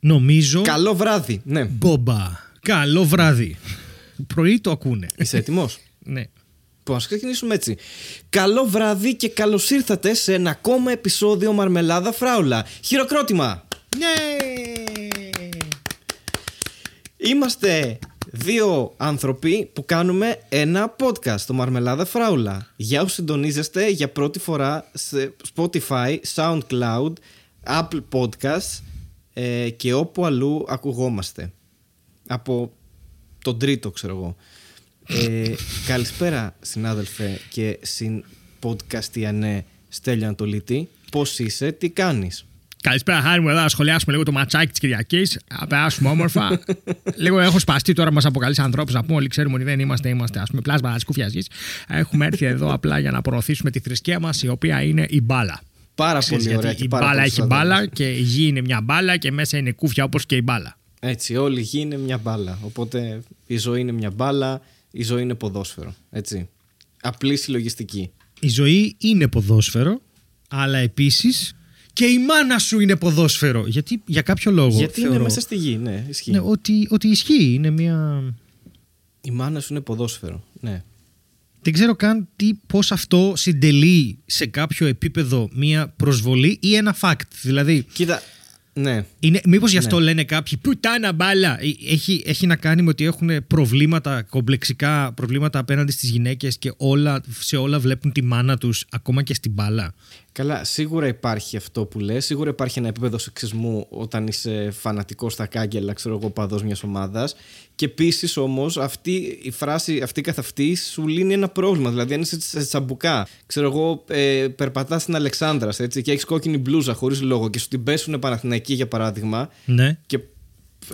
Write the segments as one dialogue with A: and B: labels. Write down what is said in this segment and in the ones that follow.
A: νομίζω.
B: Καλό βράδυ. Ναι.
A: Μπόμπα. Καλό βράδυ. Πρωί το ακούνε.
B: Είσαι έτοιμος;
A: ναι.
B: Που ας ξεκινήσουμε έτσι. Καλό βράδυ και καλώς ήρθατε σε ένα ακόμα επεισόδιο Μαρμελάδα Φράουλα. Χειροκρότημα!
A: Ναι.
B: Είμαστε δύο άνθρωποι που κάνουμε ένα podcast, το Μαρμελάδα Φράουλα. Για όσους συντονίζεστε για πρώτη φορά σε Spotify, SoundCloud, Apple Podcasts ε, και όπου αλλού ακουγόμαστε. Από τον τρίτο, ξέρω εγώ. Ε, καλησπέρα, συνάδελφε και συν podcastιανέ Στέλιο Ανατολίτη. Πώς είσαι, τι κάνεις;
A: Καλησπέρα, χάρη μου εδώ να σχολιάσουμε λίγο το ματσάκι της Κυριακής. Να περάσουμε όμορφα. λίγο έχω σπαστεί τώρα, μας αποκαλεί ανθρώπους να πούμε όλοι ξέρουμε ότι δεν είμαστε, είμαστε ας πούμε πλάσμα της κουφιάς γης. Έχουμε έρθει εδώ απλά για να προωθήσουμε τη θρησκεία μας, η οποία είναι η μπάλα.
B: Πάρα
A: Ξέρεις,
B: πολύ ωραία.
A: γιατί
B: και
A: η
B: πάρα
A: μπάλα
B: πολύ
A: έχει
B: σωστά.
A: μπάλα και η γη είναι μια μπάλα και μέσα είναι κούφια όπως και η μπάλα.
B: Έτσι, όλη η γη είναι μια μπάλα. Οπότε η ζωή είναι μια μπάλα, η ζωή είναι ποδόσφαιρο. Έτσι. Απλή συλλογιστική.
A: Η ζωή είναι ποδόσφαιρο, αλλά επίσης και η μάνα σου είναι ποδόσφαιρο. Γιατί για κάποιο λόγο.
B: Γιατί είναι
A: θεωρώ-
B: μέσα στη γη, ναι, ισχύει.
A: Ναι, ότι, ότι ισχύει. Είναι μια.
B: Η μάνα σου είναι ποδόσφαιρο. Ναι.
A: Δεν ξέρω καν τι, πώς αυτό συντελεί σε κάποιο επίπεδο μια προσβολή ή ένα fact. Δηλαδή,
B: Κοίτα, ναι.
A: είναι, μήπως γι' αυτό λένε κάποιοι πουτάνα μπάλα. Ε, Έχει, έχει να κάνει με ότι έχουν προβλήματα, κομπλεξικά προβλήματα απέναντι στις γυναίκες και όλα, σε όλα βλέπουν τη μάνα τους ακόμα και στην μπάλα.
B: Καλά, σίγουρα υπάρχει αυτό που λες. Σίγουρα υπάρχει ένα επίπεδο σεξισμού όταν είσαι φανατικός στα κάγκελα, ξέρω εγώ, παδός μιας ομάδας. Και επίσης όμως αυτή η φράση, αυτή καθ' αυτή, σου λύνει ένα πρόβλημα. Δηλαδή, αν είσαι σε τσαμπουκά, ξέρω εγώ, ε, περπατάς στην Αλεξάνδρας έτσι, και έχεις κόκκινη μπλούζα χωρίς λόγο και σου την πέσουν Παναθηναϊκοί για παράδειγμα.
A: Ναι.
B: Και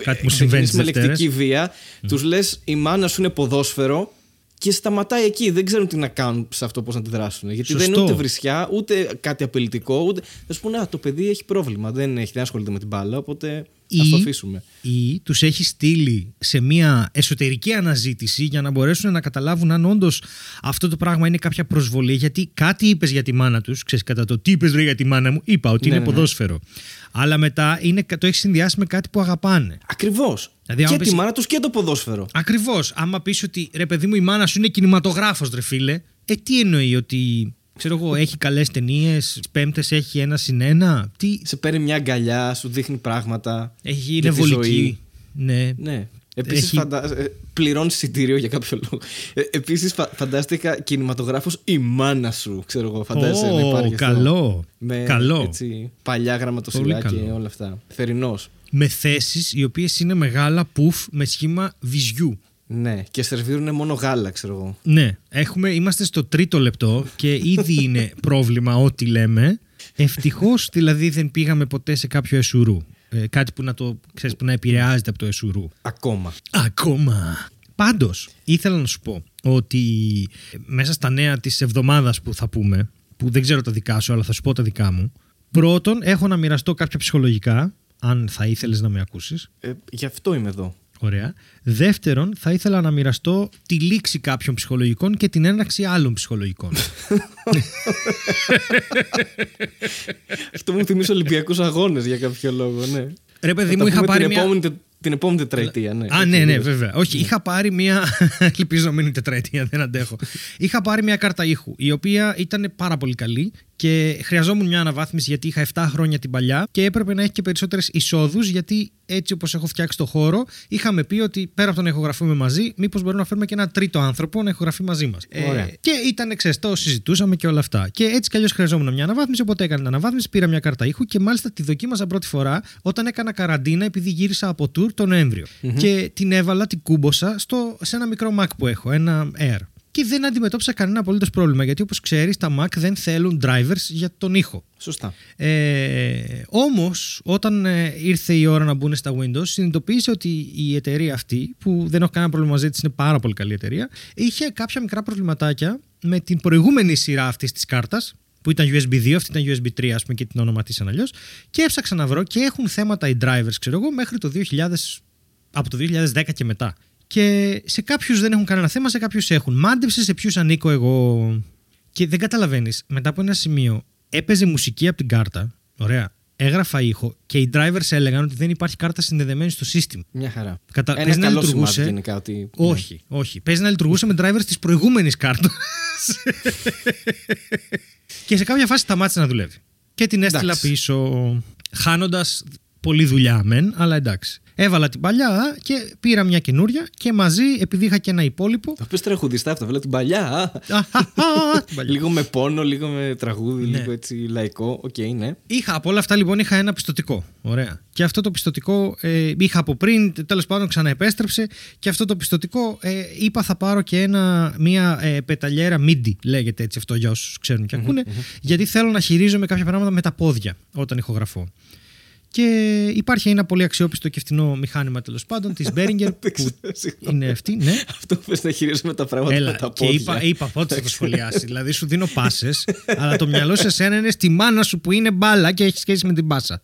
A: Κάτι μου
B: ε,
A: συμβαίνει
B: ξεκινείς με
A: τις
B: λεκτική βία, τους λες η μάνα σου είναι ποδόσφαιρο και σταματάει εκεί. Δεν ξέρουν τι να κάνουν σε αυτό, πώς να αντιδράσουν. Γιατί δεν είναι
A: Σωστό.
B: ούτε βρισιά, ούτε κάτι απειλητικό, ούτε. Θα σου πούνε, Α, το παιδί έχει πρόβλημα. Δεν, έχει, δεν ασχολείται με την μπάλα, οπότε
A: Ή-
B: ας το αφήσουμε.
A: ή τους έχει στείλει σε μια εσωτερική αναζήτηση για να μπορέσουν να καταλάβουν αν όντως αυτό το πράγμα είναι κάποια προσβολή. Γιατί κάτι είπες για τη μάνα τους, ξέρεις κατά το τι είπες για τη μάνα μου, είπα ότι
B: Ναι,
A: είναι
B: ναι, ναι.
A: ποδόσφαιρο. Αλλά μετά είναι, το έχεις συνδυάσει με κάτι που αγαπάνε.
B: Ακριβώς.
A: Δηλαδή, άμα
B: και
A: πεις-
B: τη μάνα τους και το ποδόσφαιρο.
A: Ακριβώς. Άμα πεις ότι ρε παιδί μου, η μάνα σου είναι κινηματογράφος, ρε φίλε, ε, τι εννοεί ότι. Ξέρω εγώ, έχει καλές ταινίες, τις πέμπτες έχει ένα συν ένα. Τι.
B: Σε παίρνει μια αγκαλιά, σου δείχνει πράγματα.
A: Έχει,
B: για
A: είναι
B: τη
A: βολική.
B: ζωή.
A: Ναι.
B: Ναι. Επίσης,
A: Έχει-
B: φαντα... ε, πληρώνεις εισιτήριο για κάποιο λόγο. Ε, Επίσης, φαντάστηκα κινηματογράφος η μάνα σου. Ξέρω εγώ, φαντάζεσαι να
A: Ω,
B: υπάρχει. αυτό.
A: καλό.
B: Με
A: καλό.
B: Έτσι, παλιά γραμματοσυλά
A: Πολύ
B: και
A: καλό.
B: όλα αυτά. Θερινός.
A: με θέσεις οι οποίες είναι μεγάλα πουφ με σχήμα βυζιού.
B: Ναι, και σερβίρουν μόνο γάλα, ξέρω εγώ.
A: Ναι, έχουμε, είμαστε στο τρίτο λεπτό και ήδη είναι πρόβλημα ό,τι λέμε. Ευτυχώς δηλαδή δεν πήγαμε ποτέ σε κάποιο εσουρού. Ε, κάτι που να, το, ξέρεις, που να επηρεάζεται από το εσουρού.
B: Ακόμα.
A: Ακόμα. Πάντως, ήθελα να σου πω ότι μέσα στα νέα της εβδομάδας που θα πούμε, που δεν ξέρω τα δικά σου, αλλά θα σου πω τα δικά μου. Πρώτον, έχω να μοιραστώ κάποια ψυχολογικά, αν θα ήθελες να με ακούσεις.
B: Ε, γι' αυτό είμαι εδώ.
A: Ωραία. Δεύτερον, θα ήθελα να μοιραστώ τη λήξη κάποιων ψυχολογικών και την έναρξη άλλων ψυχολογικών.
B: Αυτό μου θυμίζει Ολυμπιακούς Αγώνες για κάποιο λόγο, ναι.
A: Ρε παιδί
B: Θα
A: μου,
B: τα
A: είχα
B: πούμε
A: πάρει
B: την,
A: μια...
B: επόμενη, τε- την επόμενη τετραετία, ναι.
A: Α, ναι, ναι, βέβαια. Όχι, είχα πάρει μια. Ελπίζω να μείνει τετραετία, δεν αντέχω. είχα πάρει μια κάρτα ήχου, η οποία ήταν πάρα πολύ καλή και χρειαζόμουν μια αναβάθμιση γιατί είχα 7 χρόνια την παλιά και έπρεπε να έχει και περισσότερες εισόδους γιατί έτσι όπως έχω φτιάξει το χώρο, είχαμε πει ότι πέρα από το να ηχογραφούμε μαζί, μήπως μπορούμε να φέρουμε και ένα τρίτο άνθρωπο να ηχογραφεί μαζί μας.
B: Ωραία.
A: και ήταν ξεστό, συζητούσαμε και όλα αυτά. Και έτσι κι αλλιώς χρειαζόμουν μια αναβάθμιση, οπότε έκανα την αναβάθμιση, πήρα μια κάρτα ήχου και μάλιστα τη δοκίμασα πρώτη φορά όταν έκανα καραντίνα επειδή γύρισα από tour τον νοεμβριο Και την έβαλα, την κούμποσα στο, σε ένα μικρό Mac που έχω, ένα Air. Και δεν αντιμετώπισα κανένα απολύτως πρόβλημα γιατί όπως ξέρεις, τα Mac δεν θέλουν drivers για τον ήχο.
B: Σωστά.
A: Ε, Όμως, όταν ε, ήρθε η ώρα να μπουν στα Windows, συνειδητοποίησε ότι η εταιρεία αυτή, που δεν έχω κανένα πρόβλημα μαζί της, είναι πάρα πολύ καλή εταιρεία, είχε κάποια μικρά προβληματάκια με την προηγούμενη σειρά αυτής της κάρτας, που ήταν USB 2, αυτή ήταν USB 3, ας πούμε, και την ονοματίσαν αλλιώς. Και έψαξα να βρω και έχουν θέματα οι drivers, ξέρω εγώ, μέχρι το 2000, από το 2010 και μετά. Και σε κάποιους δεν έχουν κανένα θέμα, σε κάποιους έχουν. Μάντεψε σε ποιους ανήκω εγώ. Και δεν καταλαβαίνεις, μετά από ένα σημείο έπαιζε μουσική από την κάρτα. Ωραία. έγραφα ήχο και οι drivers έλεγαν ότι δεν υπάρχει κάρτα συνδεδεμένη στο σύστημα.
B: Μια χαρά.
A: Κατα...
B: Ένα
A: παίζει να
B: καλό
A: λειτουργούσε.
B: σημάδι γενικά ότι...
A: Όχι, όχι. Παίζει να λειτουργούσε με drivers της προηγούμενης κάρτας. και σε κάποια φάση σταμάτησε να δουλεύει. Και την έστειλα
B: Εντάξει.
A: πίσω, χάνοντας πολλή δουλειά μεν, αλλά εντάξει. Έβαλα την παλιά και πήρα μια καινούρια και μαζί, επειδή είχα και ένα υπόλοιπο.
B: Το οποίο τραγουδιστά αυτό, βλέπω την παλιά. α.
A: Αχαχα, την παλιά.
B: λίγο με πόνο, λίγο με τραγούδι,
A: Ναι.
B: λίγο έτσι λαϊκό. Οκ, ναι.
A: Είχα από όλα αυτά λοιπόν είχα ένα πιστωτικό. Ωραία. Και αυτό το πιστωτικό ε, είχα από πριν, τέλος πάντων ξαναεπέστρεψε. Και αυτό το πιστωτικό ε, είπα θα πάρω και ένα, μια ε, πεταλιέρα MIDI, λέγεται έτσι αυτό για όσους ξέρουν και ακούνε. Γιατί θέλω να χειρίζομαι κάποια πράγματα με τα πόδια όταν ηχογραφώ. Και υπάρχει ένα πολύ αξιόπιστο και φτηνό μηχάνημα τέλος πάντων της Behringer που
B: ξέρω, συγγνώμη.
A: είναι αυτή, ναι.
B: Αυτό που πες να χειρίζομαι τα πράγματα
A: Έλα,
B: με τα
A: και
B: πόδια.
A: είπα, είπα πότε θα το σχολιάσει. δηλαδή σου δίνω πάσες, αλλά το μυαλό σε σένα είναι στη μάνα σου που είναι μπάλα και έχει σχέση με την πάσα.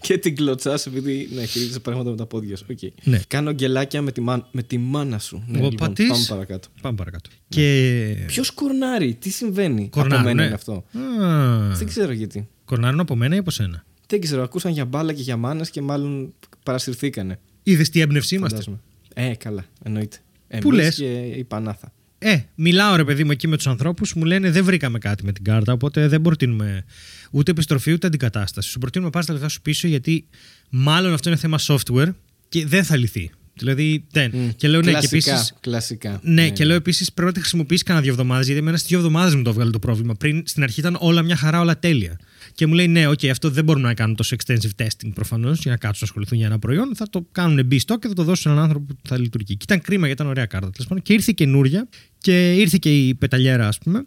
B: και την κλωτσά επειδή ναι, χειρίζεσαι πράγματα με τα πόδια σου. Οκ.
A: Ναι.
B: Κάνω γκελάκια με τη, μάν- με τη μάνα σου. Ναι,
A: Εγώ
B: λοιπόν,
A: πατείς.
B: πάμε παρακάτω.
A: Πάμε παρακάτω. Και.
B: Ποιος κορνάρει, τι συμβαίνει.
A: Κορνάρουν,
B: από μένα
A: ναι.
B: είναι αυτό;
A: Α,
B: Δεν ξέρω γιατί.
A: Κορνάρουν από μένα ή από σένα;
B: Δεν ξέρω, ακούσαν για μπάλα και για μάνες και μάλλον παρασυρθήκανε.
A: Είδες τι έμπνευση είμαστε;
B: Φαντάζομαι. Ε, καλά, εννοείται.
A: Πού
B: Εμείς
A: λες;
B: και η Πανάθα.
A: Ε, μιλάω ρε παιδί μου εκεί με τους ανθρώπους, μου λένε δεν βρήκαμε κάτι με την κάρτα, οπότε δεν προτείνουμε ούτε επιστροφή ούτε αντικατάσταση. Σου προτείνουμε πάρει τα λεφτά σου πίσω γιατί μάλλον αυτό είναι θέμα software και δεν θα λυθεί. Δηλαδή δεν.
B: Μμ.
A: Και λέω ναι, και
B: κλασικά,
A: επίσης.
B: κλασικά.
A: Ναι, και λέω επίσης πρέπει να τη χρησιμοποιήσεις κανένα δύο εβδομάδες, γιατί εμένα στις δύο εβδομάδες μου το έβγαλε το πρόβλημα. Πριν στην αρχή ήταν όλα μια χαρά, όλα τέλεια. Και μου λέει, ναι, οκ, αυτό δεν μπορούμε να κάνουμε τόσο extensive testing προφανώς για να κάτσουν να ασχοληθούν για ένα προϊόν. Θα το κάνουν B-stock και θα το δώσουν σε έναν άνθρωπο που θα λειτουργεί. Και ήταν κρίμα γιατί ήταν ωραία κάρτα. τέλος πάντων. Και ήρθε η καινούρια και ήρθε και η πεταλιέρα, ας πούμε.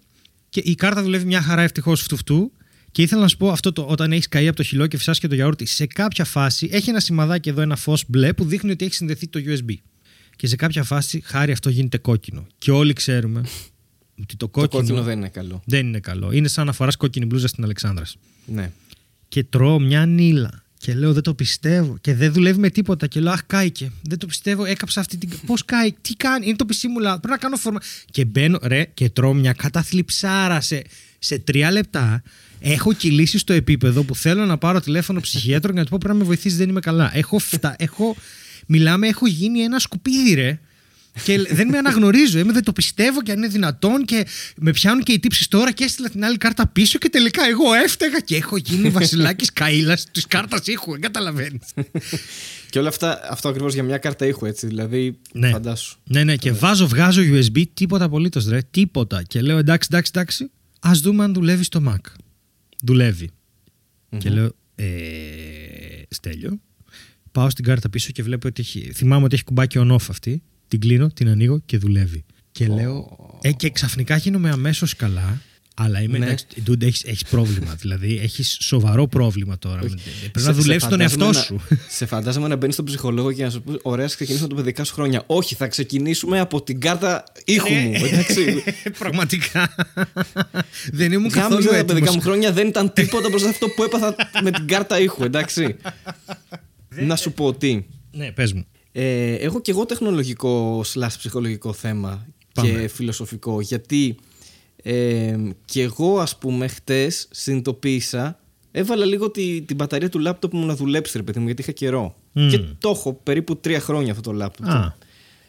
A: Και η κάρτα δουλεύει μια χαρά ευτυχώς φτου φτου. Και ήθελα να σου πω αυτό το, όταν έχεις καεί από το χυλό και φυσάς και το γιαούρτι, σε κάποια φάση έχει ένα σημαδάκι εδώ, ένα φως μπλε που δείχνει ότι έχει συνδεθεί το USB. Και σε κάποια φάση, χάρη αυτό γίνεται κόκκινο. Και όλοι ξέρουμε ότι το
B: Το
A: κόκκινο,
B: κόκκινο δεν είναι καλό.
A: δεν είναι καλό. Είναι σαν να φοράς κόκκινη μπλούζα στην Αλεξάνδρας.
B: Ναι.
A: Και τρώω μια νύλα. Και λέω δεν το πιστεύω. Και δεν δουλεύει με τίποτα. Και λέω Αχ, κάηκε. Δεν το πιστεύω. Έκαψα αυτή την. Πώς κάει, τι κάνει. Είναι το PC μου λάθο. Πρέπει να κάνω φόρμα. Και μπαίνω, ρε, και τρώω μια καταθλιψάρα σε, σε τρία λεπτά. Έχω κυλήσει στο επίπεδο που θέλω να πάρω τηλέφωνο ψυχίατρο και να του πω πρέπει να με βοηθήσεις, δεν είμαι καλά. Έχω φτα... έχω... Μιλάμε, έχω γίνει ένα σκουπίδι, ρε. Και δεν με αναγνωρίζω. Είμαι, δεν το πιστεύω και αν είναι δυνατόν. Και με πιάνουν και οι τύψεις τώρα και έστειλα την άλλη κάρτα πίσω. Και τελικά εγώ έφταιγα και έχω γίνει βασιλάκι Καήλα της κάρτας ήχου. Δεν καταλαβαίνεις.
B: Και όλα αυτά, αυτό ακριβώς για μια κάρτα ήχου, έτσι. Δηλαδή,
A: Ναι.
B: φαντάσου.
A: ναι, ναι, και βάζω, βγάζω USB, τίποτα απολύτως ρε. Τίποτα. Και λέω εντάξει, εντάξει, εντάξει. Α δούμε αν δουλεύει στο Mac. δουλευει Και λέω, ε, Στέλιο. Πάω στην κάρτα πίσω και βλέπω ότι έχει. Θυμάμαι ότι έχει κουμπάκι on-off αυτή. Την κλείνω, την ανοίγω και δουλεύει. Και λέω. Ε, και ξαφνικά γίνομαι αμέσως καλά. Αλλά είμαι
B: Ναι.
A: εντάξει, dude, έχεις, έχεις πρόβλημα. Δηλαδή, έχεις σοβαρό πρόβλημα τώρα. Πρέπει
B: Σε-
A: να
B: σε
A: δουλέψεις τον
B: φαντάζομαι
A: εαυτό
B: να-
A: σου.
B: Σε φαντάζομαι να μπαίνεις στον ψυχολόγο και να σου πεις: Ωραία, ας ξεκινήσουμε από τα παιδικά σου χρόνια. Όχι, θα ξεκινήσουμε από την κάρτα ήχου μου.
A: Ε,
B: Εντάξει.
A: Πραγματικά. Δεν ήμουν καθόλου
B: Γάμιζα τα παιδικά
A: έτοιμος.
B: μου χρόνια δεν ήταν τίποτα προς αυτό που έπαθα με την κάρτα ήχου, εντάξει. να σου πω τι.
A: Ναι, πες μου.
B: Ε, έχω και εγώ τεχνολογικό slash ψυχολογικό θέμα
A: Πάμε.
B: και φιλοσοφικό γιατί ε, και εγώ ας πούμε χτες συνειδητοποίησα έβαλα λίγο τη, την μπαταρία του λάπτοπ μου να δουλέψει ρε παιδί μου γιατί είχα καιρό
A: Μμμ.
B: και το έχω περίπου τρία χρόνια αυτό το λάπτοπ
A: Α,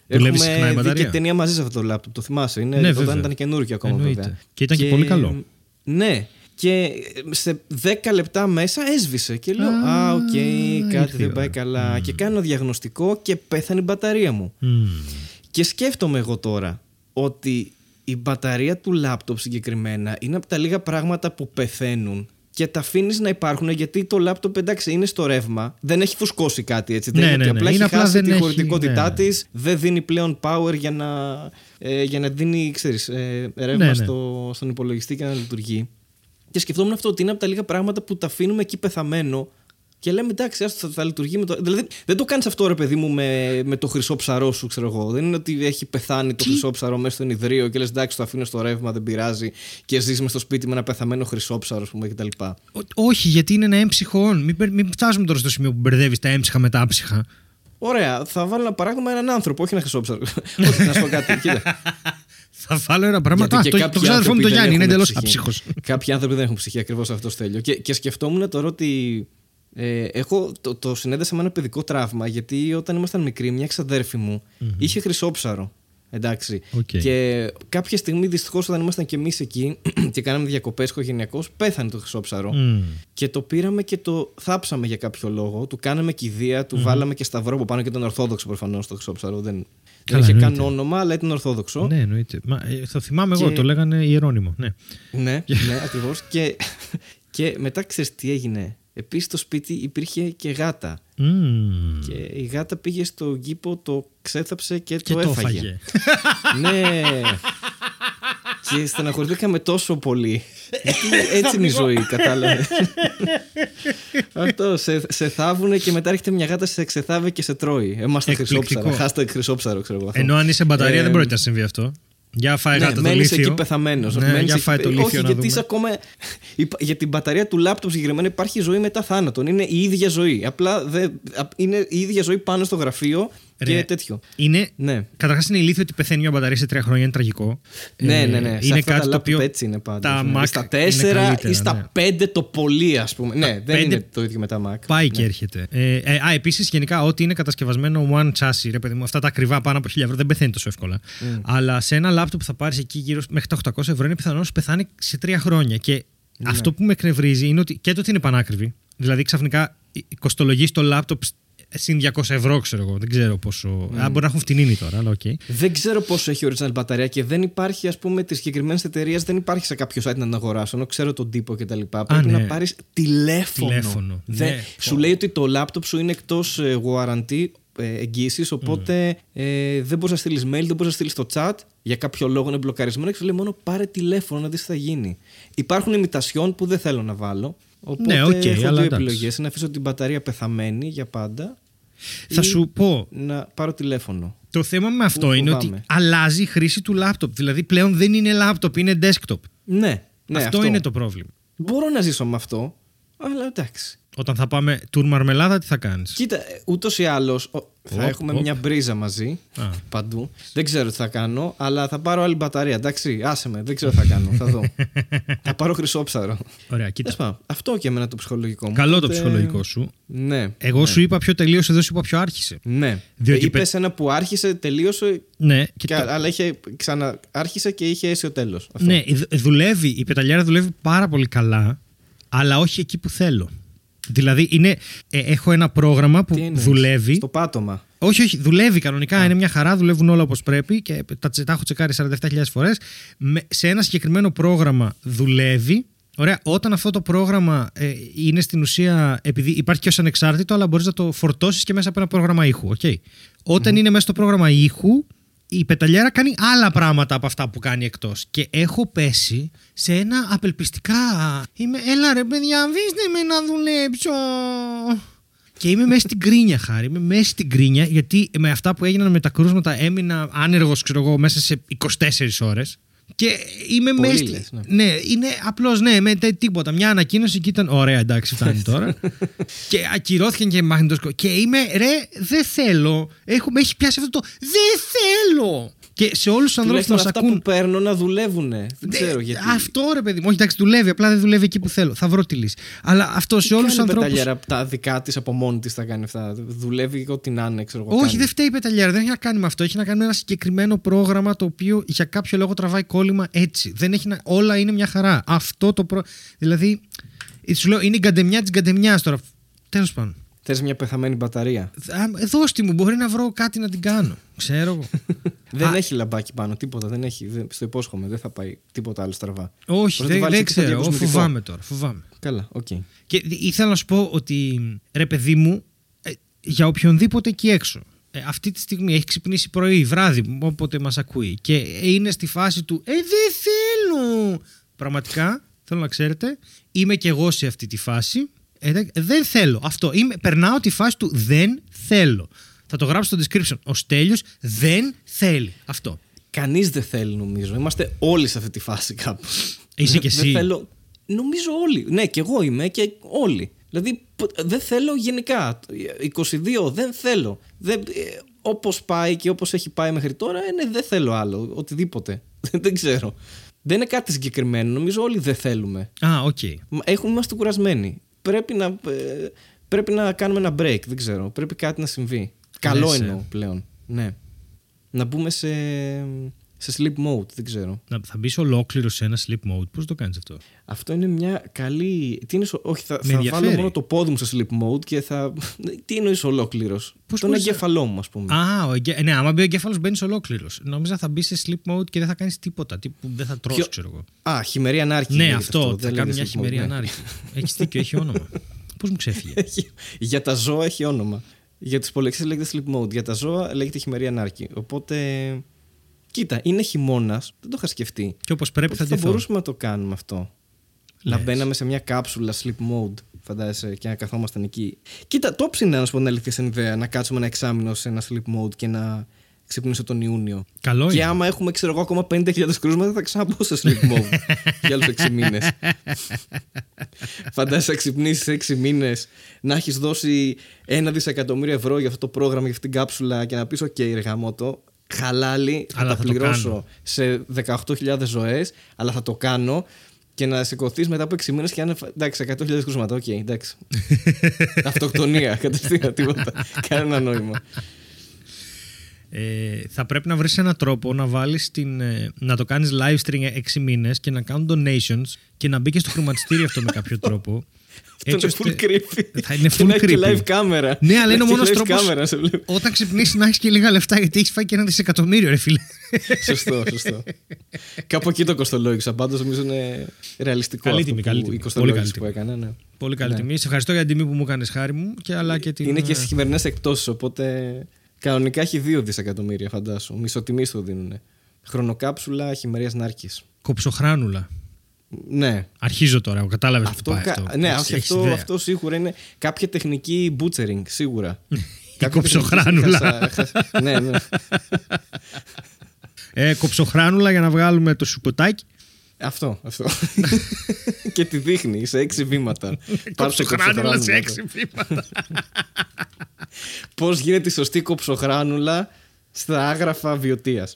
A: δουλεύεις συχνά η
B: Έχουμε δει
A: μπαταρία.
B: και ταινία μαζί σε αυτό το λάπτοπ, το θυμάσαι. Είναι,
A: Ναι,
B: όταν
A: βέβαια.
B: ήταν καινούργιο ακόμα
A: Εννοείται.
B: βέβαια.
A: Και ήταν και πολύ καλό.
B: Ναι. Και σε 10 λεπτά μέσα έσβησε. Και λέω,
A: Α,
B: Α, οκ, κάτι
A: ήρθε η
B: δεν
A: ώρα.
B: πάει καλά. Και κάνω διαγνωστικό και πέθανε η μπαταρία μου.
A: Μμμ.
B: Και σκέφτομαι εγώ τώρα ότι η μπαταρία του λάπτοπ συγκεκριμένα είναι από τα λίγα πράγματα που πεθαίνουν και τα αφήνεις να υπάρχουν γιατί το λάπτοπ εντάξει είναι στο ρεύμα, δεν έχει φουσκώσει κάτι έτσι. δεν
A: Ναι,
B: είναι
A: ναι,
B: ότι
A: ναι.
B: απλά
A: Είναι
B: έχει
A: απλά
B: χάσει
A: δεν
B: τη
A: έχει-
B: χωρητικότητά
A: ναι.
B: της, δεν δίνει πλέον power για να, ε, για να δίνει ξέρεις, ε, ρεύμα
A: Ναι, ναι.
B: Στο, στον υπολογιστή και να λειτουργεί. Και σκεφτόμουν αυτό ότι είναι από τα λίγα πράγματα που τα αφήνουμε εκεί πεθαμένο και λέμε εντάξει, άστο, θα, θα λειτουργεί με το. Δηλαδή δεν το κάνεις αυτό ρε παιδί μου με, με το χρυσό ψαρό σου, ξέρω εγώ. Δεν είναι ότι έχει πεθάνει το χρυσό ψαρό μέσα στο ενιδρίο και λες εντάξει, το αφήνω στο ρεύμα, δεν πειράζει και ζεις μες στο σπίτι με ένα πεθαμένο χρυσό ψαρο, ας πούμε κτλ.
A: Ό- Όχι, γιατί είναι ένα έμψυχο όν. Μην, περ- μην φτάσουμε τώρα στο σημείο που μπερδεύεις τα έμψυχα με τα άψυχα.
B: Ωραία, θα βάλω ένα παράδειγμα έναν άνθρωπο, όχι ένα χρυσόψαρο. όχι, να σου πω κάτι. Κοίτα.
A: Θα βάλω ένα πράγμα.
B: Γιατί
A: Α,
B: και
A: το,
B: κάποιοι
A: το ξάδερφό μου το
B: άνθρωποι
A: Γιάννη
B: δεν
A: είναι
B: έχουν
A: εντελώς
B: ψυχή.
A: άψυχο.
B: Κάποιοι άνθρωποι δεν έχουν ψυχή, ακριβώς αυτό θέλει. Και, και σκεφτόμουν τώρα ότι Ε, έχω, το, το συνέδεσα με ένα παιδικό τραύμα γιατί όταν ήμασταν μικροί, μια ξαδέρφη μου είχε χρυσόψαρο. Εντάξει.
A: Οκ.
B: Και κάποια στιγμή, δυστυχώς, όταν ήμασταν κι εμείς εκεί και κάναμε διακοπές οικογενειακώς, πέθανε το χρυσόψαρο.
A: Μμ.
B: Και το πήραμε και το θάψαμε για κάποιο λόγο. Του κάναμε κηδεία, του βάλαμε και σταυρό από πάνω και ήταν Ορθόδοξο προφανώς το χρυσόψαρο. Δεν, δεν
A: Καλά,
B: είχε καν
A: εννοείται.
B: όνομα, αλλά ήταν Ορθόδοξο.
A: Ναι, εννοείται. Μα, ε, το θυμάμαι εγώ,
B: Και-
A: το λέγανε Ιερώνυμο. Ναι.
B: Ναι, ναι, ακριβώς. και, και μετά ξέρεις τι έγινε. Επίσης στο σπίτι υπήρχε και γάτα.
A: Μμ.
B: Και η γάτα πήγε στο κήπο, το ξέθαψε και,
A: Και
B: το
A: το
B: έφαγε.
A: έφαγε.
B: ναι. και στεναχωρηθήκαμε τόσο πολύ. Γιατί έτσι είναι η ζωή, κατάλαβες. Αυτό. Σε, σε θάβουνε και μετά έρχεται μια γάτα, σε ξεθάβει και σε τρώει. Είμαστε
A: Εκπληκτικό.
B: χρυσόψαρα. Χάστα χρυσόψαρο, ξέρω εγώ. αυτό.
A: Ενώ αν είσαι μπαταρία
B: Ε,
A: δεν πρόκειται να συμβεί αυτό. Για φάει
B: ναι,
A: γάτα το
B: μένεις
A: λίθιο.
B: εκεί πεθαμένος.
A: Ναι, για φάει το λίθιο
B: Όχι,
A: να
B: γιατί
A: δούμε.
B: είσαι ακόμα. υπα- Για την μπαταρία του λάπτοπ συγκεκριμένα υπάρχει ζωή μετά θάνατον. Είναι η ίδια ζωή. Απλά δεν- α- είναι η ίδια ζωή πάνω στο γραφείο
A: Ρε,
B: και τέτοιο.
A: Είναι,
B: Ναι.
A: Καταρχάς είναι ηλίθιο ότι πεθαίνει μια μπαταρία σε τρία χρόνια, είναι τραγικό.
B: Ναι,
A: Ε,
B: ναι, ναι. Σε
A: Είναι
B: αυτά
A: κάτι
B: τα
A: το
B: λάπτοπ
A: οποίο.
B: έτσι είναι πάντα.
A: τα
B: ναι.
A: Mac
B: Στα
A: είναι
B: 4
A: καλύτερα,
B: ή στα
A: ναι.
B: 5 το πολύ, ας πούμε. Ναι, δεν
A: πέντε
B: είναι το ίδιο με τα Mac.
A: Πάει
B: Ναι.
A: και έρχεται. Ε, ε, α, επίσης γενικά ό,τι είναι κατασκευασμένο one chassis, ρε παιδί μου, αυτά τα ακριβά πάνω από 1000 ευρώ δεν πεθαίνει τόσο εύκολα.
B: Mm.
A: Αλλά σε ένα λάπτοπ που θα πάρεις εκεί γύρω μέχρι τα 800 ευρώ είναι πιθανό να σου πεθάνει σε τρία χρόνια. Και
B: Ναι.
A: αυτό που με εκνευρίζει είναι ότι και το ότι είναι πανάκριβη. Δηλαδή ξαφνικά κοστολογείς το λάπτοπ συν 200 ευρώ, ξέρω εγώ. Δεν ξέρω πόσο.
B: Mm.
A: Α, μπορεί να έχουν φτηνίνει τώρα, αλλά οκ.
B: Δεν ξέρω πόσο έχει original μπαταρία και δεν υπάρχει, ας πούμε, τη συγκεκριμένη εταιρεία δεν υπάρχει σε κάποιο site να την αγοράσω. Ενώ ξέρω τον τύπο και τα λοιπά. Πρέπει
A: ναι.
B: να πάρεις τηλέφωνο.
A: Τηλέφωνο,
B: Δεν-
A: ναι.
B: Σου λέει ότι το λάπτοπ σου είναι εκτός warranty εγγύησης, οπότε ε, δεν μπορείς να στείλεις mail, δεν μπορείς να στείλεις στο chat. Για κάποιο λόγο είναι μπλοκαρισμένο και σου λέει μόνο πάρε τηλέφωνο να δεις τι θα γίνει. Υπάρχουν limitations που δεν θέλω να βάλω. Οπότε
A: Ναι, οκ,
B: έχω
A: αλλά
B: δύο
A: εντάξει.
B: επιλογές. Να αφήσω την μπαταρία πεθαμένη για πάντα.
A: Θα
B: ή
A: σου πω,
B: Να πάρω τηλέφωνο.
A: το θέμα με αυτό
B: Ου,
A: είναι
B: φοβάμαι.
A: ότι αλλάζει η χρήση του λάπτοπ. Δηλαδή πλέον δεν είναι λάπτοπ, είναι desktop.
B: Ναι, ναι
A: αυτό, είναι το πρόβλημα.
B: Μπορώ να ζήσω με αυτό, αλλά εντάξει.
A: Όταν θα πάμε tour μαρμελάδα, τι θα κάνεις;
B: Κοίτα, ούτως ή άλλως θα
A: Οπ,
B: έχουμε
A: οπ.
B: μια μπρίζα μαζί
A: Α.
B: παντού. Δεν ξέρω τι θα κάνω, αλλά θα πάρω άλλη μπαταρία. Εντάξει, άσε με, δεν ξέρω τι θα κάνω. Θα δω. θα πάρω χρυσόψαρο.
A: Ωραία, κοίτα.
B: Τέλος πάντων, Αυτό και εμένα το ψυχολογικό μου.
A: Καλό το
B: Οπότε,
A: ψυχολογικό σου.
B: Ναι.
A: Εγώ σου είπα ποιο τελείωσε, δεν σου είπα ποιο άρχισε.
B: Ναι.
A: Διότι
B: Είπε
A: πε-
B: ένα που άρχισε, τελείωσε,
A: Ναι,
B: και,
A: κοίτα.
B: αλλά είχε ξανά άρχισε και είχε αίσιο τέλος.
A: Ναι, δ- δουλεύει, η πεταλιάρα δουλεύει πάρα πολύ καλά, αλλά όχι εκεί που θέλω. Δηλαδή, είναι, ε, έχω ένα πρόγραμμα που
B: Τι εννοείς;
A: δουλεύει.
B: Στο πάτωμα.
A: Όχι, όχι, δουλεύει κανονικά. Είναι μια χαρά, δουλεύουν όλα όπως πρέπει και τα, τσε- τα έχω τσεκάρει 47.000 φορές. Σε ένα συγκεκριμένο πρόγραμμα δουλεύει. Ωραία, όταν αυτό το πρόγραμμα ε, είναι στην ουσία, επειδή υπάρχει και ως ανεξάρτητο, αλλά μπορείς να το φορτώσεις και μέσα από ένα πρόγραμμα ήχου. Okay. Όταν είναι μέσα στο πρόγραμμα ήχου, η πεταλιέρα κάνει άλλα πράγματα από αυτά που κάνει εκτός. Και έχω πέσει σε ένα απελπιστικά. Είμαι, έλα ρε παιδιά, αφήστε με να δουλέψω. Και είμαι μέσα στην κρίνια, χάρη. Είμαι μέσα στην κρίνια, γιατί με αυτά που έγιναν με τα κρούσματα έμεινα άνεργος, ξέρω εγώ, μέσα σε 24 ώρες. Και είμαι
B: Πολύ
A: μέσα. στη-
B: λες, ναι.
A: ναι, είναι απλώς ναι, με τε- τίποτα. Μια ανακοίνωση και ήταν. Ωραία, εντάξει, φτάνει τώρα. και ακυρώθηκε και μαγνητοσκοπ. Και είμαι, ρε, δεν θέλω. Έχω, με έχει πιάσει αυτό το. Δεν θέλω! Και σε όλους τους ανθρώπους που
B: Τουλάχιστον
A: μας
B: αυτά
A: ακούν.
B: που παίρνω να δουλεύουν. Δεν
A: Ναι,
B: ξέρω γιατί.
A: Αυτό ρε παιδί μου. Όχι, εντάξει, δουλεύει. Απλά δεν δουλεύει εκεί που θέλω. Θα βρω τη λύση. Αλλά αυτό σε όλους τους
B: Κάνει
A: ανθρώπου.
B: πεταλιέρα από τα δικά της από μόνη της θα κάνει αυτά; Δουλεύει ό,τι να είναι, ξέρω εγώ.
A: Όχι,
B: κάνει.
A: δεν φταίει η πεταλιέρα. Δεν έχει να κάνει με αυτό. Έχει να κάνει με ένα συγκεκριμένο πρόγραμμα το οποίο για κάποιο λόγο τραβάει κόλλημα έτσι. Δεν έχει να... Όλα είναι μια χαρά. Αυτό το προ... Δηλαδή, σου λέω, είναι η γκαντεμιά της γκαντεμιάς τώρα. Τέλος πάντων.
B: Θες μια πεθαμένη μπαταρία;
A: Α, Δώσ' μου, μπορεί να βρω κάτι να την κάνω. Ξέρω εγώ.
B: δεν
A: Α.
B: έχει λαμπάκι πάνω, τίποτα. Δεν έχει. Δεν, στο υπόσχομαι, δεν θα πάει τίποτα άλλο στραβά.
A: Όχι,
B: Μπορεί να
A: δεν,
B: το βάλεις
A: δεν
B: εκεί στο
A: ξέρω. Εγώ
B: διακοσμητικό.
A: φοβάμαι τώρα. Φοβάμαι.
B: Καλά, οκ.
A: Και ήθελα να σου πω ότι ρε παιδί μου, ε, για οποιονδήποτε εκεί έξω, ε, αυτή τη στιγμή έχει ξυπνήσει πρωί, βράδυ, όποτε μας ακούει και είναι στη φάση του «Ε, δεν θέλω!» Πραγματικά, θέλω να ξέρετε, είμαι και εγώ σε αυτή τη φάση. Ε, δεν- δεν θέλω. Αυτό. Είμαι, περνάω τη φάση του «δεν θέλω». Θα το γράψω στο description. Ο Στέλιος δεν θέλει. Αυτό.
B: Κανείς δεν θέλει, νομίζω. Είμαστε όλοι σε αυτή τη φάση κάπως.
A: Είσαι κι εσύ.
B: Δεν θέλω. Νομίζω όλοι. Ναι, και εγώ είμαι και όλοι. Δηλαδή, π- δεν θέλω γενικά. 22, δεν θέλω. Δεν, ε, όπως πάει και όπως έχει πάει μέχρι τώρα, ε, ναι, δεν θέλω άλλο. Οτιδήποτε. δεν ξέρω. Δεν είναι κάτι συγκεκριμένο. Νομίζω όλοι δεν θέλουμε.
A: Α, οκ.
B: Μα Έχουμε, είμαστε κουρασμένοι. Πρέπει να, ε, Πρέπει να κάνουμε ένα break, δεν ξέρω. Πρέπει κάτι να συμβεί. Καλό
A: Λες, ε.
B: εννοώ πλέον. Ναι. Να μπούμε σε, σε sleep mode, δεν ξέρω.
A: Να, θα μπεις ολόκληρο σε ένα sleep mode. Πώς το κάνεις αυτό;
B: Αυτό είναι μια καλή. Τι είναι, σο- όχι, θα,
A: Με
B: θα
A: ενδιαφέρει.
B: βάλω μόνο το πόδι μου σε sleep mode και θα. Τι εννοείς ολόκληρος;
A: Πώς
B: Τον
A: μπορείς να-
B: εγκέφαλό μου, ας πούμε.
A: Α, ο εγκε... ναι, άμα μπει ο εγκέφαλος, μπαίνεις ολόκληρος. Νόμιζα θα μπεις σε sleep mode και δεν θα κάνεις τίποτα. Τύπου δεν θα τρώσει,
B: Ποιο-
A: ξέρω εγώ.
B: Α, χειμερή ανάρκη.
A: Ναι,
B: λέγεται
A: αυτό.
B: δεν
A: θα κάνει
B: λέγεται
A: μια
B: sleep mode,
A: χειμερή
B: ναι.
A: ανάρκη. έχεις δίκιο, έχει όνομα. Πώς μου ξέφυγε;
B: Έχει- Για τα ζώα έχει όνομα. Για του υπολογιστέ λέγεται sleep mode. Για τα ζώα λέγεται χειμερή ανάρκη. Οπότε. Κοίτα, είναι χειμώνας. Δεν το είχα σκεφτεί.
A: και όπως πρέπει
B: Οπότε
A: θα
B: θα
A: ντυθώ.
B: μπορούσαμε να το κάνουμε αυτό. Να
A: Λες.
B: μπαίναμε σε μια κάψουλα sleep mode, φαντάζεσαι, και να καθόμασταν εκεί. Κοίτα, το ψήνε να σου πω την αλήθεια στην ιδέα, να κάτσουμε ένα εξάμεινο σε ένα sleep mode και να ξυπνήσω τον Ιούνιο.
A: Καλό
B: Και
A: είναι.
B: άμα έχουμε, ξέρω εγώ, ακόμα 50.000 κρούσματα, θα ξαναμπω σε sleep mode για άλλους 6 μήνες. Φαντάζεσαι να ξυπνήσεις 6 μήνες, να έχεις δώσει ένα δισεκατομμύριο ευρώ για αυτό το πρόγραμμα, για αυτήν την κάψουλα και να πεις: OK, ρε γαμώτο, χαλάλι, θα
A: Αλλά
B: τα
A: θα το
B: πληρώσω
A: κάνω.
B: σε 18.000 ζωές, αλλά θα το κάνω. Και να σηκωθείς μετά από 6 μήνες και να είναι. Εντάξει, 100.000 κρούσματα. Οκ, εντάξει. Αυτοκτονία, κατευθείαν τίποτα. Κανένα νόημα.
A: Ε, θα πρέπει να βρεις έναν τρόπο να βάλεις την, ε, να το κάνεις live stream 6 μήνες και να κάνουν donations και να μπει και στο χρηματιστήριο αυτό με κάποιο τρόπο.
B: Αυτό είναι full creepy.
A: Θα είναι
B: Και
A: full
B: να έχει και
A: creepy.
B: live κάμερα.
A: Ναι, αλλά είναι ο
B: Να έχει
A: μόνος
B: live
A: τρόπος
B: κάμερα, σε βλέπει.
A: όταν ξυπνήσει να έχεις και λίγα λεφτά γιατί έχεις φάει και ένα δισεκατομμύριο, ρε φίλε.
B: σωστό, σωστό. Κάπου εκεί το κοστολόγησα. Πάντως νομίζω είναι ρεαλιστικό.
A: Καλή
B: αυτό
A: τιμή,
B: που-
A: καλή
B: η
A: τιμή.
B: κοστολόγηση
A: Πολύ καλή
B: που έκανα. Ναι.
A: Πολύ καλή
B: Ναι.
A: τιμή. Σε ευχαριστώ για την τιμή που μου έκανε χάρη μου και αλλά και την.
B: Είναι και
A: ε,
B: στι χειμερινές εκπτώσει, οπότε κανονικά έχει 2 δισεκατομμύρια, φαντάσου. Μισοτιμή το δίνουν. Χρονοκάψουλα χειμερίας Νάρκη.
A: Κοψοχράνουλα.
B: Ναι.
A: Αρχίζω τώρα, κατάλαβες που
B: Αυτό,
A: πάει
B: κα-
A: αυτό.
B: ναι,
A: Έχεις-
B: όχι,
A: έχεις
B: αυτό,
A: ιδέα.
B: αυτό σίγουρα είναι κάποια τεχνική butchering, σίγουρα. Κάποια
A: κοψοχράνουλα.
B: τεχνική χασα- ναι, ναι.
A: Ε, κοψοχράνουλα για να βγάλουμε το σουποτάκι.
B: Αυτό, αυτό. και τη δείχνει σε έξι βήματα. Πάρσε
A: Κοψοχράνουλα σε έξι βήματα.
B: Πώς γίνεται η σωστή κοψοχράνουλα στα άγραφα βιωτεία.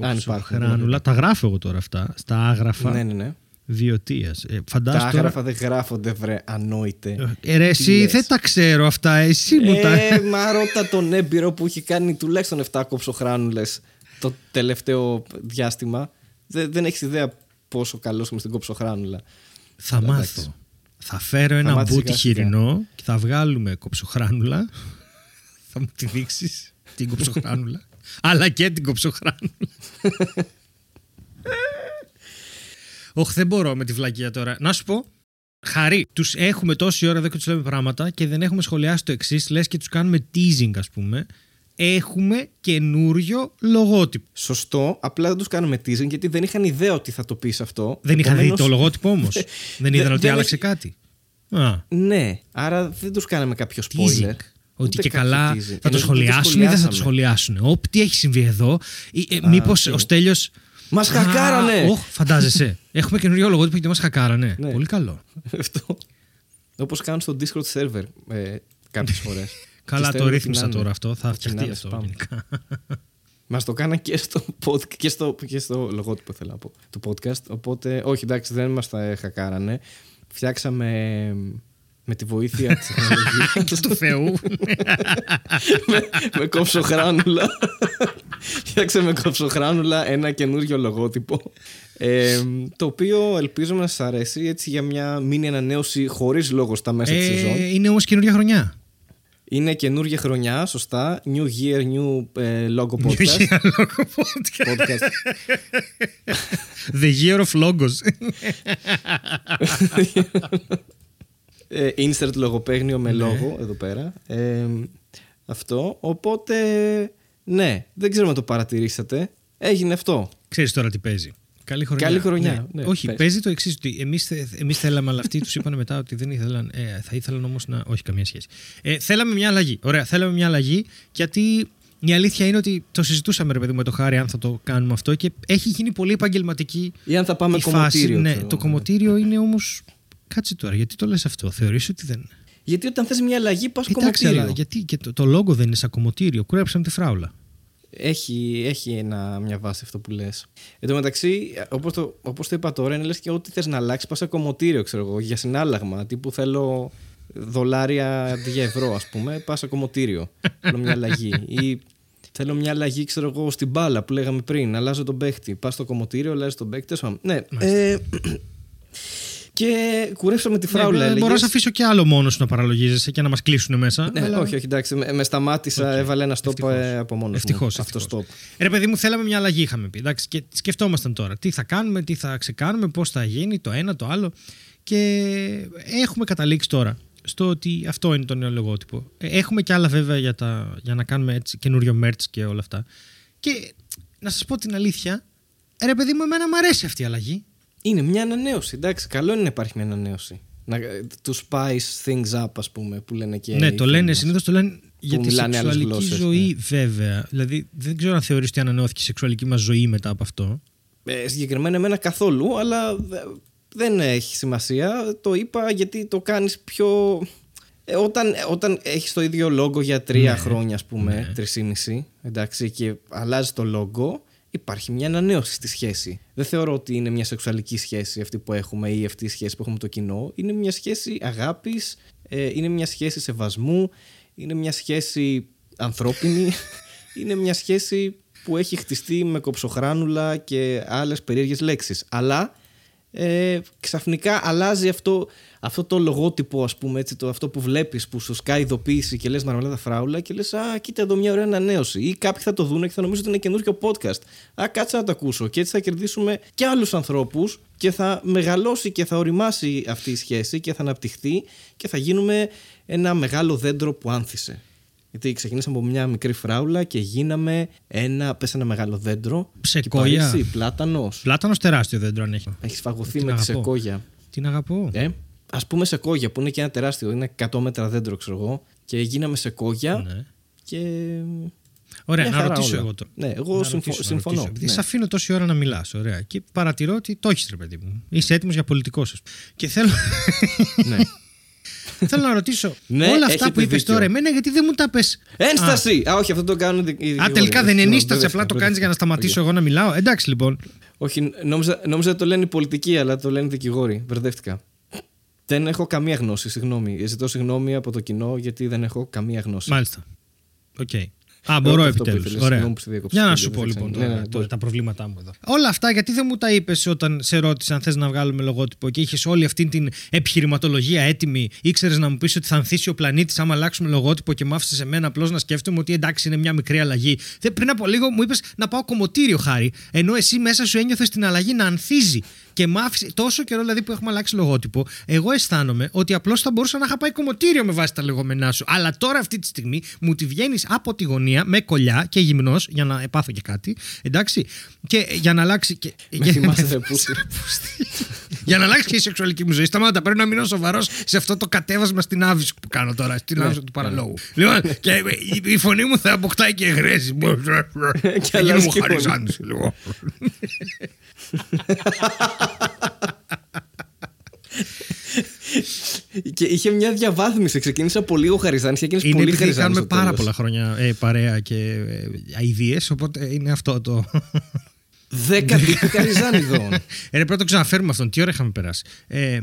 B: Αν υπάρχουν.
A: Κοψοχράνουλα. Τα γράφω εγώ τώρα αυτά. Στα άγραφα
B: Ναι, ναι, ναι.
A: Βιωτεία. Ε,
B: Τα
A: φαντάζομαι τώρα.
B: άγραφα δεν γράφονται, βρε, ανόητε.
A: Ε, ρε,
B: Τι
A: εσύ
B: λες;
A: δεν τα ξέρω αυτά. Εσύ μου τα.
B: Ε, μα ρώτα τον έμπειρο που έχει κάνει τουλάχιστον 7 κοψοχράνουλε το τελευταίο διάστημα. Δεν, δεν έχεις ιδέα πόσο καλός είμαι στην κοψοχράνουλα.
A: Θα
B: εντάξει.
A: μάθω. Θα φέρω ένα
B: μάθεις
A: μπούτι
B: σιγά σιγά.
A: χοιρινό και θα βγάλουμε κοψοχράνουλα. θα μου τη δείξεις την κοψοχράνουλα. αλλά και την κοψοχράνουλα. Όχι, δεν μπορώ με τη βλακεία τώρα. Να σου πω, Χαρή, τους έχουμε τόση ώρα εδώ και τους λέμε πράγματα και δεν έχουμε σχολιάσει το εξής. Λες και τους κάνουμε teasing, ας πούμε. Έχουμε καινούριο λογότυπο.
B: Σωστό, απλά δεν τους κάνουμε teasing γιατί δεν είχαν ιδέα ότι θα το πεις αυτό.
A: Δεν είχα δει
B: Επομένως,
A: το λογότυπο όμως. δεν είδαν
B: δεν-
A: ότι
B: δεν
A: άλλαξε
B: έχει-
A: κάτι. Α,
B: Ναι, άρα δεν τους κάναμε κάποιο spoiler.
A: teasing. Ότι
B: Ούτε
A: και
B: κάποιο
A: καλά
B: teasing.
A: θα το
B: Εννοείς ότι
A: σχολιάσουν ή δεν θα το
B: σχολιάσαμε.
A: σχολιάσουν. Όπ, τι έχει συμβεί εδώ. Ε, Μήπως
B: τι.
A: ο Στέλιος...
B: Μας
A: Α,
B: χακάρανε!
A: Ωχ, φαντάζεσαι. Έχουμε καινούριο λογότυπο γιατί μας χακάρανε.
B: Ναι.
A: Πολύ καλό.
B: Αυτό. Όπως κάνουν στο Discord server ε, κάποιες φορές.
A: Καλά, το ρύθμισα τώρα αυτό. Θα φτιαχτεί αυτό.
B: Πάμε.
A: γενικά.
B: Μας το κάνα και στο, pod, και, στο, και στο λογότυπο, θέλω να πω, του podcast. Οπότε, όχι, εντάξει, δεν μας τα χακάρανε. Φτιάξαμε με τη βοήθεια της τεχνολογία.
A: Και του Θεού.
B: με, με κόψοχράνουλα. Φτιάξαμε με κόψοχράνουλα ένα καινούριο λογότυπο. Ε, το οποίο ελπίζουμε να σας αρέσει έτσι για μια μήνυ ανανέωση χωρίς λόγο στα μέσα της σεζόν.
A: ε, είναι όμως καινούργια χρονιά.
B: Είναι καινούργια χρονιά, σωστά. New year, new ε, logo podcast.
A: Καινούργια λόγο podcast.
B: podcast.
A: The year of logos.
B: ε, insert λογοπαίγνιο με
A: Ναι.
B: λόγο εδώ πέρα. Ε, αυτό. Οπότε, ναι, δεν ξέρω αν το παρατηρήσατε. Έγινε αυτό.
A: Ξέρεις τώρα τι παίζει. Καλή χρονιά.
B: Καλή χρονιά, ναι,
A: Όχι,
B: πες.
A: παίζει το εξής. Ότι εμείς εμείς θέλαμε, αλλά αυτοί τους είπαν μετά ότι δεν ήθελαν. Ε, θα ήθελαν όμως να. Όχι, καμία σχέση. Ε, θέλαμε μια αλλαγή. Ωραία, θέλαμε μια αλλαγή γιατί η αλήθεια είναι ότι το συζητούσαμε ρε παιδί μου, με το χάρη αν θα το κάνουμε αυτό και έχει γίνει πολύ επαγγελματική
B: Ή αν θα πάμε
A: η
B: κομμωτήριο.
A: Ναι,
B: ξέρω.
A: το κομμωτήριο είναι όμω. Κάτσε τώρα, γιατί το λες αυτό, θεωρείς ότι δεν.
B: Γιατί όταν θες μια αλλαγή, πας
A: Εντάξει,
B: κομμωτήριο.
A: αλλά γιατί και το, το λόγο δεν είναι σαν κομμωτήριο. Κούρεψαμε τη φράουλα.
B: Έχει, έχει ένα, μια βάση αυτό που λες. Εν τω μεταξύ, όπως το, όπως το είπα τώρα, είναι λες και ό,τι θες να αλλάξεις, πας σε κομμωτήριο, ξέρω εγώ, για συνάλλαγμα. Τύπου θέλω δολάρια αντί για ευρώ, ας πούμε, πας σε κομμωτήριο. Θέλω μια αλλαγή. Ή θέλω μια αλλαγή, ξέρω εγώ, στην μπάλα που λέγαμε πριν. Αλλάζω τον παίχτη. Πας στο κομμωτήριο, αλλάζεις τον παίχτη. τέλος πάντων. Ναι. Ε, και κουρέψαμε τη φράουλα.
A: Ναι,
B: έλεγες.
A: μπορώ να σε αφήσω κι άλλο μόνος σου να παραλογίζεσαι και να μας κλείσουν μέσα.
B: Ναι,
A: αλλά-
B: όχι, όχι, εντάξει. Με, με σταμάτησα,
A: Οκ.
B: έβαλε ένα stop
A: Ευτυχώς.
B: ε, από μόνος
A: Ευτυχώς.
B: Αυτό stop.
A: Ρε, παιδί μου, θέλαμε μια αλλαγή, είχαμε πει. Εντάξει, και σκεφτόμασταν τώρα τι θα κάνουμε, τι θα ξεκάνουμε, πώς θα γίνει το ένα, το άλλο. Και έχουμε καταλήξει τώρα στο ότι αυτό είναι το νέο λογότυπο. Ε, Έχουμε κι άλλα βέβαια για, τα, για να κάνουμε έτσι καινούριο merch και όλα αυτά. Και να σας πω την αλήθεια, ρε παιδί μου, εμένα μου αρέσει αυτή η αλλαγή.
B: Είναι μια ανανέωση. Εντάξει, καλό είναι να υπάρχει μια ανανέωση. Να, to spice things up, ας πούμε, που λένε και.
A: ναι,
B: οι
A: το
B: φίλοι
A: λένε
B: μας.
A: συνήθως το λένε για τη
B: μιλάνε άλλες
A: σεξουαλική
B: γλώσσες,
A: ζωή, βέβαια. Δηλαδή, δεν ξέρω αν θεωρείς ότι ανανεώθηκε η σεξουαλική μας ζωή μετά από αυτό.
B: Ε, συγκεκριμένα εμένα καθόλου, αλλά δε- δεν έχει σημασία. Το είπα γιατί το κάνεις πιο... Ε, όταν, ε, όταν έχεις το ίδιο λόγο για τρία
A: Ναι,
B: χρόνια, ας πούμε, τρισήμιση, εντάξει, και αλλάζεις το λόγο, υπάρχει μια ανανέωση στη σχέση. Δεν θεωρώ ότι είναι μια σεξουαλική σχέση αυτή που έχουμε ή αυτή η σχέση που έχουμε με το κοινό. Είναι μια σχέση αγάπης, ε, είναι μια σχέση σεβασμού, είναι μια σχέση ανθρώπινη, είναι μια σχέση που έχει χτιστεί με κοψοχράνουλα και άλλες περίεργες λέξεις. Αλλά ε, ξαφνικά αλλάζει αυτό, αυτό το λογότυπο, ας πούμε, έτσι, το, αυτό που βλέπεις που σου σκάει ειδοποίηση και λες μαρμελάδα φράουλα και λες «Α, κοίτα εδώ μια ωραία ανανέωση» ή κάποιοι θα το δουν και θα νομίζουν ότι είναι καινούργιο podcast. «Α, κάτσε να το ακούσω» και έτσι θα κερδίσουμε και άλλους ανθρώπους και θα μεγαλώσει και θα οριμάσει αυτή η σχέση και θα αναπτυχθεί και θα γίνουμε ένα μεγάλο δέντρο που άνθησε. Γιατί ξεκινήσαμε από μια μικρή φράουλα και γίναμε ένα, πες ένα μεγάλο δέντρο.
A: Ψεκόγια.
B: Κυπαρίσι, πλάτανος.
A: Πλάτανος τεράστιο δέντρο αν έχει.
B: Έχει φαγωθεί
A: Την
B: με τη
A: αγαπώ.
B: σεκόγια.
A: Την αγαπώ.
B: Ε, Α πούμε σεκόγια που είναι και ένα τεράστιο, είναι 100 μέτρα δέντρο, ξέρω εγώ. Και γίναμε σεκόγια
A: Ναι.
B: και.
A: Ωραία,
B: Μια
A: να
B: χαρά
A: ρωτήσω
B: όλα.
A: εγώ τώρα.
B: Ναι, εγώ
A: Να
B: συμφω-
A: ρωτήσω, να
B: συμφωνώ.
A: ρωτήσω. Επειδή
B: Ναι.
A: σε αφήνω τόση ώρα να μιλάς, ωραία. Και παρατηρώ ότι το έχεις, ρε παιδί μου. Είσαι έτοιμος για πολιτικό σα. Και θέλω,
B: ναι.
A: θέλω να ρωτήσω
B: Ναι,
A: όλα αυτά
B: έχετε
A: που είπες
B: δίκιο.
A: τώρα, εμένα γιατί δεν μου τα πες.
B: Ένσταση! Α, όχι, αυτό το κάνουν. οι
A: Α,
B: δικηγόροι.
A: τελικά δεν είναι
B: Συγγνώμη,
A: ενίσταση,
B: μπερδεύτηκα,
A: απλά το κάνεις για να
B: μπερδεύτηκα.
A: σταματήσω εγώ να μιλάω. Εντάξει λοιπόν.
B: Όχι, νόμιζα, νόμιζα ότι το λένε οι πολιτικοί, αλλά το λένε οι δικηγόροι. Μπερδεύτηκα. Δεν έχω καμία γνώση, συγγνώμη. Ζητώ συγγνώμη από το κοινό γιατί δεν έχω καμία γνώση.
A: Μάλιστα. Οκ. Α, μπορώ
B: αυτό που
A: επιτέλους.
B: ήθελες.
A: Ωραία.
B: Συγγνώμη που σε διέκοψα.
A: Για να
B: Δεν
A: σου πω
B: θα
A: λοιπόν
B: ξανά.
A: τώρα,
B: Ναι, ναι,
A: τώρα
B: μπορεί.
A: τα προβλήματά μου εδώ. Όλα αυτά γιατί δεν μου τα είπες όταν σε ρώτησα αν θες να βγάλουμε λογότυπο και είχες όλη αυτή την επιχειρηματολογία έτοιμη. ήξερες να μου πεις ότι θα ανθίσει ο πλανήτης άμα αλλάξουμε λογότυπο και μ' άφησες εμένα απλώς να σκέφτομαι ότι εντάξει είναι μια μικρή αλλαγή. Θε- Πριν από λίγο μου είπες να πάω κομμωτήριο Χάρη. Ενώ εσύ μέσα σου ένιωθες την αλλαγή να ανθίζει. Και μ' άφησε τόσο καιρό δηλαδή που έχουμε αλλάξει λογότυπο, εγώ αισθάνομαι ότι απλώς θα μπορούσα να είχα πάει κομμωτήριο με βάση τα λεγόμενά σου. Αλλά τώρα αυτή τη στιγμή μου τη βγαίνεις από τη γωνία με κολλιά και γυμνός για να πάθω και κάτι. Εντάξει. Και για να αλλάξει. Και,
B: Με θυμάσαι ρε πούστη.
A: για να αλλάξει και η σεξουαλική μου ζωή. Σταμάτα, πρέπει να μείνω σοβαρός σε αυτό το κατέβασμα στην άβυση που κάνω τώρα. Στην
B: Ναι.
A: άβυση του παραλόγου. Λοιπόν, και η, η φωνή μου θα αποκτάει και γρέση. και γίνω
B: αλλάζει
A: μου
B: και
A: χαριζάνη λίγο.
B: και είχε μια διαβάθμιση. Ξεκίνησε από λίγο χαριζάνης και έγινε
A: Είναι
B: πολύ
A: επειδή
B: χαριζάνης.
A: κάνουμε
B: στο
A: πάρα
B: τέλος.
A: πολλά χρόνια ε, παρέα και ε, αηδίες, οπότε είναι αυτό το.
B: Δέκα τύποι χαριζάνιδων.
A: ε, ρε, πρέπει να το ξαναφέρουμε αυτόν. Τι ώρα είχαμε περάσει; Ε,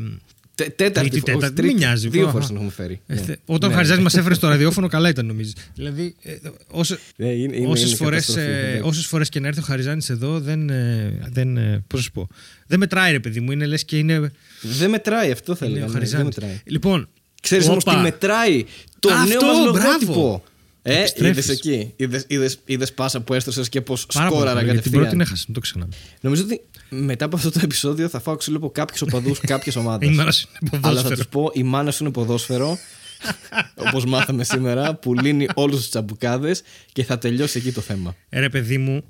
B: Τε- Τέταρτη
A: Τρίτη,
B: όχι,
A: τέταρτη,
B: τρίτη.
A: μην νοιάζει.
B: Δύο
A: Αχα.
B: φορές τον έχουμε φέρει.
A: ε,
B: Ναι.
A: θε- όταν
B: Ναι.
A: ο Χαριζάνης μας έφερε στο ραδιόφωνο, καλά ήταν νομίζεις. Δηλαδή, ε, όσε,
B: Ναι, είναι- είναι-
A: όσες
B: είναι
A: φορές,
B: καταστροφή,
A: ε,
B: εντάξει.
A: όσες φορές και να έρθει ο Χαριζάνης εδώ δεν, ε, δεν, ε, πώς να σου πω, δεν μετράει ρε παιδί μου, είναι λες και είναι,
B: Δεν μετράει αυτό θα
A: είναι
B: έλεγα.
A: ο
B: ναι, Δεν
A: Χαριζάνης.
B: μετράει.
A: Λοιπόν,
B: Ξέρεις όμως
A: όπα.
B: τι μετράει; Το
A: Αυτό,
B: νέο μας
A: μπράβο.
B: λογότυπο. Ε,
A: Επιστρέφεις.
B: είδες εκεί. Είδε πάσα που έστρωσε και πώς
A: Πάρα πολύ
B: σκόραρα
A: καλό, γιατί την πρώτη την
B: κατευθείαν.
A: έχασα, μην το ξανά.
B: Νομίζω ότι μετά από αυτό το επεισόδιο θα φάω ξύλο από κάποιους οπαδούς κάποιες ομάδες.
A: Η μάνα σου είναι
B: Αλλά θα
A: ποδόσφαιρο.
B: τους πω: Η μάνα σου είναι ποδόσφαιρο. Όπως μάθαμε σήμερα, που λύνει όλους τους τσαμπουκάδες και θα τελειώσει εκεί το θέμα.
A: Ε, Ρε παιδί μου,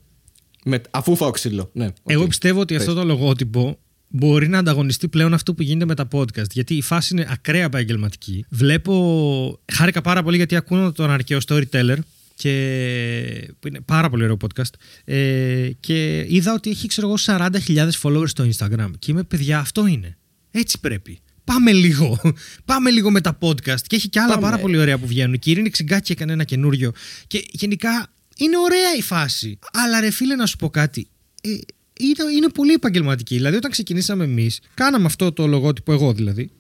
B: Με, αφού φάω ξύλο. Ναι, οκ.
A: εγώ πιστεύω ότι
B: Πες.
A: αυτό το λογότυπο μπορεί να ανταγωνιστεί πλέον αυτό που γίνεται με τα podcast. Γιατί η φάση είναι ακραία επαγγελματική. Βλέπω. Χάρηκα πάρα πολύ γιατί ακούω τον αρχαίο storyteller. Και που είναι πάρα πολύ ωραίο podcast. Ε, και είδα ότι έχει, ξέρω εγώ, 40.000 followers στο Instagram. Και είμαι, παιδιά, αυτό είναι. Έτσι πρέπει. Πάμε λίγο. Πάμε λίγο με τα podcast. Και έχει και άλλα
B: Πάμε.
A: πάρα πολύ ωραία που βγαίνουν. Και η Ειρήνη Ξυγκάκη έκανε ένα καινούριο. Και γενικά είναι ωραία η φάση. Αλλά ρε φίλε, να σου πω κάτι. Ε, είναι, είναι πολύ επαγγελματική. Δηλαδή, όταν ξεκινήσαμε εμείς, κάναμε αυτό το λογότυπο, εγώ δηλαδή.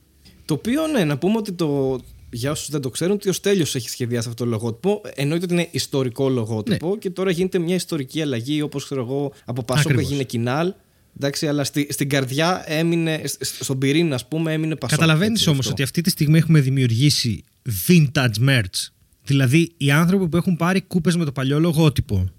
B: Το οποίο, ναι, να πούμε ότι το. Για όσους δεν το ξέρουν, ότι ο Στέλιος έχει σχεδιάσει αυτό το λογότυπο. Εννοείται ότι είναι ιστορικό λογότυπο και τώρα γίνεται μια ιστορική αλλαγή, όπως ξέρω εγώ, από Πασόκ
A: Ακριβώς.
B: έγινε κοινάλ. Εντάξει, αλλά στη, στην καρδιά έμεινε, σ- στον πυρήνα, ας πούμε, έμεινε Πασόκ.
A: Καταλαβαίνεις
B: έτσι,
A: όμως
B: αυτό.
A: ότι αυτή τη στιγμή έχουμε δημιουργήσει vintage merch. Δηλαδή οι άνθρωποι που έχουν πάρει κούπες με το παλιό λογότυπο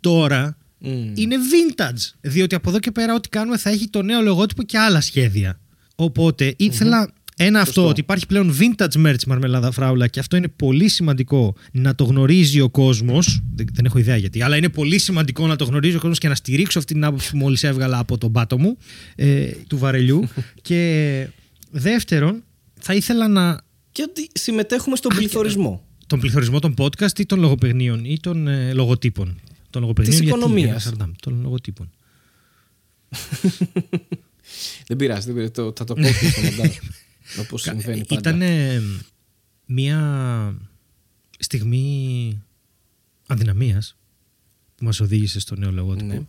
A: τώρα
B: Μμ.
A: είναι vintage. Διότι από εδώ και πέρα ό,τι κάνουμε θα έχει το νέο λογότυπο και άλλα σχέδια. Οπότε ήθελα ένα αυτό,
B: Σωστό.
A: ότι υπάρχει πλέον vintage merch μαρμελάδα φράουλα και αυτό είναι πολύ σημαντικό να το γνωρίζει ο κόσμος. Δεν, δεν έχω ιδέα γιατί, αλλά είναι πολύ σημαντικό να το γνωρίζει ο κόσμος και να στηρίξω αυτή την άποψη που μόλις έβγαλα από τον πάτο μου ε, του βαρελιού. και δεύτερον, θα ήθελα να.
B: Και ότι συμμετέχουμε στον πληθωρισμό.
A: τον πληθωρισμό των podcast ή των λογοπαιγνίων ή των ε, λογοτύπων; Των λογοπαιγνίων
B: Της
A: γιατί,
B: οικονομίας.
A: για Σαρντάμ, των λογοτύπων.
B: δεν πειράζει, δεν πειράζει. Το, θα το πω και στο μοντάζ. Όπω συμβαίνει πάντα.
A: Ήταν μια στιγμή αδυναμίας που μας οδήγησε στο νέο λογότυπο.
B: Ναι.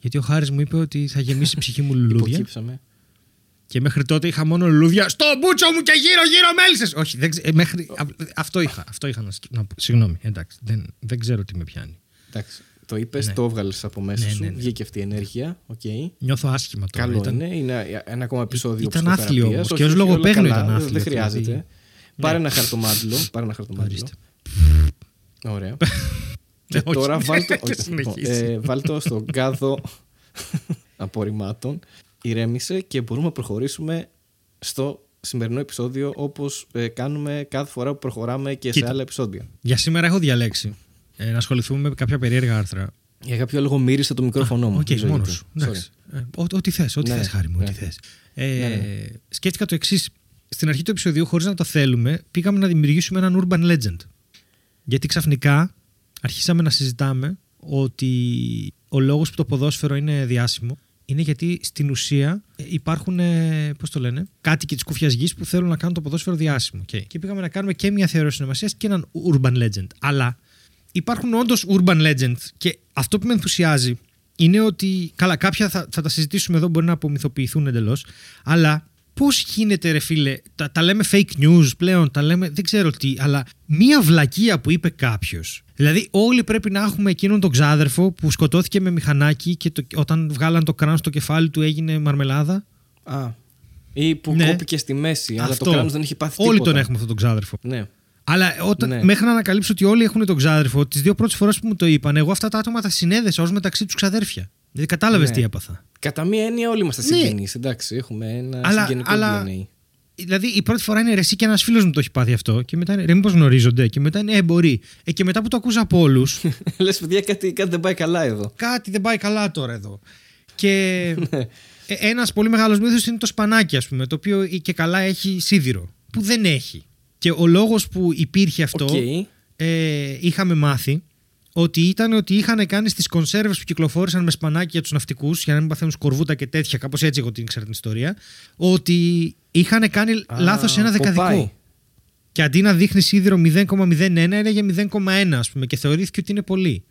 A: Γιατί ο Χάρης μου είπε ότι θα γεμίσει η ψυχή μου λουλούδια
B: Υποκύψαμε.
A: και μέχρι τότε είχα μόνο λουλούδια στο μπούτσο μου και γύρω γύρω μέλισσες. Όχι, δεν, ξε- ε, μέχρι, α- αυτό είχα, αυτό είχα να, σκ- να πω. Συγγνώμη, εντάξει, δεν, δεν ξέρω τι με πιάνει.
B: Εντάξει. Το είπες,
A: Ναι.
B: το έβγαλες από μέσα
A: Ναι,
B: σου.
A: ναι, ναι.
B: Βγήκε αυτή η ενέργεια. Οκ.
A: Νιώθω άσχημα τώρα.
B: Καλό
A: ήταν-
B: είναι. Είναι ένα ακόμα επεισόδιο
A: Ήταν
B: ψυχοθεραπείας.
A: άθλιο όμως,
B: Όχι,
A: και ως
B: όχι, όλα
A: λογοπαίγνιο
B: καλά,
A: ήταν
B: δεν-
A: άθλιο,
B: Δεν
A: δηλαδή.
B: χρειάζεται. Πάρε ένα χαρτομάντιλο. Πάρε ένα χαρτομάντιλο.
A: Ορίστε.
B: Ωραία.
A: Ναι,
B: Και
A: όχι.
B: τώρα βάλτο,
A: Και συνεχίσει.
B: ε, βάλτο στον κάδο απορριμμάτων. Ηρέμησε και μπορούμε να προχωρήσουμε στο σημερινό επεισόδιο όπως ε, κάνουμε κάθε φορά που προχωράμε και
A: Κοίτα.
B: σε άλλα επεισόδια.
A: Για σήμερα έχω διαλέξει ε, να ασχοληθούμε με κάποια περίεργα άρθρα.
B: Για κάποιο λόγο μύρισε το μικρόφωνο μου.
A: Οκ,
B: Δεν ξέρω
A: μόνος
B: γιατί.
A: σου. Εντάξει. Ε, ό- Ό,τι θες, ό,τι
B: Ναι,
A: θες, Χάρη μου, ό,τι
B: ναι.
A: θες. Ε,
B: Ναι, ναι.
A: Σκέφτηκα το εξής. Στην αρχή του επεισοδίου, χωρίς να το θέλουμε, πήγαμε να δημιουργήσουμε έναν urban legend. Γιατί ξαφνικά αρχίσαμε να συζητάμε ότι ο λόγος που το ποδόσφαιρο είναι διάσημο είναι γιατί στην ουσία ε, υπάρχουν, ε, πώς το λένε, κάτοικοι της κούφιας γης που θέλουν να κάνουν το ποδόσφαιρο διάσημο. Και, και πήγαμε να κάνουμε και μια θεωρία συνωμασία και έναν urban legend. Αλλά υπάρχουν όντως urban legends και αυτό που με ενθουσιάζει είναι ότι. Καλά, κάποια θα, θα τα συζητήσουμε εδώ, μπορεί να απομυθοποιηθούν εντελώς. Αλλά πώς γίνεται, ρε φίλε, τα, τα λέμε fake news πλέον, τα λέμε. Δεν ξέρω τι, αλλά μία βλακεία που είπε κάποιος. Δηλαδή, όλοι πρέπει να έχουμε εκείνον τον ξάδερφο που σκοτώθηκε με μηχανάκι και το, όταν βγάλαν το κράνος στο κεφάλι του έγινε μαρμελάδα;
B: Α, ή που
A: Ναι.
B: κόπηκε στη μέση, αλλά
A: Αυτό.
B: το κράνος δεν έχει πάθει
A: Όλοι
B: τίποτα.
A: τον έχουμε αυτόν τον ξάδερφο.
B: Ναι.
A: Αλλά όταν,
B: Ναι.
A: μέχρι να ανακαλύψω ότι όλοι έχουν τον ξάδερφο, τις δύο πρώτες φορές που μου το είπαν, εγώ αυτά τα άτομα τα συνέδεσα ως μεταξύ τους ξαδέρφια. Δηλαδή κατάλαβες
B: Ναι.
A: τι έπαθα.
B: Κατά μία έννοια όλοι είμαστε
A: Ναι.
B: συγγενείς, εντάξει, έχουμε ένα
A: Αλλά-
B: συγγενικό
A: αλλά-
B: DNA.
A: Δηλαδή η πρώτη φορά είναι ρε, εσύ και ένας φίλος μου το έχει πάθει αυτό. Και μετά είναι ρε, μήπως γνωρίζονται. Και μετά είναι ε, μπορεί. Ε, και μετά που το ακούσα από όλου,
B: Λες παιδιά κάτι, κάτι δεν πάει καλά εδώ.
A: κάτι δεν πάει καλά τώρα εδώ. Και
B: Ναι.
A: ένας πολύ μεγάλος μύθος είναι το σπανάκι, ας πούμε, το οποίο και καλά έχει σίδηρο. Που δεν έχει. Και ο λόγος που υπήρχε αυτό,
B: Οκ.
A: ε, είχαμε μάθει ότι ήταν ότι είχαν κάνει στις κονσέρβες που κυκλοφόρησαν με σπανάκι για τους ναυτικούς, για να μην παθαίνουν σκορβούτα και τέτοια, κάπως έτσι εγώ την ήξερα την ιστορία, ότι είχαν κάνει
B: Α,
A: λάθος ένα δεκαδικό.
B: Popeye.
A: Και αντί να δείχνεις σίδηρο 0,01, έλεγε 0,1, ας πούμε, και θεωρήθηκε ότι είναι πολύ.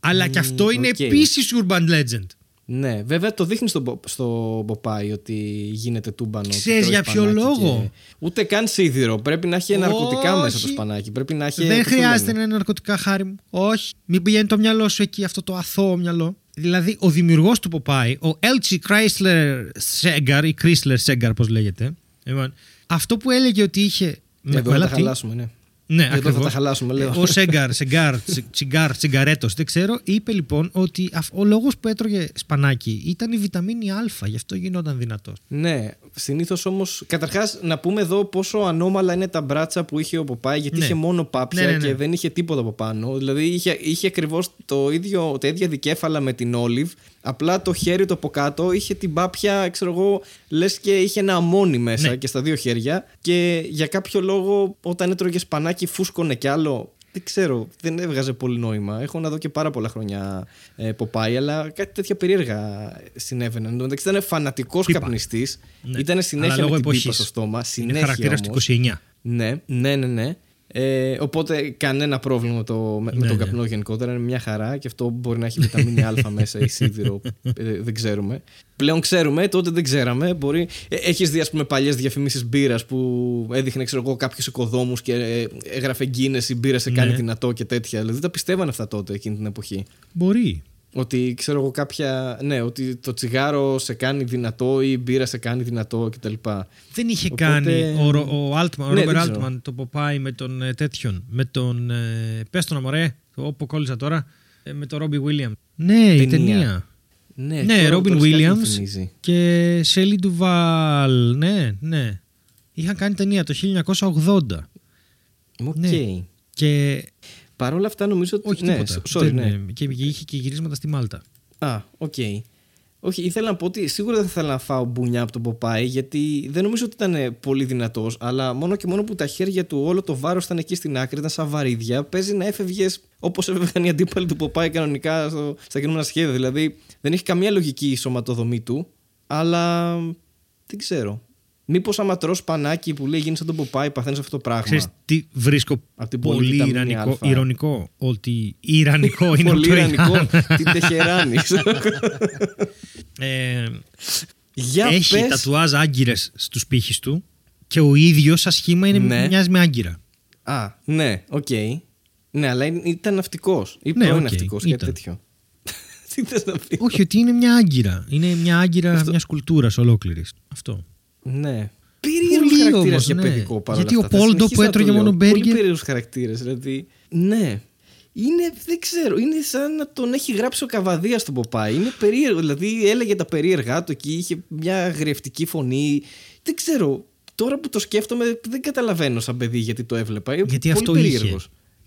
A: Αλλά και αυτό είναι
B: οκ.
A: επίσης urban legend.
B: Ναι, βέβαια το δείχνει στο, Πο- στο Ποπάι ότι γίνεται τούμπανο. ότι
A: Ξέρεις
B: τρώει
A: για ποιο
B: σπανάκι
A: λόγο;
B: και- Ούτε καν σίδηρο. Πρέπει να έχει ναρκωτικά
A: Όχι.
B: μέσα το σπανάκι. Πρέπει να έχει.
A: Δεν
B: πώς το
A: χρειάζεται
B: λένε.
A: να είναι ναρκωτικά, Χάρη μου. Όχι. Μην πηγαίνει το μυαλό σου εκεί, αυτό το αθώο μυαλό. Δηλαδή, ο δημιουργός του Popeye, ο Elzie Crisler Segar ή Crisler Segar, πώς λέγεται. Λοιπόν, αυτό που έλεγε ότι είχε.
B: Εδώ θα
A: καλά,
B: τα
A: τι;
B: χαλάσουμε, ναι.
A: Ναι,
B: Εδώ θα
A: ακριβώς.
B: τα χαλάσουμε, λέω.
A: Ο Σέγκαρ, Σεγκάρ, τσι- Τσιγκάρ, Τσιγκαρέτος, δεν ξέρω, είπε λοιπόν ότι αυ- ο λόγος που έτρωγε σπανάκι ήταν η βιταμίνη Α, γι' αυτό γινόταν δυνατός.
B: Ναι, συνήθως όμως. Καταρχάς, να πούμε εδώ πόσο ανώμαλα είναι τα μπράτσα που είχε ο Ποπάη, γιατί
A: Ναι.
B: είχε μόνο πάπια
A: Ναι, ναι, ναι.
B: και δεν είχε τίποτα από πάνω. Δηλαδή είχε, είχε ακριβώς το ίδιο, τα ίδια δικέφαλα με την Όλιβ. Απλά το χέρι του από κάτω είχε την πάπια, ξέρω εγώ, λες και είχε ένα αμμόνι μέσα
A: Ναι.
B: και στα δύο χέρια. Και για κάποιο λόγο, όταν έτρωγε σπανάκι, φούσκωνε κι άλλο. Δεν ξέρω, δεν έβγαζε πολύ νόημα. Έχω να δω και πάρα πολλά χρόνια ε, Popeye, αλλά κάτι τέτοια περίεργα συνέβαιναν. Εν τω μεταξύ ήταν φανατικός
A: Πίπα.
B: καπνιστής.
A: Ναι.
B: Ήταν συνέχεια
A: Αλλά
B: με
A: λόγω
B: την πίπα
A: εποχής.
B: στο στόμα.
A: Είναι
B: Συνέχεια
A: χαρακτήρας του
B: όμως.
A: 29.
B: Ναι, ναι, ναι, ναι. Ε, οπότε κανένα πρόβλημα με, το, με, με
A: Ναι,
B: τον
A: ναι.
B: καπνό γενικότερα. Είναι μια χαρά και αυτό μπορεί να έχει βιταμίνη Α μέσα ή σίδηρο. ε, δεν ξέρουμε. Πλέον ξέρουμε, τότε δεν ξέραμε. Μπορεί... Ε, Έχεις δει, ας πούμε, παλιές διαφημίσεις μπύρας που έδειχνε, ξέρω εγώ, κάποιους οικοδόμους και ε, έγραφε Guinness η μπύρα σε κάνει
A: Ναι.
B: δυνατό και τέτοια. Δηλαδή τα πιστεύανε αυτά τότε εκείνη την εποχή.
A: Μπορεί.
B: Ότι ξέρω εγώ κάποια. Ναι, ότι το τσιγάρο σε κάνει δυνατό ή η μπύρα σε κάνει δυνατό κτλ.
A: Δεν είχε
B: Οπότε-
A: κάνει ο, Ρο- ο Altman, ο
B: Ναι,
A: Ρόμπερ
B: δεν ξέρω.
A: Altman το Ποπάι με τον ε, τέτοιον. Με τον. Ε, πες το να μωρέ, το όπου κόλλησα τώρα. ε, με τον Ρόμπι Βίλιαμ. Ναι, η
B: Ταινία.
A: ταινία.
B: Ναι,
A: Ναι,
B: τώρα-
A: Ρόμπιν
B: τώρα σκέφτομαι,
A: Williams.
B: θυμίζει.
A: Και Σέλι Ντουβάλ. Ναι, ναι. Είχαν κάνει ταινία το 1980.
B: Οκ.
A: Ναι. Και.
B: Παρ' όλα αυτά νομίζω ότι.
A: Όχι
B: ναι,
A: τίποτα.
B: sorry,
A: Δεν-
B: ναι.
A: Και είχε και γυρίσματα στη Μάλτα.
B: Α, οκ. Όχι, ήθελα να πω ότι σίγουρα δεν θα ήθελα να φάω μπουνιά από τον Ποπάη γιατί δεν νομίζω ότι ήταν πολύ δυνατός, αλλά μόνο και μόνο που τα χέρια του όλο το βάρος ήταν εκεί στην άκρη, ήταν σαν βαρύδια. Παίζει να έφευγες όπως έφευγαν οι αντίπαλοι του Ποπάη κανονικά στο, στα κινούμενα σχέδια. Δηλαδή δεν έχει καμία λογική η σωματοδομή του, αλλά δεν ξέρω. Μήπως άμα τρως σπανάκι που λέει γίνει σαν τον Ποπάη, παθαίνεις αυτό το πράγμα.
A: Ξέρεις τι βρίσκω
B: Απ' την
A: πολύ
B: πολυβιταμίνη
A: ιρανικό,
B: Α.
A: ειρωνικό. Ότι ιρανικό είναι
B: Πολύ
A: το
B: ιρανικό.
A: Ιράν.
B: Την Τεχεράνη.
A: Ε,
B: Για
A: έχει
B: πες.
A: τατουάζ άγκυρες στους πήχες του και ο ίδιος σαν σχήμα είναι,
B: Ναι.
A: μοιάζει με άγκυρα.
B: Α, ναι, οκ. Ναι, αλλά είναι- ήταν ναυτικός. Ή
A: Ναι,
B: πρώην
A: οκ,
B: ναυτικός, κάτι
A: ήταν.
B: τέτοιο. Τι θες να πεις;
A: Όχι, ότι είναι μια άγκυρα. Είναι μια άγκυρα μιας κουλτούρας ολόκληρης. Αυτό.
B: Ναι. Περίεργος
A: Πολύ
B: χαρακτήρα
A: όμως,
B: για
A: ναι.
B: παιδικό παρόλα
A: Γιατί ο
B: αυτά. Θα
A: Πόλντο
B: συνεχίσω
A: που
B: να
A: έτρωγε
B: το
A: μόνο
B: λέω.
A: μπέργκερ.
B: Πολύ περίεργου χαρακτήρε. Δηλαδή. Ναι. Είναι, δεν ξέρω, είναι σαν να τον έχει γράψει ο Καβαδίας στον Ποπάη. Είναι περίεργο. Δηλαδή έλεγε τα περίεργά του εκεί, είχε μια αγριευτική φωνή. Δεν ξέρω. Τώρα που το σκέφτομαι, δεν καταλαβαίνω σαν παιδί γιατί το έβλεπα. Είναι
A: Γιατί
B: πολύ
A: αυτό είχε.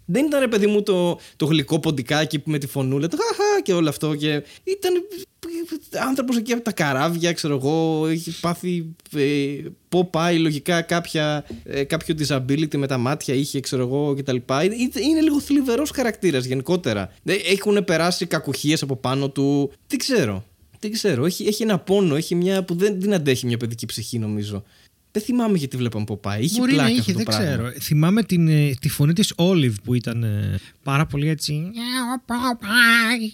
B: Περίεργος. Δεν ήταν ρε παιδί μου το, το γλυκό ποντικάκι που με τη φωνούλα, το χαχά και όλο αυτό. Και ήταν άνθρωπος εκεί από τα καράβια, ξέρω εγώ. Έχει πάθει. Ε, πού πάει λογικά κάποια, ε, κάποιο disability με τα μάτια είχε, ξέρω εγώ κτλ. Είναι, είναι λίγο θλιβερός χαρακτήρας γενικότερα. Ε, Έχουν περάσει κακουχίες από πάνω του. Τι ξέρω. Δεν ξέρω. Έχει, έχει ένα πόνο, έχει μια που δεν την αντέχει μια παιδική ψυχή, νομίζω. Δεν θυμάμαι γιατί βλέπαμε από πάει. Είχε
A: Μπορεί
B: πλάκα
A: να είχε,
B: αυτό το
A: δεν
B: πράγμα.
A: ξέρω. Θυμάμαι την, ε, τη φωνή της Όλιβ που ήταν ε, πάρα πολύ έτσι.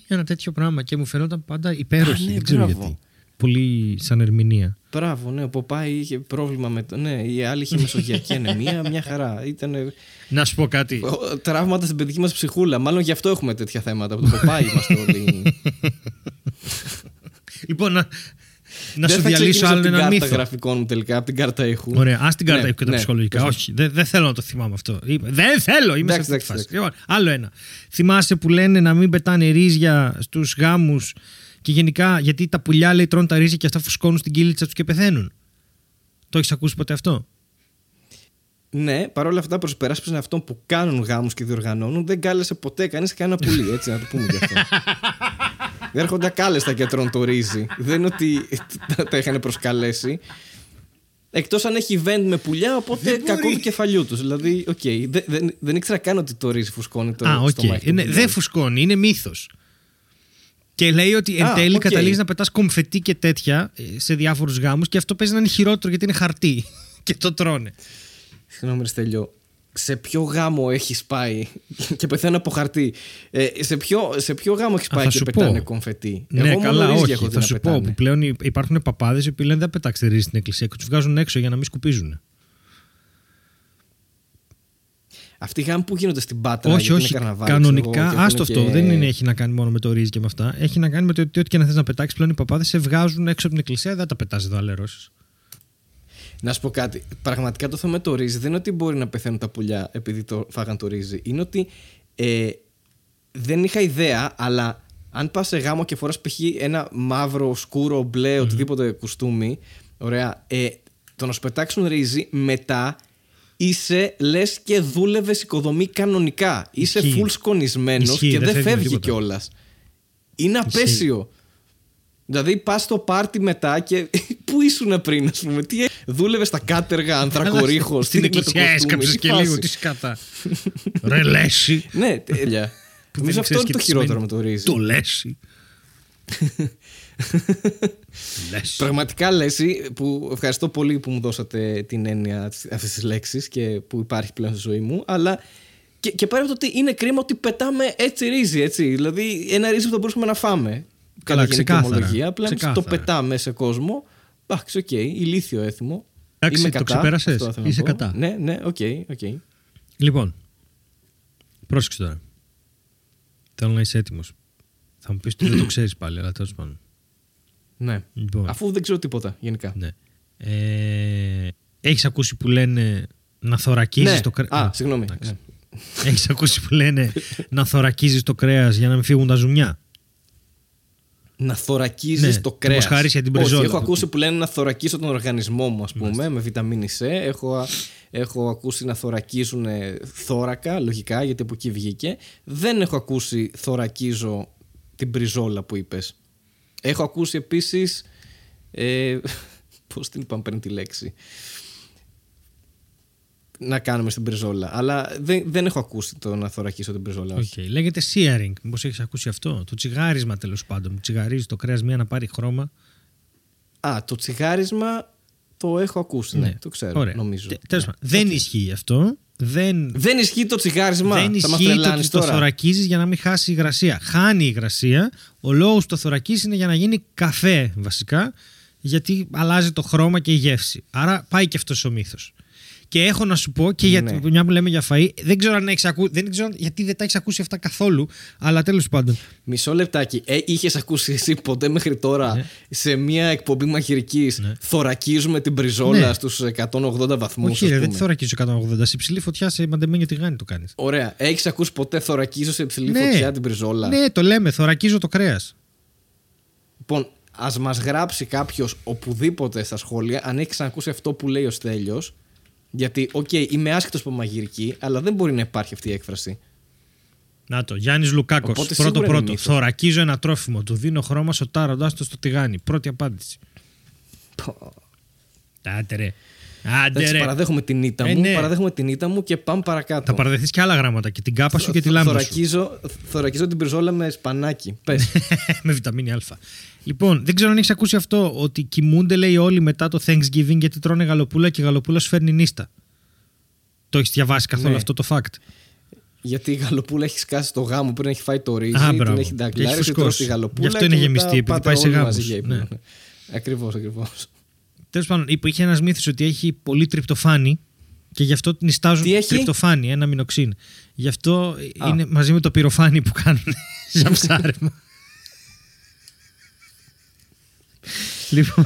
A: Ένα τέτοιο πράγμα και μου φαινόταν πάντα υπέροχη.
B: Α, ναι,
A: δεν ξέρω
B: μπράβο.
A: γιατί. Πολύ σαν ερμηνεία.
B: Μπράβο, ναι. Ο Ποπάη είχε πρόβλημα με το. Ναι, η άλλη είχε μεσογειακή ανεμία. Μια χαρά. Ήταν.
A: Να σου πω κάτι.
B: Τραύματα στην παιδική μας ψυχούλα. Μάλλον γι' αυτό έχουμε τέτοια θέματα. Από το Ποπάη είμαστε όλοι.
A: λοιπόν, να, να
B: Δεν
A: σου
B: θα
A: διαλύσω
B: ξεκινήσω από
A: άλλο
B: την
A: ένα
B: κάρτα
A: μύθο.
B: γραφικών μου τελικά. Από την κάρτα ήχου.
A: Ωραία, ας την κάρτα
B: Ναι,
A: έχω και τα
B: ναι,
A: ψυχολογικά.
B: πες μου.
A: Όχι, δεν, δεν θέλω να το θυμάμαι αυτό. Είπα, δεν θέλω, είμαι σε
B: Εντάξει,
A: αυτή τη
B: εντάξει,
A: φάση. Λοιπόν, άλλο ένα. Θυμάσαι που λένε να μην πετάνε ρύζια στους γάμους και γενικά γιατί τα πουλιά λέει τρώνε τα ρύζια και αυτά φουσκώνουν στην κοιλίτσα τους και πεθαίνουν. Το έχεις ακούσει ποτέ αυτό;
B: Ναι, παρόλα αυτά προς υπεράσπιση αυτών που κάνουν γάμους και διοργανώνουν, δεν κάλεσε ποτέ κανείς κανένα πουλί. Έτσι, να το πούμε γι' αυτό. δεν έρχονται ακάλεστα και τρώνε το ρύζι. δεν είναι ότι τα- τα είχαν προσκαλέσει. Εκτός αν έχει event με πουλιά, οπότε
A: Δεν
B: κακό
A: μπορεί.
B: του κεφαλιού τους. Δηλαδή, οκ, δεν, δεν, δεν ήξερα καν ότι το ρύζι φουσκώνει το
A: Α, οκ.
B: στομάχι.
A: Είναι- Δεν φουσκώνει, είναι μύθος. Και λέει ότι εν
B: Α,
A: τέλει
B: οκ.
A: καταλήγεις να πετάς κομφετί και τέτοια ε, σε διάφορους γάμους και αυτό παίζει να είναι χειρότερο γιατί είναι χαρτί και το τρώνε.
B: Συγγνώμη, ρε Στέλιο. Σε ποιο γάμο έχεις πάει και πεθαίνω από χαρτί. Ε, σε, ποιο, σε ποιο γάμο έχεις
A: Α,
B: πάει
A: θα
B: και
A: σου
B: πετάνε
A: πω.
B: κομφετί.
A: Ναι,
B: Εγώ
A: καλά,
B: μόνο ρύζι
A: όχι.
B: έχω δει
A: Θα
B: να
A: σου πω
B: πετάνε.
A: που πλέον υ- υπάρχουν παπάδες οι οποίοι λένε δεν πετάξτε ρύζι στην εκκλησία και τους βγάζουν έξω για να μην σκουπίζουν.
B: Αυτοί οι γάμοι που γίνονται στην Πάτρα.
A: όχι,
B: γιατί
A: όχι.
B: είναι καρναβάλι, ξέρω εγώ,
A: Κανονικά,
B: και
A: άστο
B: έχουν
A: αυτό.
B: και-
A: Δεν είναι, έχει να κάνει μόνο με το ρύζι και με αυτά. Έχει να κάνει με το ότι ό,τι και να θες να πετάξεις πλέον οι παπάδες σε βγάζουν έξω από την εκκλησία. Δεν τα πετάς εδώ αλερώσει.
B: Να σου πω κάτι. Πραγματικά το θέμα με το ρύζι δεν είναι ότι μπορεί να πεθαίνουν τα πουλιά επειδή το φάγαν το ρύζι. Είναι ότι ε, δεν είχα ιδέα, αλλά αν πας σε γάμο και φοράς π.χ. ένα μαύρο, σκούρο, μπλε, οτιδήποτε κουστούμι, ωραία, ε, το να σου πετάξουν ρύζι μετά είσαι λες και δούλευες οικοδομή κανονικά. Είσαι
A: Ισχύει.
B: full σκονισμένος
A: Ισχύει,
B: και
A: δεν
B: δεν
A: φεύγει με
B: φεύγει
A: τίποτα.
B: κιόλας. Είναι απέσιο. Δηλαδή πας στο πάρτι μετά και πού ήσουν πριν, ας πούμε; Τι... Δούλευες στα κάτεργα, ανθρακορίχο.
A: Στην εκκλησία έσκαψες και λίγο τη σκάτα. Ρε λέση.
B: Ναι, τέλεια.
A: Που
B: Νομίζω
A: δεν
B: αυτό
A: ξέρεις
B: είναι
A: και
B: το
A: τι
B: χειρότερο
A: σημαίνει.
B: με το ρύζι.
A: Το λέση. Λες.
B: Πραγματικά Λέση, που ευχαριστώ πολύ που μου δώσατε την έννοια αυτής της λέξης και που υπάρχει πλέον στη ζωή μου. Αλλά και, και πέρα από το ότι είναι κρίμα ότι πετάμε έτσι ρύζι, έτσι. Δηλαδή, ένα ρύζι που θα μπορούσαμε να φάμε. Κατά γενική
A: ξεκάθαρα.
B: ομολογία. Απλά εμείς το
A: Ξεκάθαρα.
B: πετάμε σε κόσμο. Εντάξει, οκ, ηλίθιο έθιμο.
A: Εντάξει,
B: Είμαι
A: το
B: κατά,
A: ξεπέρασες.
B: αυτό θέλω να
A: Είσαι
B: πω.
A: κατά.
B: Ναι, ναι, οκ, οκ.
A: Λοιπόν, πρόσεξε τώρα. Θέλω να είσαι έτοιμος. Θα μου πεις ότι δεν το ξέρεις πάλι, αλλά τέλος πάντων.
B: Ναι.
A: Λοιπόν,
B: Αφού δεν ξέρω τίποτα γενικά.
A: ναι. Ε, Έχεις ακούσει που λένε να θωρακίζεις
B: ναι.
A: το κρέας;
B: Α, συγγνώμη.
A: εντάξει.
B: Ναι.
A: Έχεις ακούσει που λένε να θωρακίζεις το κρέας για να μην φύγουν τα ζουμιά;
B: Να θωρακίζεις
A: Ναι,
B: το
A: το
B: κρέας.
A: μοσχάρι για την μπριζόλα.
B: έχω ακούσει που λένε να θωρακίσω τον οργανισμό μου, ας πούμε, με βιταμίνη C. Έχω, έχω ακούσει να θωρακίζουν θώρακα, λογικά, γιατί από εκεί βγήκε. Δεν έχω ακούσει θωρακίζω την μπριζόλα που είπες. Έχω ακούσει επίσης. Ε, Πώς την είπαμε πριν τη λέξη. Να κάνουμε στην μπριζόλα. Αλλά δεν, δεν έχω ακούσει το να θωρακίσω την μπριζόλα. όχι.
A: Okay. Λέγεται searing. Μήπως έχεις ακούσει αυτό; Το τσιγάρισμα τέλος πάντων. Που τσιγαρίζει το κρέας μία να πάρει χρώμα.
B: Α, το τσιγάρισμα το έχω ακούσει. Ναι, το ξέρω.
A: Ωραία.
B: Νομίζω.
A: Τε- τέλος
B: Ναι.
A: πάντων, Δεν ισχύει αυτό. Δεν,
B: Δεν ισχύει το τσιγάρισμα.
A: δεν
B: θα μας
A: ισχύει το
B: τρελάνεις
A: ότι το
B: τώρα.
A: θωρακίζεις για να μην χάσει η υγρασία. Χάνει η υγρασία. Ο λόγος που το θωρακίζεις είναι για να γίνει καφέ βασικά. Γιατί αλλάζει το χρώμα και η γεύση. Άρα πάει και αυτός ο μύθος. Και έχω να σου πω και για
B: Ναι.
A: μια που λέμε για φαΐ, δεν ξέρω αν έχεις ακού... δεν ξέρω γιατί δεν τα έχεις ακούσει αυτά καθόλου, αλλά τέλος πάντων.
B: Μισό λεπτάκι. Ε, Είχες ακούσει εσύ ποτέ μέχρι τώρα
A: Ναι.
B: σε μια εκπομπή μαγειρική θωρακίζουμε την μπριζόλα
A: Ναι.
B: στους 180 βαθμούς.
A: Όχι, ρε, δεν τη θωρακίζω 180. Σε υψηλή φωτιά σε μαντεμένιο τηγάνι το κάνεις.
B: Ωραία. Έχεις ακούσει ποτέ θωρακίζω σε υψηλή
A: Ναι.
B: φωτιά την μπριζόλα.
A: Ναι, το λέμε, θωρακίζω το κρέας.
B: Λοιπόν, ας μας γράψει κάποιος οπουδήποτε στα σχόλια αν έχεις ξανακούσει αυτό που λέει ο Στέλιος Γιατί, οκ, είμαι άσχετος από μαγειρική, αλλά δεν μπορεί να υπάρχει αυτή η έκφραση.
A: Να το, Γιάννης Λουκάκος.
B: Οπότε
A: Πρώτο
B: σίγουρα είναι
A: πρώτο.
B: μύθος.
A: Θωρακίζω ένα τρόφιμο. Του δίνω χρώμα σοτάροντά το στο τηγάνι. Πρώτη απάντηση. Άντε ρε. Άντε
B: Εντάξει,
A: ρε.
B: παραδέχομαι την ήττα
A: Ε,
B: μου,
A: ναι.
B: παραδέχομαι την ήττα μου και πάμε παρακάτω.
A: Θα παραδεχθεί και άλλα γράμματα. Και την κάπα σου και τη λάμπα σου.
B: θωρακίζω, θωρακίζω την πριζόλα με σπανάκι. Πες.
A: με βιταμίνη Α. Λοιπόν, δεν ξέρω αν έχεις ακούσει αυτό. Ότι κοιμούνται, λέει, όλοι μετά το Thanksgiving γιατί τρώνε γαλοπούλα και η γαλοπούλα σου φέρνει νύστα. Το έχεις διαβάσει καθόλου
B: Ναι.
A: αυτό το fact;
B: Γιατί η γαλοπούλα έχει σκάσει στο γάμο πριν έχει φάει το ρύζι,
A: Α,
B: την
A: μπράβο.
B: έχει
A: Και έχεις
B: νταγκλάρει,
A: φουσκώσει.
B: τρώσει τη γαλοπούλα.
A: Γι' αυτό είναι
B: και
A: γεμιστή,
B: μετά
A: επειδή
B: πάτε
A: πάει σε
B: όλοι
A: γάμους.
B: μαζί για ύπνο.
A: Ναι.
B: Ακριβώς, ακριβώς.
A: Τέλος πάντων, είπε, είχε ένας μύθος ότι έχει πολύ τριπτοφάνη και γι' αυτό την ιστάζουν
B: Τι έχει;
A: τριπτοφάνη, ένα μινοξίν. Γι' αυτό
B: Α.
A: είναι μαζί με το πυροφάνι που κάνουν σαν ψάρεμα. Λοιπόν,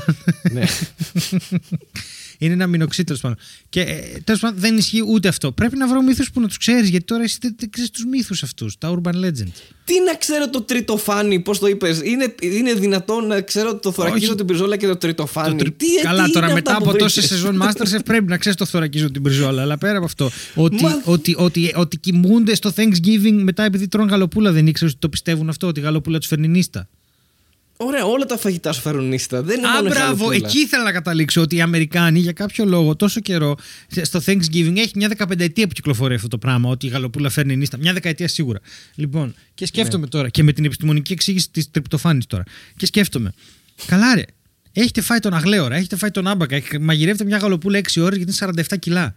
B: ναι.
A: είναι ένα μινοξί τέλος πάντων. Και ε, τέλος πάντων δεν ισχύει ούτε αυτό. Πρέπει να βρω μύθους που να τους ξέρεις, γιατί τώρα εσύ δεν, δεν ξέρεις τους μύθους αυτούς, τα urban legends.
B: Τι να ξέρω το τρίτο φάνι, πώς το είπες; Είναι, είναι δυνατόν να ξέρω το θωρακίζω
A: Όχι.
B: την πριζόλα και το τρίτο φάνι.
A: Το τρι-
B: Τι,
A: Καλά,
B: τι
A: τώρα
B: είναι
A: μετά
B: αυτά που
A: από τόσε
B: βρήκες;
A: σεζόν Masterchef πρέπει να ξέρεις το θωρακίζω την μπριζόλα. Αλλά πέρα από αυτό, ότι,
B: Μα-
A: ότι, ότι, ότι κοιμούνται στο Thanksgiving μετά επειδή τρώνε γαλοπούλα, δεν ήξερες ότι το πιστεύουν αυτό, ότι η γαλοπούλα τους φέρνει νύστα.
B: Ωραία, όλα τα φαγητά σου φέρουν νύστα. Δεν είναι
A: Α,
B: μόνο η
A: μπράβο,
B: γαλοπούλα.
A: εκεί ήθελα να καταλήξω ότι οι Αμερικάνοι για κάποιο λόγο τόσο καιρό στο Thanksgiving έχει μια δεκαπενταετία που κυκλοφορεί αυτό το πράγμα, ότι η γαλοπούλα φέρνει νύστα. Μια δεκαετία σίγουρα. Λοιπόν, και σκέφτομαι
B: Ναι.
A: τώρα και με την επιστημονική εξήγηση της τριπτοφάνη τώρα. Και σκέφτομαι, καλά ρε, έχετε φάει τον αγλέωρα, έχετε φάει τον άμπακα, έχ- μαγειρεύετε μια γαλοπούλα 6 ώρες γιατί είναι 47 κιλά.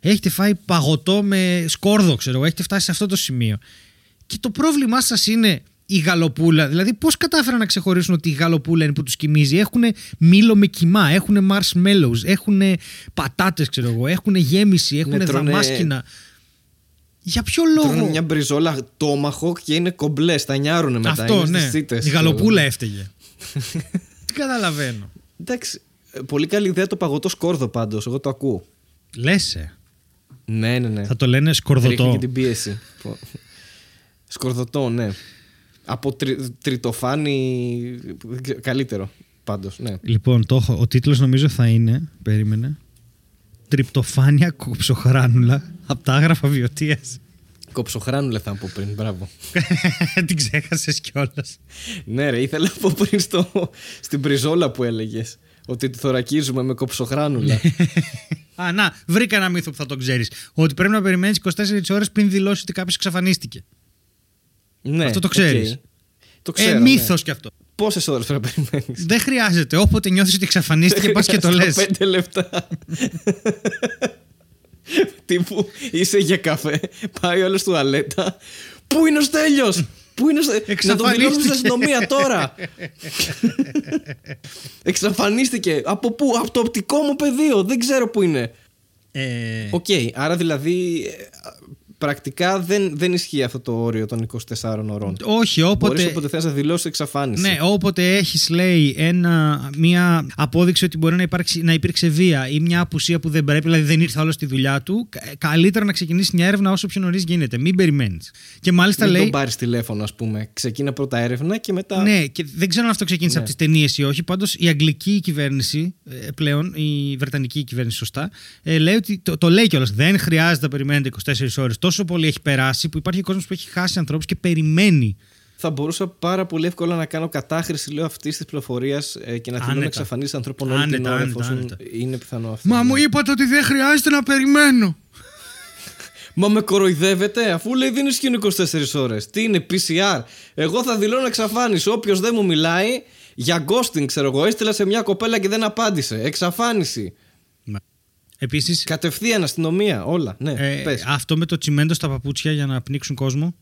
A: Έχετε φάει παγωτό με σκόρδο, ξέρω εγώ, έχετε φτάσει σε αυτό το σημείο. Και το πρόβλημά σας είναι η γαλοπούλα. Δηλαδή, πώς κατάφεραν να ξεχωρίσουν ότι η γαλοπούλα είναι που τους κοιμίζει; Έχουν μήλο με κοιμά, έχουν marshmallows, έχουν πατάτες, ξέρω εγώ, έχουν γέμιση, έχουν
B: Ναι, τρώνε-
A: δαμάσκηνα. Για ποιο
B: Τρώνε
A: λόγο.
B: μια μπριζόλα τόμαχο και είναι κομπλέ. Τα νιάρουνε μετά.
A: Αυτό,
B: είναι στις
A: ναι.
B: τσίτες,
A: Η
B: ξέρω
A: γαλοπούλα
B: εγώ.
A: έφταιγε. Τι καταλαβαίνω.
B: Εντάξει. ε, Πολύ καλή ιδέα το παγωτό σκόρδο πάντως. Εγώ το ακούω.
A: Λέσαι.
B: Ναι, ναι, ναι.
A: Θα το λένε
B: Ρίχνει
A: σκορδωτό.
B: και την πίεση. Πω. Σκορδωτό, ναι. Από τρι, τριτοφάνι. δεν ξέρω, Καλύτερο πάντως. Ναι.
A: Λοιπόν, το έχω. Ο τίτλος νομίζω θα είναι, περίμενε, Τριπτοφάνια κοψοχράνουλα από τα άγραφα βιωτείας.
B: Κοψοχράνουλε θα πω πριν. Μπράβο.
A: Την ξέχασες κιόλας.
B: ναι, ρε, ήθελα να πω πριν στο, στην πριζόλα που έλεγες. Ότι τη θωρακίζουμε με κοψοχράνουλα.
A: Α, να, βρήκα ένα μύθο που θα το ξέρεις. Ότι πρέπει να περιμένεις 24 ώρες πριν δηλώσεις ότι κάποιος εξαφανίστηκε.
B: Ναι,
A: Αυτό το
B: οκ.
A: ξέρεις.
B: Το ξέρω.
A: ε,
B: ναι.
A: μύθος κι αυτό.
B: Πόσες ώρες πρέπει να περιμένεις;
A: Δεν χρειάζεται. Όποτε νιώθεις ότι εξαφανίστηκε, πας και το λες.
B: Πέντε λεπτά. Τύπου είσαι για καφέ, πάει ο άλλος τουαλέτα. Πού είναι ο Στέλιος! Πού είναι ο Στέλιος! Να το δηλώσουμε στην αστυνομία τώρα! Εξαφανίστηκε. Από πού; Από το οπτικό μου πεδίο. Δεν ξέρω πού είναι.
A: Ε,
B: Οκ, άρα δηλαδή ε, πρακτικά δεν, δεν ισχύει αυτό το όριο των 24 ωρών.
A: όχι, όποτε.
B: Μπορείς όποτε θες να δηλώσεις εξαφάνιση.
A: Ναι, όποτε έχεις, λέει, ένα, μια απόδειξη ότι μπορεί να, υπάρξει, να υπήρξε βία ή μια απουσία που δεν πρέπει, δηλαδή δεν ήρθε ο άλλος στη δουλειά του, κα- καλύτερα να ξεκινήσεις μια έρευνα όσο πιο νωρίς γίνεται. Μην περιμένεις. Και μάλιστα
B: Μην
A: λέει.
B: τον πάρεις τηλέφωνο, ας πούμε. Ξεκίνα πρώτα έρευνα και μετά.
A: Ναι, και δεν ξέρω αν αυτό ξεκίνησε
B: Ναι.
A: από τις ταινίες ή όχι. Πάντως η αγγλική κυβέρνηση ε, πλέον, η βρετανική κυβέρνηση, σωστά, ε, λέει ότι το, το λέει κιόλας. Δεν χρειάζεται να περιμένετε 24 ώρες. Τόσο πολύ έχει περάσει που υπάρχει κόσμος που έχει χάσει ανθρώπους και περιμένει.
B: Θα μπορούσα πάρα πολύ εύκολα να κάνω κατάχρηση λέω αυτής της πληροφορίας και να θυμάμαι
A: Άνετα.
B: εξαφανίσει ανθρώπων όλη την
A: Άνετα,
B: ώρα,
A: άνετα,
B: εφόσον
A: άνετα.
B: είναι πιθανό αυτό.
A: Μα
B: ναι.
A: μου είπατε ότι δεν χρειάζεται να περιμένω.
B: Μα με κοροϊδεύετε, αφού λέει δεν ισχύουν 24 ώρες. Τι είναι, PCR. Εγώ θα δηλώνω εξαφάνιση. Όποιος δεν μου μιλάει, για ghosting, ξέρω εγώ, έστειλα σε μια κοπέλα και δεν απάντησε. Εξαφάνιση.
A: Επίσης,
B: Κατευθείαν αστυνομία, όλα. Ναι,
A: ε,
B: πες.
A: αυτό με το τσιμέντο στα παπούτσια για να πνίξουν κόσμο.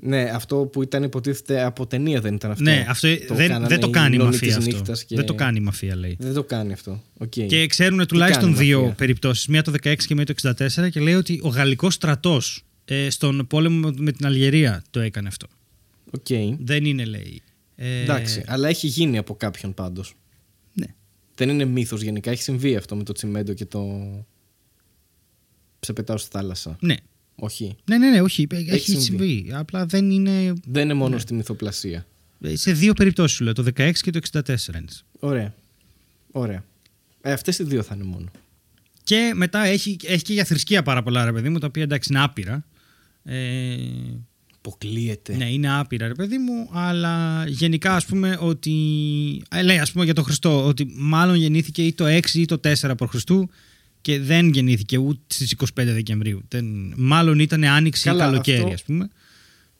B: Ναι, αυτό που ήταν υποτίθεται από ταινία δεν ήταν αυτό.
A: Ναι, αυτό δεν,
B: κάνανε
A: δεν το
B: οι
A: κάνει η
B: νονοί
A: μαφία
B: της
A: αυτό.
B: νύχτας και-
A: Δεν το κάνει η μαφία, λέει.
B: Δεν το κάνει αυτό. Οκ.
A: Και ξέρουν τουλάχιστον
B: κάνει η
A: δύο
B: μαφία;
A: περιπτώσεις. Μία το 16 και μία το 64 και λέει ότι ο γαλλικός στρατός ε, στον πόλεμο με την Αλγερία το έκανε αυτό.
B: Οκ.
A: Δεν είναι, λέει. Ε,
B: Εντάξει, αλλά έχει γίνει από κάποιον πάντως.
A: Ναι.
B: Δεν είναι μύθος γενικά. Έχει συμβεί αυτό με το τσιμέντο και το. Σε πετάω στη θάλασσα.
A: Ναι.
B: Όχι.
A: Ναι, ναι, ναι, όχι. Έχει,
B: συμβεί.
A: συμβεί. Απλά δεν είναι.
B: Δεν είναι
A: Ναι.
B: μόνο στη μυθοπλασία.
A: Σε δύο περιπτώσεις σου λέω. Το 16 και το 64 είναι.
B: Ωραία. Ωραία. Ε, Αυτές οι δύο θα είναι μόνο.
A: Και μετά έχει, έχει και για θρησκεία πάρα πολλά ρε παιδί μου, τα οποία εντάξει είναι άπειρα. Ε,
B: Αποκλείεται.
A: ναι, είναι άπειρα ρε παιδί μου, αλλά γενικά ας πούμε ότι. ε, λέει ας πούμε για τον Χριστό ότι μάλλον γεννήθηκε ή το 6 ή το 4 π.Χ. και δεν γεννήθηκε ούτε στις 25 Δεκεμβρίου. Δεν, μάλλον ήταν άνοιξη ή
B: Καλά,
A: καλοκαίρι
B: αυτό-
A: ας πούμε.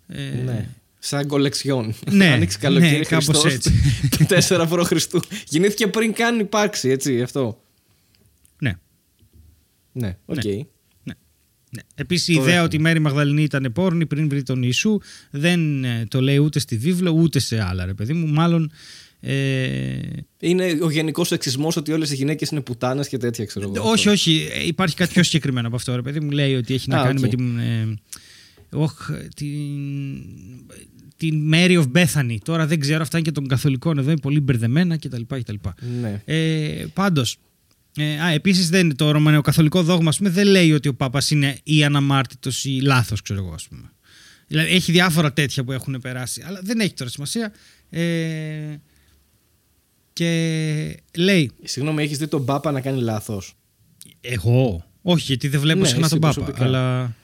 A: Ε,
B: Ναι. Σαν κολεξιόν.
A: Ναι,
B: Άνοιξε καλοκαίρι
A: ναι, κάπως
B: Χριστός,
A: έτσι.
B: το 4 π.Χ. Γεννήθηκε πριν καν υπάρξει, έτσι, αυτό.
A: ναι.
B: Ναι, οκ.
A: Ναι. Ναι. Επίσης, η
B: Το
A: ιδέα
B: δέχομαι.
A: ότι η Μαίρη Μαγδαληνή ήταν πόρνη πριν βρει τον Ιησού δεν ε, το λέει ούτε στη βίβλο ούτε σε άλλα, ρε παιδί μου. Μάλλον. Ε,
B: Είναι ο γενικός σεξισμός ότι όλες οι γυναίκες είναι πουτάνες και τέτοια, ξέρω εγώ.
A: όχι, όχι. ε, Υπάρχει κάτι πιο συγκεκριμένο από αυτό, ρε παιδί μου. Λέει ότι έχει να
B: Α,
A: κάνει
B: οκ.
A: με την. Ε, όχ, την. Την Mary of Bethany. Τώρα δεν ξέρω, αυτά είναι και των καθολικών εδώ, είναι πολύ μπερδεμένα κτλ. κτλ.
B: Ναι.
A: Ε, Πάντως. Ε, α, επίσης δεν το ρωμανιοκαθολικό δόγμα, ας πούμε, δεν λέει ότι ο Πάπας είναι ή αναμάρτητος ή λάθος, ξέρω εγώ, ας πούμε. Δηλαδή έχει διάφορα τέτοια που έχουν περάσει, αλλά δεν έχει τώρα σημασία. Ε, και λέει,
B: Συγγνώμη, έχεις δει τον Πάπα να κάνει λάθος;
A: εγώ; Όχι, γιατί δεν βλέπω
B: Ναι,
A: συχνά
B: εσύ
A: τον Πάπα.
B: προσωπικά.
A: Αλλά.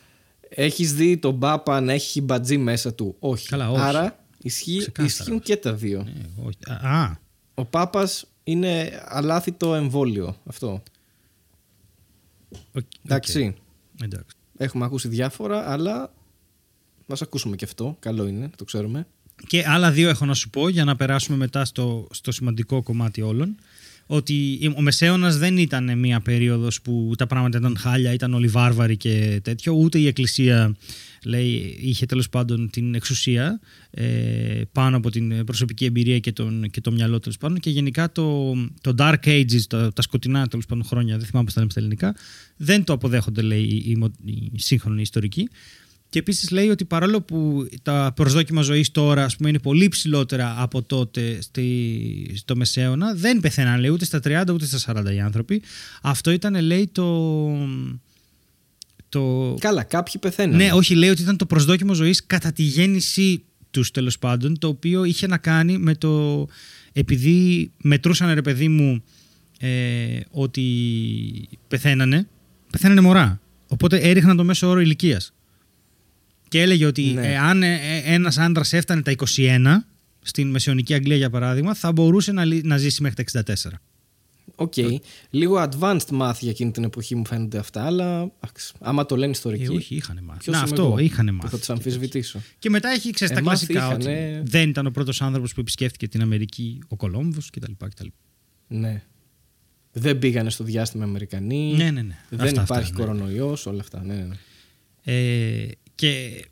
B: Έχεις δει τον Πάπα να έχει μπατζή μέσα του; Όχι.
A: Καλά, όχι.
B: Άρα ισχύει,
A: Ξεκάθαρα
B: ισχύουν
A: όχι.
B: και τα δύο.
A: Ναι, όχι. Α, α,
B: Ο Πάπας είναι αλάθητο εμβόλιο. Αυτό.
A: οκ,
B: Εντάξει.
A: οκ. Εντάξει.
B: Έχουμε ακούσει διάφορα, αλλά μα ακούσουμε και αυτό. Καλό είναι, το ξέρουμε.
A: Και άλλα δύο έχω να σου πω για να περάσουμε μετά στο, στο σημαντικό κομμάτι όλων. Ότι ο Μεσαίωνας δεν ήταν μια περίοδος που τα πράγματα ήταν χάλια, ήταν όλοι βάρβαροι και τέτοιο. Ούτε η Εκκλησία λέει, είχε τέλος πάντων την εξουσία ε, πάνω από την προσωπική εμπειρία και, τον, και το μυαλό τέλος πάντων. Και γενικά το, το Dark Ages, τα, τα σκοτεινά τέλος πάντων χρόνια, δεν θυμάμαι πώς τα λέμε στα ελληνικά, δεν το αποδέχονται λέει οι, οι, μο- οι σύγχρονοι ιστορικοί. Και επίσης λέει ότι παρόλο που τα προσδόκιμα ζωής τώρα ας πούμε, είναι πολύ ψηλότερα από τότε στη, στο Μεσαίωνα, δεν πεθαίναν λέει, ούτε στα 30 ούτε στα 40 οι άνθρωποι. Αυτό ήταν λέει το. το
B: Καλά, κάποιοι πεθαίνουν.
A: ναι, όχι, λέει ότι ήταν το προσδόκιμο ζωής κατά τη γέννησή τους τέλος πάντων, το οποίο είχε να κάνει με το. Επειδή μετρούσαν ρε παιδί μου ε, ότι πεθαίνανε, πεθαίνανε μωρά. Οπότε έριχναν το μέσο όρο ηλικίας. Και έλεγε ότι
B: Ναι.
A: ε, αν ε, ένας άντρας έφτανε τα 21, στην Μεσαιωνική Αγγλία για παράδειγμα, θα μπορούσε να, λύ- να ζήσει μέχρι τα 64.
B: οκ. Λίγο advanced math για εκείνη την εποχή μου φαίνονται αυτά, αλλά άξ, άμα το λένε ιστορικοί.
A: Ε, όχι, είχαν μάθει.
B: ποιος
A: Να,
B: είμαι
A: αυτό,
B: εγώ
A: είχαν
B: που
A: μάθει.
B: Θα τους αμφισβητήσω;
A: Και μετά έχει ξέρεις
B: Ε,
A: τα
B: μάθει
A: κλασικά
B: είχανε-
A: ότι δεν ήταν ο πρώτος άνθρωπος που επισκέφτηκε την Αμερική ο Κολόμβος κτλ. κτλ.
B: Ναι. Δεν πήγανε στο διάστημα οι Αμερικανοί.
A: Ναι, ναι, ναι.
B: Δεν
A: Αυτά,
B: υπάρχει
A: αυτά, ναι.
B: κορονοϊός, όλα αυτά. Ναι, ναι, ναι.
A: Ε, και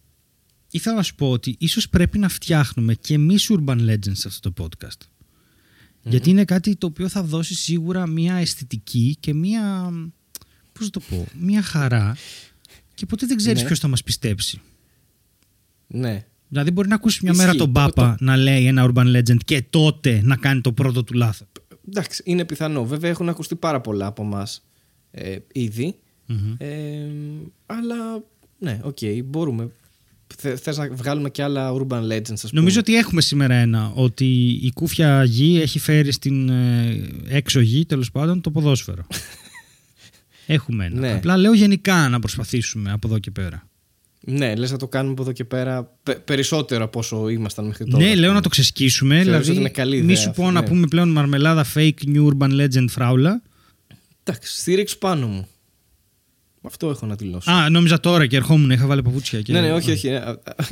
A: ήθελα να σου πω ότι ίσως πρέπει να φτιάχνουμε και εμείς urban legends σε αυτό το podcast. Γιατί είναι κάτι το οποίο θα δώσει σίγουρα μια αισθητική και μια. Πώς να το πω, μια χαρά. Και ποτέ δεν ξέρεις
B: Ναι.
A: ποιος θα μας πιστέψει.
B: ναι.
A: Δηλαδή, μπορεί να ακούσεις μια
B: Ισχύει.
A: μέρα τον
B: Το-
A: Πάπα να λέει ένα urban legend και τότε να κάνει το πρώτο του λάθος.
B: Εντάξει, είναι πιθανό. Βέβαια έχουν ακουστεί πάρα πολλά από εμάς ε, ήδη.
A: Μμμ.
B: Ε, αλλά ναι, οκ, μπορούμε. Θε, θες να βγάλουμε και άλλα urban legends, ας πούμε.
A: Νομίζω ότι έχουμε σήμερα ένα. Ότι η κούφια γη έχει φέρει στην ε, έξω γη, τέλος πάντων, το ποδόσφαιρο. έχουμε ένα.
B: Ναι.
A: Απλά λέω γενικά να προσπαθήσουμε από εδώ και πέρα.
B: Ναι, λες να το κάνουμε από εδώ και πέρα πε- περισσότερο από όσο ήμασταν μέχρι τώρα.
A: ναι,
B: ας
A: λέω
B: πούμε.
A: να το ξεσκίσουμε.
B: Θεωρείς
A: Δηλαδή,
B: ότι είναι καλή
A: μη
B: ιδέα
A: σου πω
B: αυτή,
A: να
B: ναι.
A: πούμε πλέον μαρμελάδα fake new urban legend φράουλα.
B: Εντάξει, στήριξε πάνω μου. Αυτό έχω να δηλώσω.
A: Α, νόμιζα τώρα και ερχόμουν, είχα βάλει παπούτσια. Και...
B: Ναι, ναι, όχι, όχι. ναι.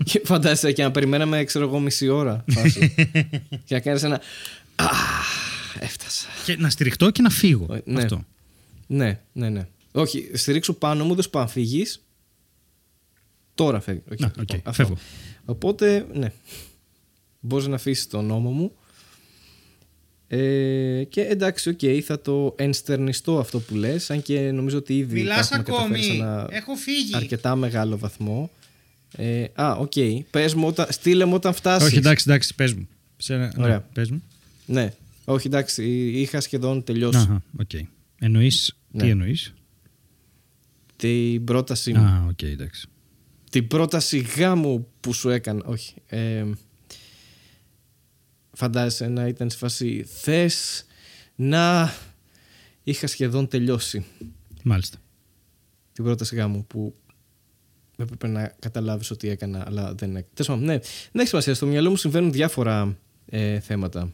B: Και Φαντάζεσαι και να περιμέναμε, ξέρω εγώ, μισή ώρα. φάση. και να κάνεις ένα. Α, έφτασα.
A: Και να στηριχτώ και να φύγω.
B: Ε, ναι.
A: Αυτό.
B: Ναι, ναι, ναι. Όχι, στηρίξω πάνω μου, δεν σου πάω να φύγεις. Τώρα φεύγει. Οκ,
A: Να, οκ,
B: λοιπόν, αυτό.
A: φεύγω.
B: Οπότε, ναι. Μπορείς να αφήσεις τον νόμο μου. Ε, και εντάξει, οκ, θα το ενστερνιστώ αυτό που λες Αν και νομίζω ότι ήδη
A: Μιλάς
B: τα έχουμε καταφέρει σε
A: ακόμη.
B: ένα
A: Έχω φύγει.
B: αρκετά μεγάλο βαθμό. Ε, α, οκ. Πες μου όταν, στείλε μου όταν φτάσεις.
A: Όχι, εντάξει, εντάξει, πες μου. Σε ένα- ναι,
B: Ωραία.
A: πες μου.
B: Ναι. Όχι, εντάξει, είχα σχεδόν τελειώσει
A: Αχα, οκ. Εννοείς,
B: Ναι.
A: τι εννοείς;
B: την πρότασή μου.
A: Α, οκ, εντάξει.
B: Την πρόταση γάμου που σου έκανα. Όχι. Ε, φαντάζεσαι να ήταν σε φάση θες να είχα σχεδόν τελειώσει
A: Μάλιστα.
B: την πρόταση γάμου που έπρεπε να καταλάβεις ότι έκανα αλλά δεν έκανα. Τέλος πάντων, ναι. Δεν έχει σημασία. Στο μυαλό μου συμβαίνουν διάφορα ε, θέματα.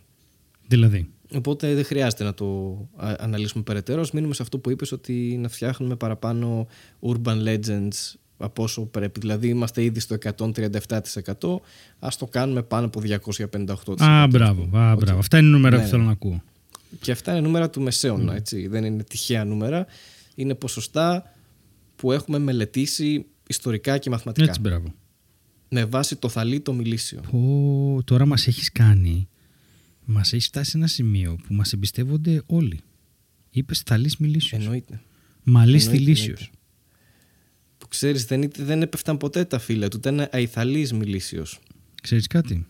A: Δηλαδή.
B: Οπότε δεν χρειάζεται να το α- αναλύσουμε περαιτέρω. Ας μείνουμε σε αυτό που είπες ότι να φτιάχνουμε παραπάνω urban legends από όσο πρέπει. Δηλαδή είμαστε ήδη στο 137%. Ας το κάνουμε πάνω από 258%.
A: Α, μπράβο. Α,
B: Οκ.
A: μπράβο. Αυτά είναι νούμερα
B: Ναι,
A: που θέλω
B: ναι.
A: να ακούω.
B: Και αυτά είναι νούμερα του μεσαίωνα, έτσι. Δεν είναι τυχαία νούμερα. Είναι ποσοστά που έχουμε μελετήσει ιστορικά και μαθηματικά.
A: Έτσι, μπράβο.
B: Με βάση το θαλί το μιλήσιο.
A: Πω, τώρα μας έχεις κάνει, μας έχεις φτάσει σε ένα σημείο που μας εμπιστεύονται όλοι. Είπες θαλής μιλήσιος.
B: Εννοείται.
A: Μαλής
B: εννοείται,
A: θηλήσιος.
B: Εννοείται. Που ξέρεις δεν, είτε- δεν έπεφταν ποτέ τα φύλλα του. Ήταν αϊθαλής μιλήσιος.
A: Ξέρεις κάτι;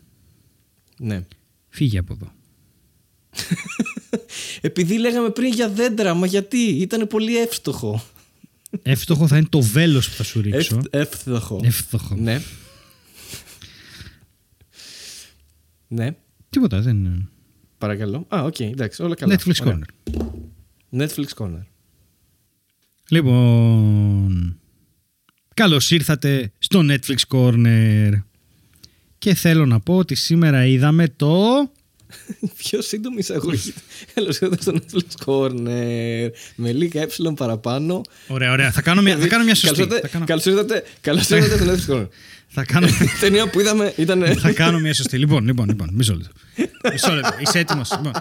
B: Ναι.
A: Φύγε από εδώ.
B: Επειδή λέγαμε πριν για δέντρα, μα γιατί; Ήταν πολύ εύστοχο.
A: Εύστοχο θα είναι το βέλος που θα σου ρίξω.
B: Ευ- εύστοχο.
A: Εύστοχο.
B: Ναι. ναι,
A: Τίποτα, δεν είναι.
B: παρακαλώ. Α, οκ, εντάξει, όλα καλά.
A: Netflix
B: Ωραία.
A: Corner.
B: Netflix Corner.
A: Λοιπόν, καλώς ήρθατε στο Netflix Corner. Και θέλω να πω ότι σήμερα είδαμε το...
B: Πιο σύντομη εισαγωγή. Καλώς ήρθατε στο Netflix Corner. Με λίγα ε παραπάνω.
A: Ωραία, ωραία. Θα κάνω μια, θα κάνω μια σωστή.
B: Καλώς
A: Θα κάνω,
B: Καλώς ήρθατε, καλώς ήρθατε στο Netflix Corner.
A: θα κάνω,
B: Η ταινία που είδαμε ήταν.
A: θα κάνω μια σωστή. Λοιπόν, λοιπόν, λοιπόν. Μισό λεπτό. Μισό λεπτό. Είσαι έτοιμος; Λοιπόν.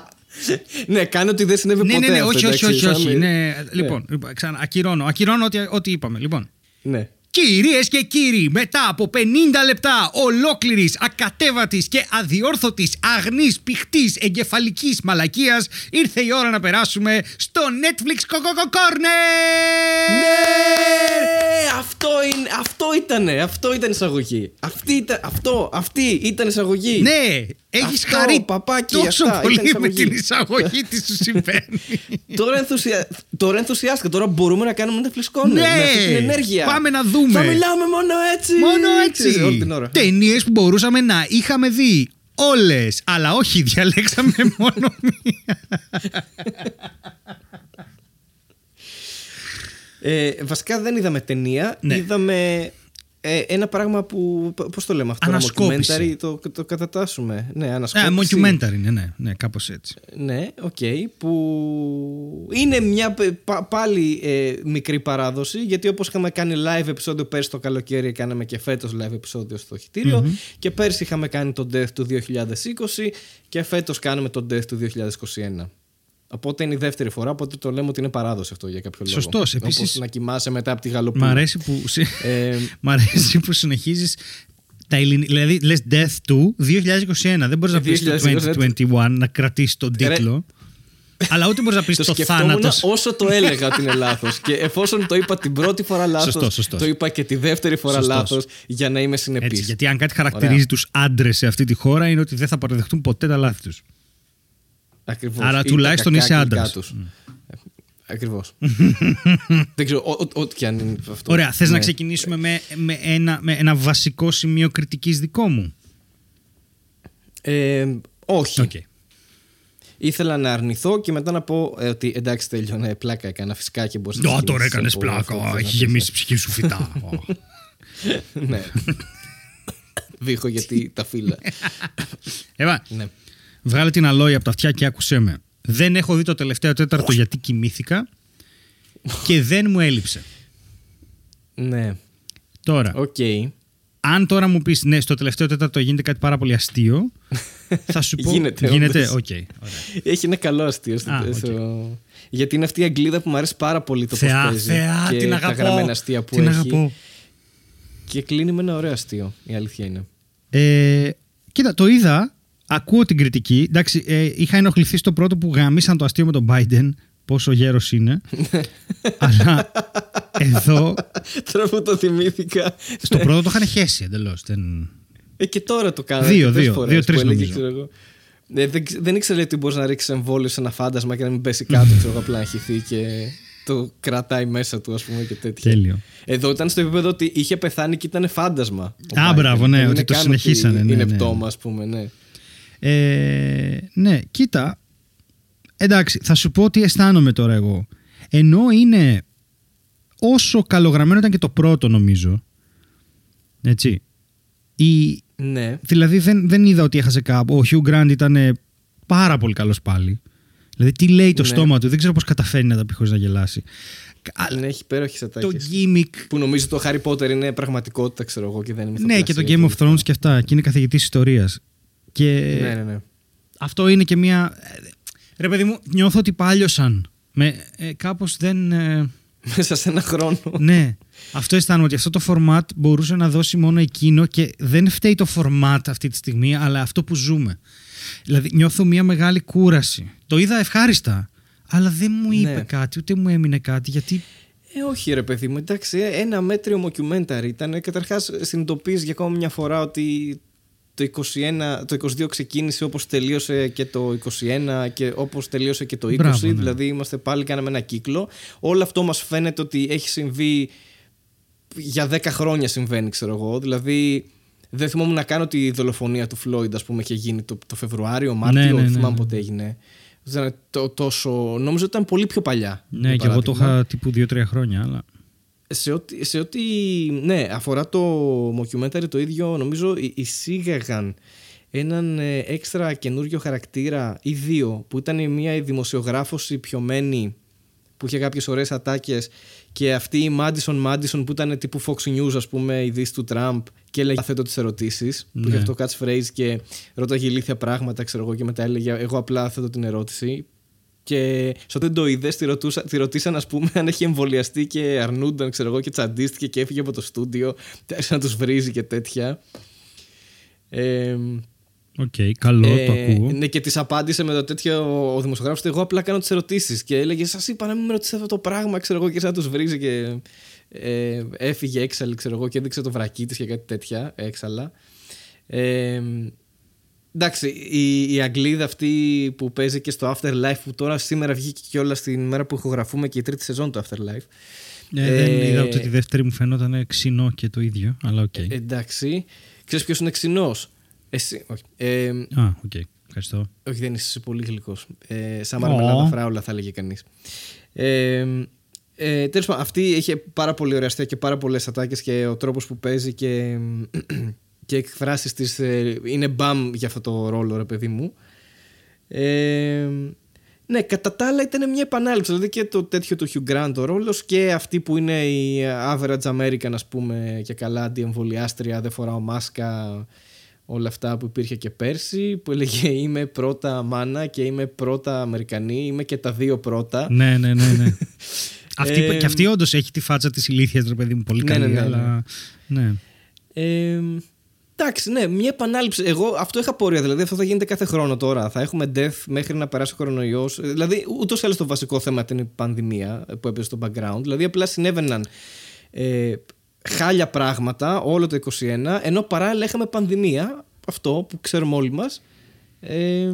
B: ναι, κάνε ότι δεν συνέβη
A: ναι,
B: ποτέ.
A: ναι, ναι,
B: αυτό,
A: όχι, όχι,
B: εντάξει,
A: όχι.
B: σαν
A: όχι.
B: μη-
A: Ναι, λοιπόν, λοιπόν, ξανά, ακυρώνω. Ακυρώνω ό,τι, ό,τι είπαμε. Λοιπόν.
B: Ναι.
A: Κυρίες και κύριοι, μετά από 50 λεπτά ολόκληρης, ακατέβατης και αδιόρθωτης, αγνής, πηχτής, εγκεφαλικής μαλακίας, ήρθε η ώρα να περάσουμε στο Netflix Coco Corner!
B: Ναι! Αυτό, είναι, αυτό ήτανε. Αυτό ήταν εισαγωγή. Αυτή ήταν, αυτό, αυτή ήταν εισαγωγή.
A: Ναι, έχεις
B: Αυτό,
A: χαρεί
B: παπάκι,
A: τόσο
B: αυτά,
A: πολύ
B: ήταν
A: με
B: εισαγωγή.
A: την εισαγωγή τι σου συμβαίνει.
B: Τώρα, ενθουσια... Τώρα ενθουσιάστηκα. Τώρα μπορούμε να κάνουμε Netflix Corner.
A: Ναι!
B: με αυτή την ενέργεια.
A: Πάμε να δούμε.
B: Θα μιλάμε μόνο έτσι.
A: Μόνο
B: Ξέρεις,
A: έτσι.
B: Όλη την ώρα.
A: Ταινίες που μπορούσαμε να είχαμε δει. Όλες. Αλλά όχι, διαλέξαμε μόνο μία.
B: Ε, βασικά δεν είδαμε ταινία.
A: Ναι.
B: Είδαμε ε, ένα πράγμα που. Πώς το λέμε αυτό,
A: Ανασκόπηση.
B: ένα documentary, το, το κατατάσσουμε. Ναι,
A: Ε,
B: ανασκόπηση.
A: mockumentary είναι, ναι, ναι, κάπως έτσι.
B: Ναι, οκ. που είναι μια π- πα- πάλι ε, μικρή παράδοση γιατί όπως είχαμε κάνει live επεισόδιο πέρσι το καλοκαίρι κάναμε και φέτος live επεισόδιο στο Χυτήριο και πέρσι είχαμε κάνει το Death to 2020 και φέτος κάνουμε το Death to 2021. Οπότε είναι η δεύτερη φορά, οπότε το λέμε ότι είναι παράδοση αυτό για κάποιο λόγο.
A: Σωστός, επίσης-
B: Όπως να κοιμάσαι μετά από τη
A: Μ'
B: γαλοπούλα.
A: αρέσει που, συ-
B: Ε,
A: μ' αρέσει που συνεχίζεις τα ελληνικά, δηλαδή λες Death του 2021, δεν μπορείς να πεις το
B: 2021.
A: 2021 να κρατήσεις τον
B: Ρε.
A: τίτλο. αλλά ούτε μπορείς να πεις
B: το
A: το,
B: σκεφτόμουν
A: θάνατος.
B: όσο το έλεγα ότι είναι λάθος και εφόσον το είπα την πρώτη φορά λάθος
A: Σωστός, σωστός.
B: το είπα και τη δεύτερη φορά
A: Σωστός.
B: λάθος για να είμαι συνεπής.
A: Έτσι, γιατί αν κάτι χαρακτηρίζει τους άντρες σε αυτή τη χώρα είναι ότι δεν θα παραδεχτούν ποτέ τα λάθη τους.
B: Ακριβώς.
A: Άρα
B: Ή τα
A: τουλάχιστον
B: κακά
A: είσαι
B: αγγλικά
A: άντρας.
B: τους. Ακριβώς. Δεν ξέρω, ό- ό- ό,τι και αν είναι αυτό.
A: Ωραία, θες να
B: Ναι.
A: ξεκινήσουμε με, με, ένα, με ένα βασικό σημείο κριτικής δικό μου;
B: Ε, όχι.
A: Οκ.
B: Ήθελα να αρνηθώ και μετά να πω ε, ότι εντάξει τέλειωνε, πλάκα έκανα φυσικά και μπορείς να
A: Ω, τώρα
B: ξεκινήσεις
A: έκανες
B: από
A: πλάκα.
B: αυτό που θες να
A: Έχει
B: πεις.
A: γεμίσει η ψυχή σου φυτά. Ω.
B: Ναι. Βήχω γιατί τα φύλλα.
A: Εύα,
B: ναι.
A: Βγάλε την αλόη από τα αυτιά και άκουσέ με. Δεν έχω δει το τελευταίο τέταρτο γιατί κοιμήθηκα και δεν μου έλειψε.
B: Ναι.
A: Τώρα,
B: Οκ.
A: αν τώρα μου πεις ναι, στο τελευταίο τέταρτο γίνεται κάτι πάρα πολύ αστείο, θα σου πω.
B: Γίνεται,
A: Γίνεται,
B: όντως.
A: οκ. ωραία.
B: Έχει ένα καλό αστείο στο,
A: Α, οκ.
B: στο- Γιατί είναι αυτή η Αγγλίδα που μου αρέσει πάρα πολύ το
A: Θεά,
B: πώς παίζει.
A: θεά,
B: και
A: την
B: τα
A: αγαπώ.
B: γραμμένα αστεία που
A: την
B: έχει.
A: αγαπώ.
B: Και κλείνει με ένα ωραίο αστείο, η αλήθεια είναι.
A: Ε, κοίτα, το είδα, ακούω την κριτική. Εντάξει, ε, είχα ενοχληθεί στο πρώτο που γαμήσαν το αστείο με τον Biden, πόσο γέρος είναι. αλλά εδώ,
B: Τώρα που το θυμήθηκα.
A: στο πρώτο το είχαν χέσει εντελώς. Δεν...
B: Ε, και τώρα το κάνω.
A: Δύο,
B: αρκετές
A: δύο,
B: φορές
A: δύο-τρεις
B: που έλεγε,
A: νομίζω.
B: ξέρω εγώ. Ε, δεν, ξε- δεν ήξερα ότι μπορεί να ρίξει εμβόλιο σε ένα φάντασμα και να μην πέσει κάτω, ξέρω εγώ, απλά να χυθεί και το κρατάει μέσα του, ας πούμε, και τέτοια.
A: Τέλειο.
B: Εδώ ήταν στο επίπεδο ότι είχε πεθάνει και ήταν φάντασμα. ο
A: Α,
B: Biden.
A: μπράβο, ναι,
B: Δεν
A: ότι
B: είναι
A: το
B: καν
A: συνεχίσανε, ναι,
B: είναι
A: ναι.
B: πτώμα, ας πούμε, ναι.
A: Ε, ναι, κοίτα. Εντάξει, θα σου πω τι αισθάνομαι τώρα εγώ. Ενώ είναι όσο καλογραμμένο ήταν και το πρώτο νομίζω. Έτσι. Η,
B: Ναι.
A: δηλαδή δεν, δεν είδα ότι έχασε κάπου. Ο Hugh Grant ήταν ε, πάρα πολύ καλός πάλι. Δηλαδή τι λέει το
B: Ναι.
A: στόμα του. Δεν ξέρω πώς καταφέρει να τα πει χωρίς να γελάσει. Α,
B: Ναι, έχει υπέροχες
A: το
B: ατάκε.
A: gimmick.
B: Που νομίζω το Harry Potter είναι πραγματικότητα, ξέρω εγώ, και δεν είναι
A: Ναι, και το
B: μυθοπλασία
A: Game of Thrones και αυτά. Και είναι καθηγητής ιστορίας. Και
B: Ναι, ναι, ναι.
A: αυτό είναι και μια. ε, Ρε παιδί μου, νιώθω ότι πάλιωσαν. Με, ε, κάπως δεν. ε,
B: Μέσα σε ένα χρόνο.
A: ναι. Αυτό αισθάνομαι ότι αυτό το format μπορούσε να δώσει μόνο εκείνο και δεν φταίει το format αυτή τη στιγμή, αλλά αυτό που ζούμε. Δηλαδή, νιώθω μια μεγάλη κούραση. Το είδα ευχάριστα, αλλά δεν μου είπε
B: Ναι.
A: κάτι, ούτε μου έμεινε κάτι, γιατί.
B: Ε, όχι ρε παιδί μου, εντάξει, ε, ένα μέτριο mockumentary ήταν. Καταρχάς συνειδητοποίησε για ακόμα μια φορά ότι το, 21, το 22 ξεκίνησε όπως τελείωσε και το 21 και όπως τελείωσε και το 20,
A: Μπράβο, ναι.
B: δηλαδή είμαστε πάλι κάναμε ένα κύκλο. Όλο αυτό μας φαίνεται ότι έχει συμβεί για 10 χρόνια συμβαίνει ξέρω εγώ, δηλαδή δεν θυμόμουν να κάνω τη δολοφονία του Φλόιντ ας πούμε είχε γίνει το, το Φεβρουάριο, Μάρτιο,
A: ναι,
B: δεν
A: ναι,
B: θυμάμαι
A: ναι.
B: πότε έγινε. Δεν ήταν το, τόσο, νόμιζα ότι ήταν πολύ πιο παλιά.
A: Ναι,
B: για
A: και εγώ το
B: παράδειγμα.
A: είχα τύπου 2-3 χρόνια, αλλά.
B: Σε ό,τι, σε ό,τι ναι, αφορά το mockumentary το ίδιο νομίζω ει- εισήγαγαν έναν ε, έξτρα καινούριο χαρακτήρα ή δύο που ήταν η μία η δημοσιογράφος η πιωμένη που είχε κάποιες ωραίες ατάκες και αυτή η Madison Madison που ήταν τύπου Fox News ας πούμε η δύση του Τραμπ και έλεγε θέτω τις ερωτήσεις που
A: Ναι.
B: είχε αυτό catchphrase και ρώταγε ηλίθια πράγματα ξέρω εγώ και μετά έλεγε εγώ απλά θέτω την ερώτηση και στο δεν το είδες, τη, ρωτούσα- τη ρωτήσαν, ας πούμε, αν έχει εμβολιαστεί και αρνούνταν, ξέρω εγώ, και τσαντίστηκε και έφυγε από το στούντιο. Άρχισε να τους βρίζει και τέτοια. Ε,
A: Οκ, καλό, το ακούω.
B: ναι, και της απάντησε με το τέτοιο ο δημοσιογράφος ότι εγώ απλά κάνω τις ερωτήσεις. Και έλεγε, Σας είπα να μην με ρωτήσετε αυτό το πράγμα, ξέρω εγώ, και σαν να τους βρίζει και ε, έφυγε έξαλλη, ξέρω εγώ, και έδειξε το βρακί της και κάτι τέτοια έξαλλα. Ε, εντάξει, η, η Αγγλίδα αυτή που παίζει και στο Afterlife, που τώρα σήμερα βγήκε κιόλα την μέρα που ηχογραφούμε και η τρίτη σεζόν του Afterlife.
A: Ε, δεν
B: ε,
A: είδα ούτε τη δεύτερη μου φαινόταν ξινό και το ίδιο, αλλά οκ.
B: Ε, εντάξει. Ξέρεις ποιος είναι ξινός; Εσύ. Όχι. Ε,
A: Α, οκ. Ευχαριστώ.
B: όχι, δεν είσαι πολύ γλυκός. Ε, σαν
A: Ω.
B: μαρμελάδα φράουλα, θα έλεγε κανείς. Ε, Ε, Τέλος πάντων, αυτή έχει πάρα πολύ ωραία αστεία και πάρα πολλές ατάκες και ο τρόπος που παίζει και, και εκφράσεις της. Ε, είναι μπαμ για αυτό το ρόλο, ρε παιδί μου. Ε, ναι, κατά τα άλλα ήταν μια επανάληψη. Δηλαδή και το τέτοιο του Hugh Grant ο ρόλος και αυτή που είναι η average American, ας πούμε, και καλά αντιεμβολιάστρια, δεν φοράω μάσκα, όλα αυτά που υπήρχε και πέρσι, που έλεγε Είμαι πρώτα μάνα και είμαι πρώτα Αμερικανή, είμαι και τα δύο πρώτα.
A: Ναι, ναι, ναι. ναι. αυτή, ε, και αυτή όντως έχει τη φάτσα της ηλίθεια, ρε παιδί μου, πολύ ναι, καλή. Ναι, ναι, αλλά... ναι.
B: Ε, Εντάξει, ναι, μια επανάληψη. Εγώ αυτό είχα πορεία. Δηλαδή, αυτό θα γίνεται κάθε χρόνο τώρα. Θα έχουμε death μέχρι να περάσει ο κορονοϊός. Δηλαδή, ούτως ή άλλως το βασικό θέμα ήταν η πανδημία που έπαιζε στο background. Δηλαδή, απλά συνέβαιναν ε, χάλια πράγματα όλο το 2021, ενώ παράλληλα είχαμε πανδημία. Αυτό που ξέρουμε όλοι μας. Ε,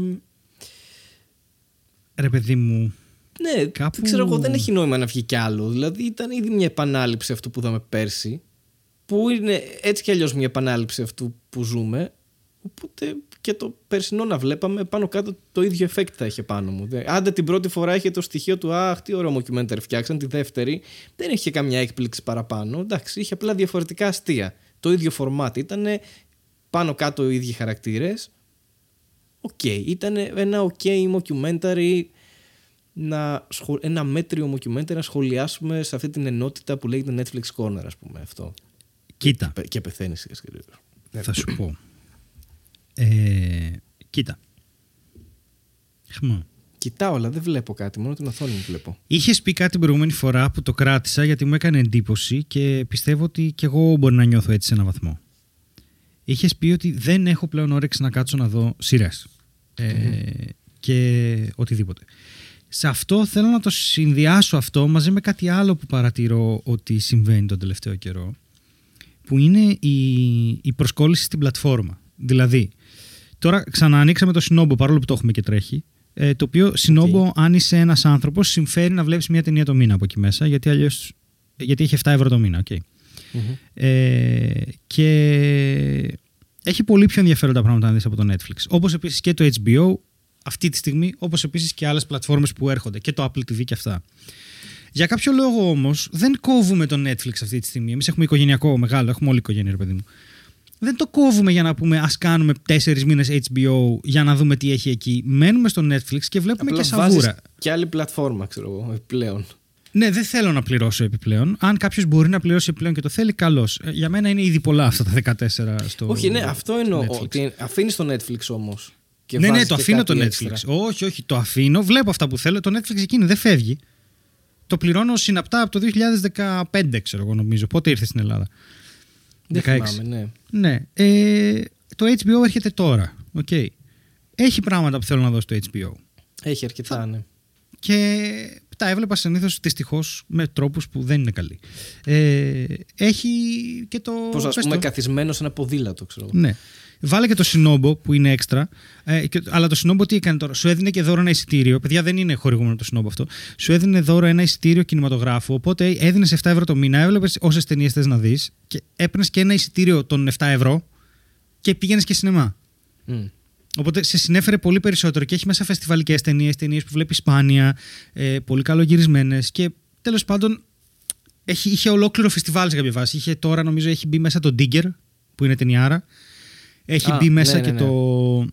A: Ρε παιδί μου.
B: Ναι, κάπου... ξέρω εγώ, δεν έχει νόημα να βγει κι άλλο. Δηλαδή, ήταν ήδη μια επανάληψη αυτό που είδαμε πέρσι που είναι έτσι κι αλλιώς μια επανάληψη αυτού που ζούμε οπότε και το περσινό να βλέπαμε πάνω κάτω το ίδιο effect θα είχε πάνω μου. Άντε την πρώτη φορά είχε το στοιχείο του αχ τι ωραίο mockumentary φτιάξαν τη δεύτερη δεν είχε καμιά έκπληξη παραπάνω. Εντάξει είχε απλά διαφορετικά αστεία. Το ίδιο format ήταν πάνω κάτω οι ίδιοι χαρακτήρες. Ok, okay. ήταν ένα ok mockumentary να, ένα μέτριο mockumentary να σχολιάσουμε σε αυτή την ενότητα που λέγεται Netflix Corner ας πούμε αυτό
A: Κοίτα.
B: Και, και πεθαίνει
A: Θα σου πω. Ε, κοίτα. Χμ.
B: Κοιτάω, αλλά δεν βλέπω κάτι. Μόνο την οθόνη μου βλέπω.
A: Είχες πει κάτι την προηγούμενη φορά που το κράτησα γιατί μου έκανε εντύπωση και πιστεύω ότι και εγώ μπορεί να νιώθω έτσι σε έναν βαθμό. Είχες πει ότι δεν έχω πλέον όρεξη να κάτσω να δω σειρές. Ε, και οτιδήποτε. Σε αυτό θέλω να το συνδυάσω αυτό μαζί με κάτι άλλο που παρατηρώ ότι συμβαίνει τον τελευταίο καιρό που είναι η, η προσκόλληση στην πλατφόρμα. Δηλαδή, τώρα ξαναανοίξαμε το Σινόμπο παρόλο που το έχουμε και τρέχει. Ε, το οποίο Σινόμπο, okay. αν είσαι ένας άνθρωπος, συμφέρει να βλέπεις μια ταινία το μήνα από εκεί μέσα, γιατί αλλιώ. Γιατί έχει 7 ευρώ το μήνα. Okay. Ε, και έχει πολύ πιο ενδιαφέροντα πράγματα να δεις από το Netflix. Όπως επίσης και το HBO αυτή τη στιγμή, όπως επίσης και άλλες πλατφόρμες που έρχονται και το Apple TV και αυτά. Για κάποιο λόγο όμως δεν κόβουμε το Netflix αυτή τη στιγμή. Εμείς έχουμε οικογενειακό μεγάλο, έχουμε όλη οικογένεια, ρε παιδί μου. Δεν το κόβουμε για να πούμε ας κάνουμε τέσσερις μήνες HBO για να δούμε τι έχει εκεί. Μένουμε στο Netflix και βλέπουμε Απλά και σαβούρα.
B: Και άλλη πλατφόρμα, ξέρω εγώ, επιπλέον.
A: Ναι, δεν θέλω να πληρώσω επιπλέον. Αν κάποιος μπορεί να πληρώσει επιπλέον και το θέλει, καλώς. Ε, για μένα είναι ήδη πολλά αυτά τα 14 στο.
B: Όχι, ναι, αυτό εννοώ. Ότι αφήνεις το Netflix όμως.
A: Ναι, ναι, το αφήνω το Netflix. Έξτρα. Όχι, όχι, το αφήνω. Βλέπω αυτά που θέλω. Το Netflix εκείνη δεν φεύγει. Το πληρώνω συναπτά από το 2015, ξέρω εγώ νομίζω. Πότε ήρθε στην Ελλάδα;
B: Δεν 16. θυμάμαι, ναι.
A: ναι. Ε, το HBO έρχεται τώρα. Okay. Έχει πράγματα που θέλω να δω στο HBO.
B: Έχει αρκετά, ναι.
A: Και τα έβλεπα συνήθως δυστυχώς με τρόπους που δεν είναι καλοί. Ε, έχει και το.
B: Πώς ας πούμε, καθισμένος σε ένα ποδήλατο, ξέρω.
A: Ναι. Βάλε και το Σινόμπο που είναι έξτρα. Ε, και, αλλά το Σινόμπο τι έκανε τώρα; Σου έδινε και δώρο ένα εισιτήριο. Παιδιά δεν είναι χορηγούμενο το Σινόμπο αυτό. Σου έδινε δώρο ένα εισιτήριο κινηματογράφου. Οπότε έδινες 7 ευρώ το μήνα, έβλεπες όσες ταινίες θες να δεις και έπαιρνες και ένα εισιτήριο των 7 ευρώ και πήγαινες και σινεμά. Mm. Οπότε σε συνέφερε πολύ περισσότερο και έχει μέσα φεστιβαλικές ταινίες, ταινίες που βλέπεις σπάνια, ε, πολύ καλογυρισμένες και τέλος πάντων έχει, είχε ολόκληρο φεστιβάλ σε κάποια βάση. Είχε τώρα νομίζω έχει μπει μέσα το Digger που είναι ταινιάρα. Έχει μπει μέσα ναι, και ναι, το.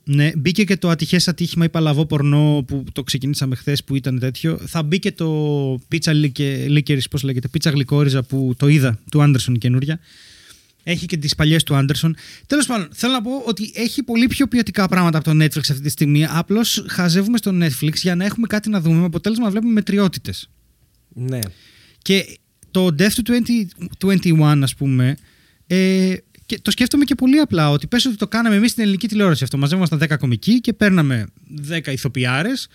A: Ναι. ναι, μπήκε και το ατυχές ατύχημα ή παλαβό πορνό που το ξεκινήσαμε χθες που ήταν τέτοιο. Θα μπει και το πίτσα λίκερης, πώς λέγεται, πίτσα γλυκόριζα που το είδα του Άντερσον καινούρια. Έχει και τις παλιές του Άντερσον. Τέλος πάντων, θέλω να πω ότι έχει πολύ πιο ποιοτικά πράγματα από το Netflix αυτή τη στιγμή. Απλώς χαζεύουμε στο Netflix για να έχουμε κάτι να δούμε. Με αποτέλεσμα να βλέπουμε μετριότητες.
B: Ναι.
A: Και το Death to 2021, ας πούμε, ε, και το σκέφτομαι και πολύ απλά ότι πες ότι το κάναμε εμείς στην ελληνική τηλεόραση αυτό. Μαζεύομασταν 10 κομικοί και παίρναμε 10 ηθοποιάρες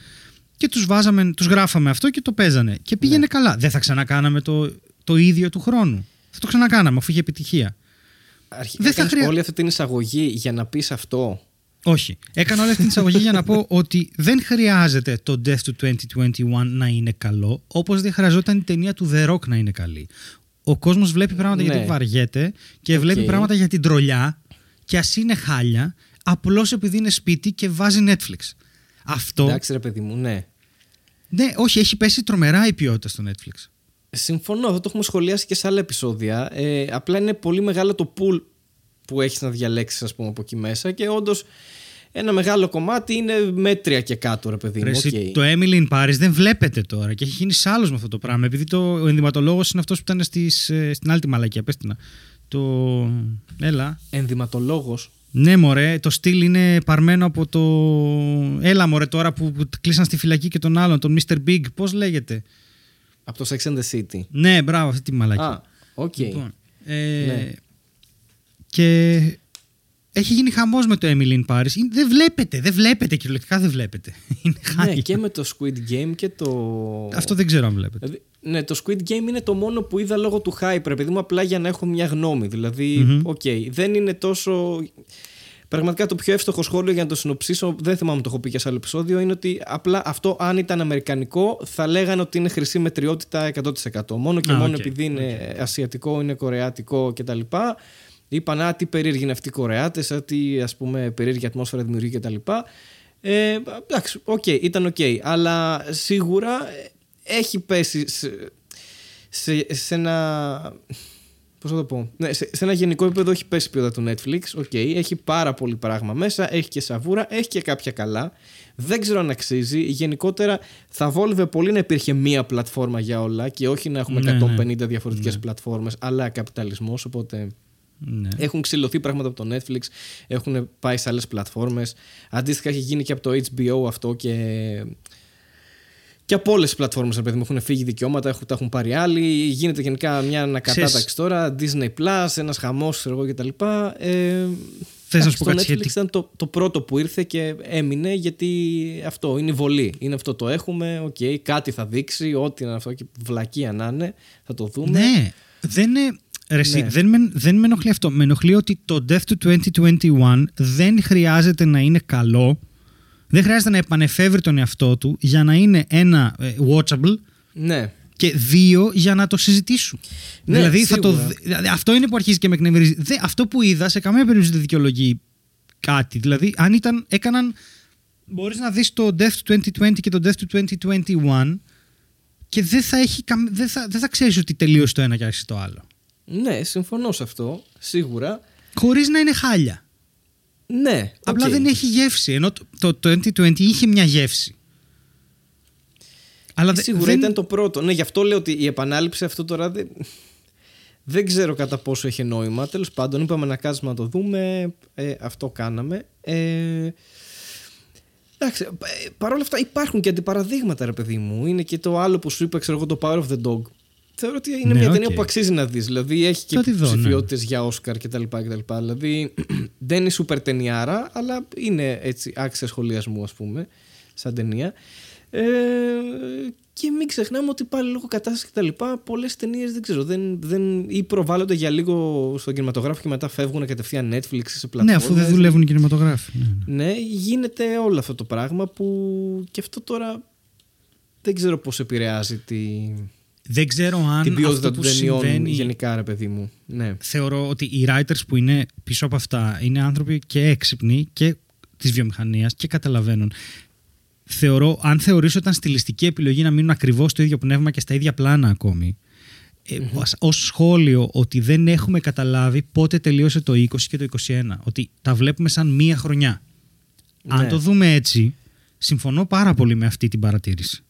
A: και τους βάζαμε, τους γράφαμε αυτό και το παίζανε. Και πήγαινε ναι. καλά. Δεν θα ξανακάναμε το, το ίδιο του χρόνου. Θα το ξανακάναμε αφού είχε επιτυχία.
B: Αρχικά δεν θα χρεια... όλη αυτή την εισαγωγή για να πεις αυτό;
A: Όχι. Έκανα όλη αυτή την εισαγωγή για να πω ότι δεν χρειάζεται το Death to 2021 να είναι καλό, όπως δεν χρειαζόταν η ταινία του The Rock να είναι καλή ο κόσμος βλέπει πράγματα ναι. γιατί βαριέται και βλέπει πράγματα για την τρολιά και ας είναι χάλια, απλώς επειδή είναι σπίτι και βάζει Netflix. Αυτό.
B: Εντάξει, ρε παιδί μου, ναι.
A: Ναι, όχι, έχει πέσει τρομερά η ποιότητα στο Netflix.
B: Συμφωνώ, αυτό το έχουμε σχολιάσει και σε άλλα επεισόδια. Ε, απλά είναι πολύ μεγάλο το pool που έχεις να διαλέξεις ας πούμε από εκεί μέσα και όντως ένα μεγάλο κομμάτι είναι μέτρια και κάτω ρε παιδί μου. Okay.
A: Το Emily in Paris δεν βλέπετε τώρα και έχει γίνει άλλο με αυτό το πράγμα επειδή το, ο ενδυματολόγος είναι αυτός που ήταν στις, ε, στην άλλη μαλακία, πες την. Το... Έλα.
B: Ενδυματολόγος.
A: Ναι, μωρέ, το στυλ είναι παρμένο από το. Έλα, μωρέ, τώρα που κλείσαν στη φυλακή και τον άλλον, τον Mr. Big, πώς λέγεται;
B: Από το Sex and the City.
A: Ναι, μπράβο, αυτή τη μαλακία.
B: Α, ok. Okay. Λοιπόν,
A: ε, ναι. Και έχει γίνει χαμός με το Emily in Paris. Δεν βλέπετε, δεν βλέπετε, κυριολεκτικά δεν βλέπετε. Είναι
B: ναι, και με το Squid Game και το.
A: Αυτό δεν ξέρω αν βλέπετε. Δηλαδή,
B: ναι, το Squid Game είναι το μόνο που είδα λόγω του hype, επειδή μου απλά για να έχω μια γνώμη. Δηλαδή, ok, okay, δεν είναι τόσο. Πραγματικά το πιο εύστοχο σχόλιο για να το συνοψίσω, δεν θυμάμαι το έχω πει και σε άλλο επεισόδιο, είναι ότι απλά αυτό αν ήταν αμερικανικό θα λέγανε ότι είναι χρυσή μετριότητα 100%. Μόνο και μόνο επειδή είναι ασιατικό, είναι κορεάτικο κτλ. Είπαν, Α, τι περίεργοι είναι αυτοί οι Κορεάτες, τι ας πούμε περίεργη ατμόσφαιρα δημιουργεί κτλ. Ε, εντάξει, ok, okay, ήταν ok. Okay, αλλά σίγουρα έχει πέσει σε, σε, σε ένα. Πώς θα το πω. Ναι, σε, σε, ένα γενικό επίπεδο έχει πέσει ποιότητα του Netflix. Ok, okay, έχει πάρα πολύ πράγμα μέσα. Έχει και σαβούρα, έχει και κάποια καλά. Δεν ξέρω αν αξίζει. Γενικότερα θα βόλευε πολύ να υπήρχε μία πλατφόρμα για όλα και όχι να έχουμε ναι, 150 ναι. διαφορετικές ναι. πλατφόρμες, αλλά καπιταλισμός. Οπότε ναι. Έχουν ξυλωθεί πράγματα από το Netflix, έχουν πάει σε άλλες πλατφόρμες. Αντίστοιχα έχει γίνει και από το HBO αυτό και. Και από όλες τις πλατφόρμες, παιδί μου, έχουν φύγει δικαιώματα, έχουν, τα έχουν πάρει άλλοι. Γίνεται γενικά μια ανακατάταξη τώρα. Disney Plus, ένας χαμός, ξέρω εγώ κτλ. Ε,
A: Θες να σου πω
B: κάτι Netflix ήταν το, το πρώτο που ήρθε και έμεινε γιατί αυτό είναι η βολή. Είναι αυτό το έχουμε, ok, okay, κάτι θα δείξει, ό,τι είναι αυτό και βλακία να είναι, θα το δούμε.
A: Ναι, δεν είναι, Ρε, ναι. δεν, με, δεν με ενοχλεί αυτό. Με ενοχλεί ότι το Death του 2021 δεν χρειάζεται να είναι καλό. Δεν χρειάζεται να επανεφεύρει τον εαυτό του για να είναι ένα ε, watchable.
B: Ναι.
A: Και δύο, για να το συζητήσουν.
B: Ναι,
A: δηλαδή, θα το, δηλαδή, αυτό είναι που αρχίζει και με εκνευρίζει. αυτό που είδα σε καμία περίπτωση δεν δικαιολογεί κάτι. Δηλαδή, αν ήταν, έκαναν. Μπορείς να δεις το Death του 2020 και το Death του 2021 και δεν θα, έχει, δεν θα, δεν θα ξέρεις ότι τελείωσε το ένα και άρχισε το άλλο.
B: Ναι, συμφωνώ σε αυτό, σίγουρα.
A: Χωρίς να είναι χάλια.
B: Ναι.
A: Απλά δεν έχει γεύση. Ενώ το, το 2020 είχε μια γεύση.
B: Αλλά σίγουρα δεν... ήταν το πρώτο. Ναι, γι' αυτό λέω ότι η επανάληψη αυτό τώρα δεν, δεν ξέρω κατά πόσο έχει νόημα. Τέλος πάντων, είπαμε να κάτσουμε να το δούμε. Ε, αυτό κάναμε. Ε, εντάξει, ε, παρ' όλα αυτά υπάρχουν και αντιπαραδείγματα, ρε παιδί μου. Είναι και το άλλο που σου είπα, ξέρω εγώ, το Power of the Dog θεωρώ ότι είναι ναι, μια okay. ταινία που αξίζει να δεις. Δηλαδή έχει και ψηφιότητε ναι. για Όσκαρ κτλ. Δηλαδή δεν είναι σούπερ ταινιάρα, αλλά είναι έτσι άξια σχολιασμού, ας πούμε, σαν ταινία. Ε, και μην ξεχνάμε ότι πάλι λόγω κατάστασης κτλ. Πολλές ταινίες δεν ξέρω. Δεν, δεν, ή προβάλλονται για λίγο στον κινηματογράφο και μετά φεύγουν κατευθείαν Netflix σε πλατφόρμα.
A: Ναι, αφού δεν δουλεύουν οι κινηματογράφοι.
B: Ναι, ναι, γίνεται όλο αυτό το πράγμα που και αυτό τώρα δεν ξέρω πώς επηρεάζει τη,
A: δεν ξέρω αν
B: την ποιότητα
A: αυτό που συμβαίνει...
B: γενικά, ρε παιδί μου. Ναι.
A: Θεωρώ ότι οι writers που είναι πίσω από αυτά είναι άνθρωποι και έξυπνοι και της βιομηχανίας και καταλαβαίνουν. Θεωρώ, αν θεωρήσω ήταν στιλιστική επιλογή να μείνουν ακριβώς στο ίδιο πνεύμα και στα ίδια πλάνα ακόμη, ε, ως σχόλιο ότι δεν έχουμε καταλάβει πότε τελείωσε το 20 και το 21. Ότι τα βλέπουμε σαν μία χρονιά. Αν ναι. το δούμε έτσι, συμφωνώ πάρα πολύ με αυτή την παρατήρηση.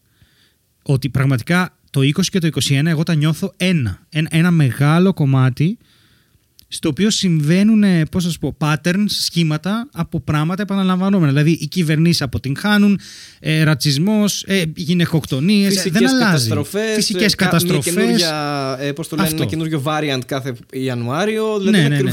A: Ότι πραγματικά το 20 και το 21 εγώ τα νιώθω ένα. Ένα, ένα μεγάλο κομμάτι στο οποίο συμβαίνουν, πώς σα πω, patterns, σχήματα από πράγματα επαναλαμβανόμενα. Δηλαδή, οι κυβερνήσεις αποτυγχάνουν, ε, ρατσισμός, ε, γυναικοκτονίες.
B: Δεν αλλάζει.
A: Φυσικές καταστροφές.
B: Ε, Πώς το λένε, ένα καινούριο variant κάθε Ιανουάριο. Δηλαδή, ναι, ναι, ναι.